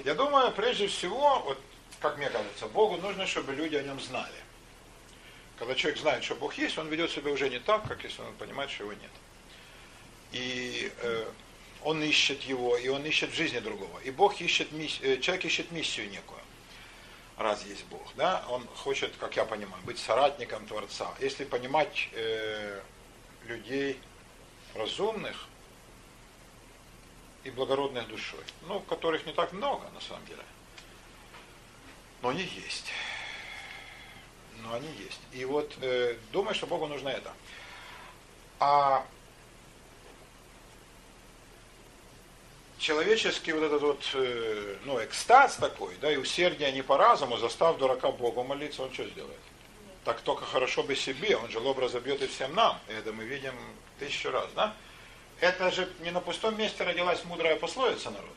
я думаю, прежде всего, вот, как мне кажется, Богу нужно, чтобы люди о нем знали. Когда человек знает, что Бог есть, он ведет себя уже не так, как если он понимает, что его нет. И э, он ищет его, и он ищет в жизни другого. И Бог ищет, мисс- э, человек ищет миссию некую, раз есть Бог. Да? Он хочет, как я понимаю, быть соратником Творца. Если понимать э, людей разумных и благородных душой, ну, которых не так много на самом деле, но они есть. Но они есть. И вот э, думаю, что Богу нужно это. А человеческий вот этот вот, э, ну, экстаз такой, да, и усердие не по разуму, застав дурака Богу молиться, он что сделает? Так только хорошо бы себе, он же лоб разобьет и всем нам. И это мы видим тысячу раз, да? Это же не на пустом месте родилась мудрая пословица народная.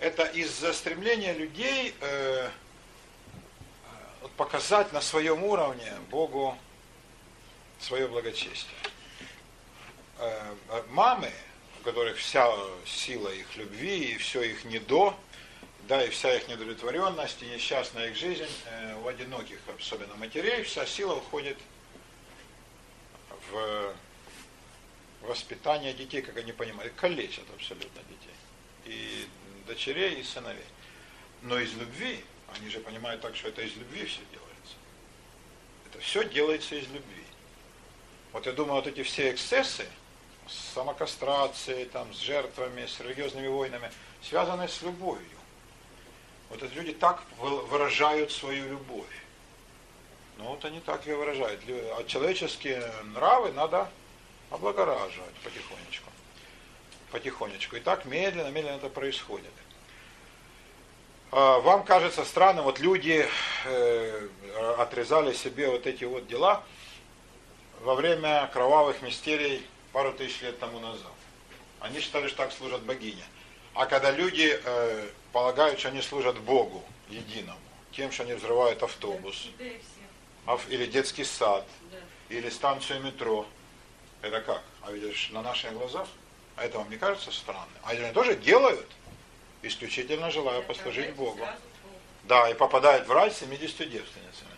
Это из-за стремления людей э, э, показать на своем уровне Богу свое благочестие. Э, э, мамы, у которых вся сила их любви и все их не до, да, и вся их недовлетворенность, и несчастная их жизнь, у одиноких, особенно матерей, вся сила уходит в воспитание детей, как они понимают, калечат абсолютно детей. И дочерей, и сыновей. Но из любви, они же понимают так, что это из любви все делается. Это все делается из любви. Вот я думаю, вот эти все эксцессы, с самокастрацией, там, с жертвами, с религиозными войнами, связаны с любовью. Вот эти люди так выражают свою любовь. Ну вот они так ее выражают. А человеческие нравы надо облагораживать потихонечку. Потихонечку. И так медленно, медленно это происходит. А, вам кажется странным, вот люди э, отрезали себе вот эти вот дела во время кровавых мистерий пару тысяч лет тому назад. Они считали, что так служат богине. А когда люди э, полагают, что они служат Богу единому, тем, что они взрывают автобус, или детский сад, или станцию метро, это как? А видишь, на наших глазах? А это вам не кажется странным? А они тоже делают, исключительно желая послужить Богу. Да, и попадают в рай с 70 девственницами.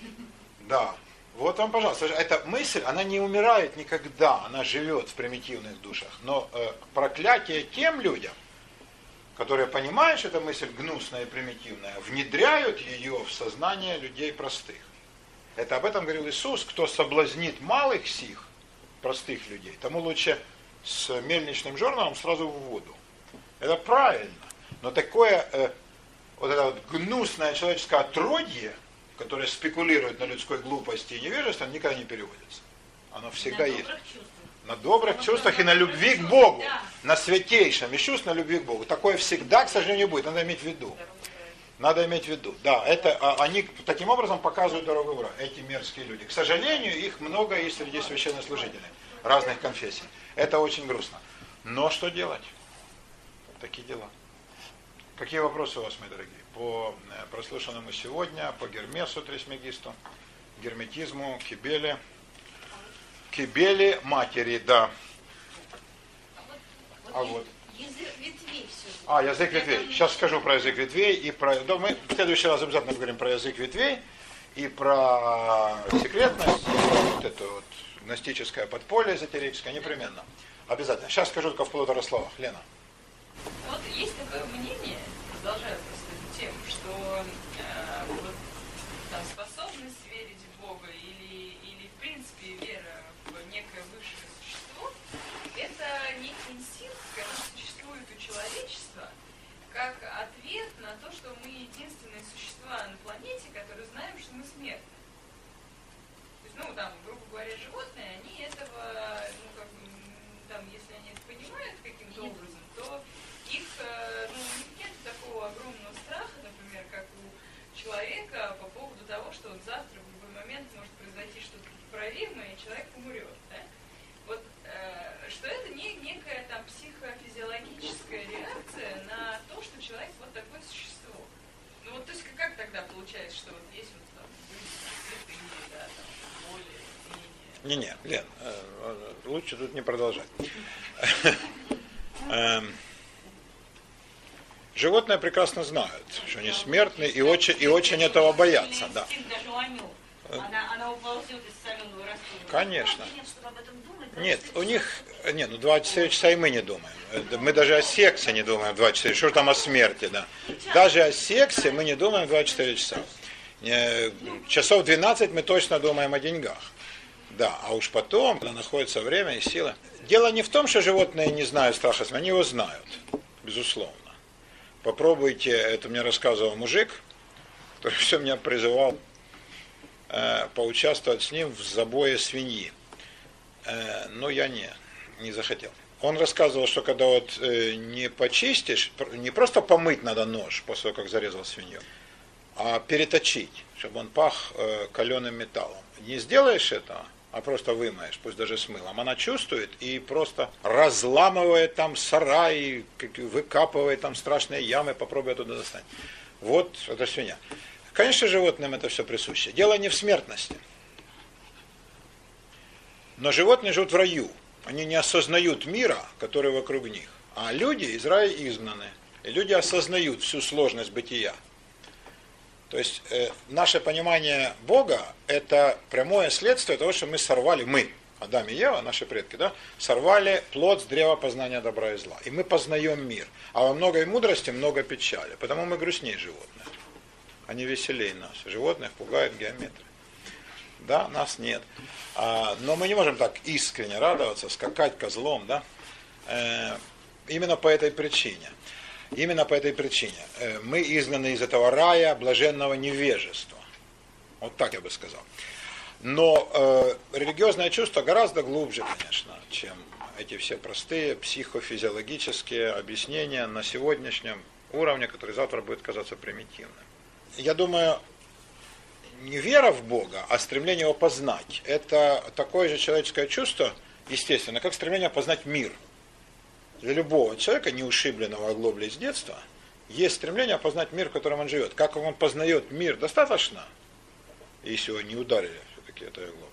Да. Вот вам, пожалуйста, эта мысль, она не умирает никогда, она живет в примитивных душах. Но э, проклятие тем людям, которые понимают, что эта мысль гнусная и примитивная, внедряют ее в сознание людей простых. Это об этом говорил Иисус, кто соблазнит малых сих, простых людей, тому лучше с мельничным журналом сразу в воду. Это правильно. Но такое э, вот это вот гнусное человеческое отродье, которое спекулирует на людской глупости и невежестве, никогда не переводится. Оно всегда на есть. Чувствах. На добрых Оно чувствах и на любви к Богу. Да. На святейшем из чувств на любви к Богу. Такое всегда, к сожалению, будет. Надо иметь в виду. Надо иметь в виду. Да, это а, они таким образом показывают дорогу в рай, эти мерзкие люди. К сожалению, их много есть среди священнослужителей разных конфессий. Это очень грустно. Но что делать? Такие дела. Какие вопросы у вас, мои дорогие? По э, прослушанному сегодня, по Гермесу Трисмегисту, герметизму, Кибеле. Кибеле матери, да. А вот. Язык ветвей все. А, язык ветвей. Сейчас скажу про язык ветвей и про. Да, мы в следующий раз обязательно поговорим про язык ветвей и про секретность, и про вот это вот гностическое подполье эзотерическое, непременно. Обязательно. Сейчас скажу только в полутора словах. Лена. Вот есть такое мнение, продолжаю просто тему, что э, вот, там, способность верить в Бога или, или в принципе вера в некое высшее существо, это некий инстинкт, который существует у человечества, как ответ на то, что мы единственные существа на планете, которые знаем, что мы смертны. То есть, ну, там, грубо говоря, животные, они этого, ну, как бы, там, если они это понимают каким-то образом, то их, э, ну, нет такого огромного страха, например, как у человека по поводу того, что вот завтра в любой момент может произойти что-то поправимое, и человек умрет. Да? Вот э, что это не некая там психофизиологическая реакция на то, что человек вот такое существо. Ну вот то есть как тогда получается, что вот есть вот там цветы, да, там, более, менее. Не-не, Лен, э, лучше тут не продолжать. Эм, животные прекрасно знают, что они смертны и очень, и очень этого боятся. Да. Конечно. Нет, у них, нет, ну 24 часа и мы не думаем. Мы даже о сексе не думаем 24 Что ж там о смерти, да. Даже о сексе мы не думаем 24 часа. Не, Часов 12 мы точно думаем о деньгах. Да, а уж потом, когда находится время и сила. Дело не в том, что животные не знают страха они его знают, безусловно. Попробуйте, это мне рассказывал мужик, который все меня призывал э, поучаствовать с ним в забое свиньи. Э, но я не, не захотел. Он рассказывал, что когда вот э, не почистишь, не просто помыть надо нож после того, как зарезал свинью, а переточить, чтобы он пах э, каленым металлом. Не сделаешь этого, а просто вымоешь, пусть даже с мылом, она чувствует и просто разламывает там сарай, выкапывает там страшные ямы, попробуй оттуда достать. Вот это свинья. Конечно, животным это все присуще. Дело не в смертности. Но животные живут в раю. Они не осознают мира, который вокруг них. А люди из рая изгнаны. И люди осознают всю сложность бытия. То есть э, наше понимание Бога – это прямое следствие того, что мы сорвали, мы, Адам и Ева, наши предки, да, сорвали плод с древа познания добра и зла. И мы познаем мир. А во многой мудрости много печали. Потому мы грустнее животных. Они веселее нас. Животных пугает геометрия. Да, нас нет. А, но мы не можем так искренне радоваться, скакать козлом, да. Э, именно по этой причине. Именно по этой причине. Э, мы изгнаны из этого рая блаженного невежества. Вот так я бы сказал. Но э, религиозное чувство гораздо глубже, конечно, чем эти все простые психофизиологические объяснения на сегодняшнем уровне, который завтра будет казаться примитивным. Я думаю, не вера в Бога, а стремление его познать. Это такое же человеческое чувство, естественно, как стремление познать мир. Для любого человека, не ушибленного оглоблей с детства, есть стремление познать мир, в котором он живет. Как он познает мир достаточно, если его не ударили, все-таки это оглобли,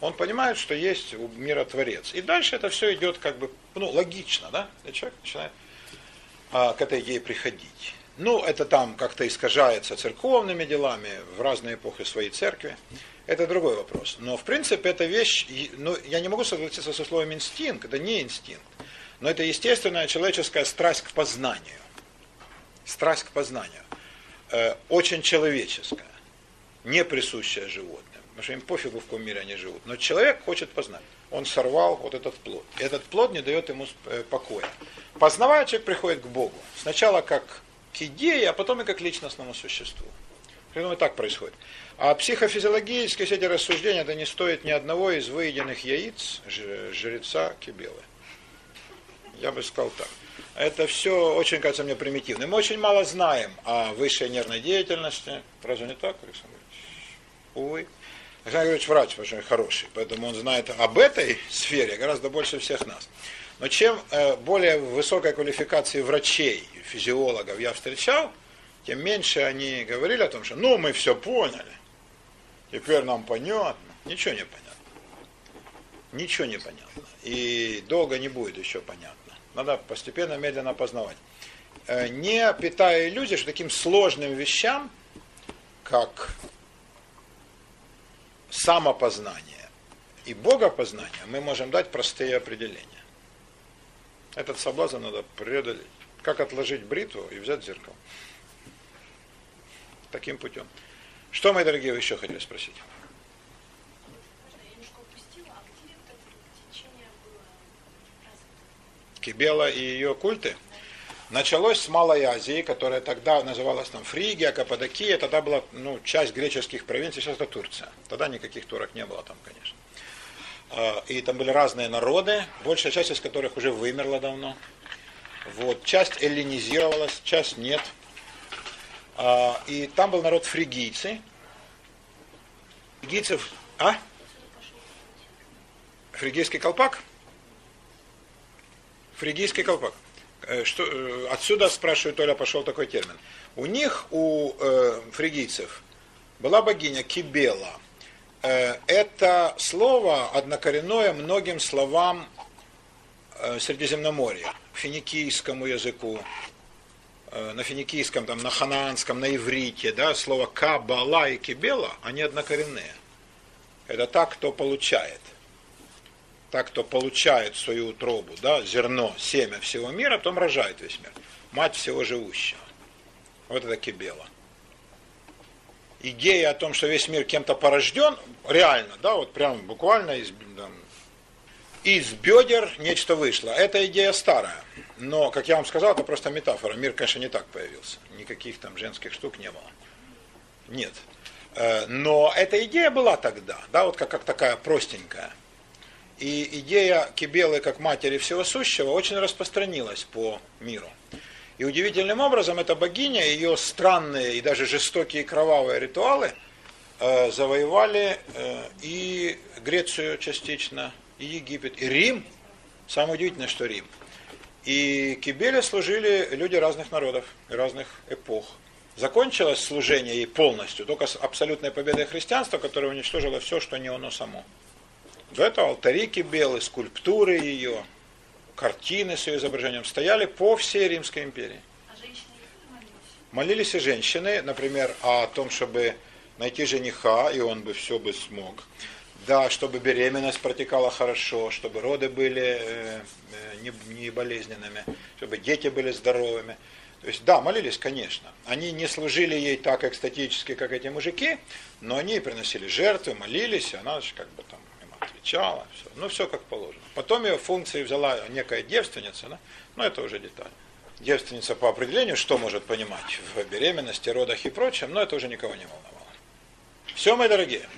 он понимает, что есть миротворец. И дальше это все идет как бы, ну, логично, да? И человек начинает а, к этой идее приходить. Ну, это там как-то искажается церковными делами в разные эпохи своей церкви. Это другой вопрос. Но, в принципе, эта вещь, ну, я не могу согласиться со словом инстинкт, это не инстинкт. Но это естественная человеческая страсть к познанию. Страсть к познанию. Э, очень человеческая, не присущая животным. Потому что им пофигу, в каком мире они живут. Но человек хочет познать. Он сорвал вот этот плод. И этот плод не дает ему э, покоя. Познавая, человек приходит к Богу. Сначала как к идее, а потом и как к личностному существу. Думаю, так происходит. А психофизиологические все эти рассуждения, это не стоит ни одного из выеденных яиц жреца Кибелы. Я бы сказал так. Это все очень, кажется мне, примитивно. Мы очень мало знаем о высшей нервной деятельности. Разве не так, Александр Ильич? Увы. Александр Григорьевич врач очень хороший, поэтому он знает об этой сфере гораздо больше всех нас. Но чем э, более высокой квалификации врачей, физиологов я встречал, тем меньше они говорили о том, что ну мы все поняли, теперь нам понятно. Ничего не понятно. Ничего не понятно. И долго не будет еще понятно. Надо постепенно, медленно познавать. Э, Не питая иллюзий, что таким сложным вещам, как самопознание и богопознание, мы можем дать простые определения. Этот соблазн надо преодолеть. Как отложить бритву и взять зеркало. Таким путем. Что, мои дорогие, вы еще хотели спросить? Я немножко упустила, а где вот это течение было развито? Кибела и ее культы, началось с Малой Азии, которая тогда называлась там Фригия, Каппадокия, тогда была ну, часть греческих провинций, сейчас это Турция. Тогда никаких турок не было там, конечно. А, И там были разные народы, большая часть из которых уже вымерла давно. Вот. Часть эллинизировалась, часть нет. А, И там был народ фригийцы. Фригийцев... А? Фригийский колпак? Фригийский колпак. Э, Что, э, отсюда, спрашивает Оля, пошел такой термин. У них, у э, фригийцев, была богиня Кибела. Э, это слово однокоренное многим словам э, Средиземноморья, финикийскому языку, э, на финикийском, там, на ханаанском, на иврите, да, слово кабала и кибела, они однокоренные. Это так, кто получает. Так, кто получает свою утробу, да, зерно, семя всего мира, потом рожает весь мир. Мать всего живущего. Вот это кибела. Идея о том, что весь мир кем-то порожден, реально, да, вот прям буквально из, там, из бедер нечто вышло. Эта идея старая. Но, как я вам сказал, это просто метафора. Мир, конечно, не так появился. Никаких там женских штук не было. Нет. Э, но эта идея была тогда, да, вот как, как такая простенькая. И идея Кибелы как матери всего сущего очень распространилась по миру. И удивительным образом эта богиня, ее странные и даже жестокие кровавые ритуалы э, завоевали э, и Грецию частично, и Египет, и Рим. Самое удивительное, что Рим. И Кибеле служили люди разных народов разных эпох. Закончилось служение ей полностью только с абсолютной победой христианства, которое уничтожило все, что не оно само. До этого алтари Кибелы, скульптуры ее, картины с ее изображением стояли по всей Римской империи. А женщины молились? Молились и женщины, например, о том, чтобы найти жениха, и он бы все бы смог. Да, чтобы беременность протекала хорошо, чтобы роды были э, э, не, не болезненными, чтобы дети были здоровыми. То есть, да, молились, конечно. Они не служили ей так экстатически, как эти мужики, но они приносили жертвы, молились, и она же как бы там отвечала. Все. Ну, все как положено. Потом ее функции взяла некая девственница, да? но это уже деталь. Девственница по определению, что может понимать в беременности, родах и прочем, но это уже никого не волновало. Все, мои дорогие.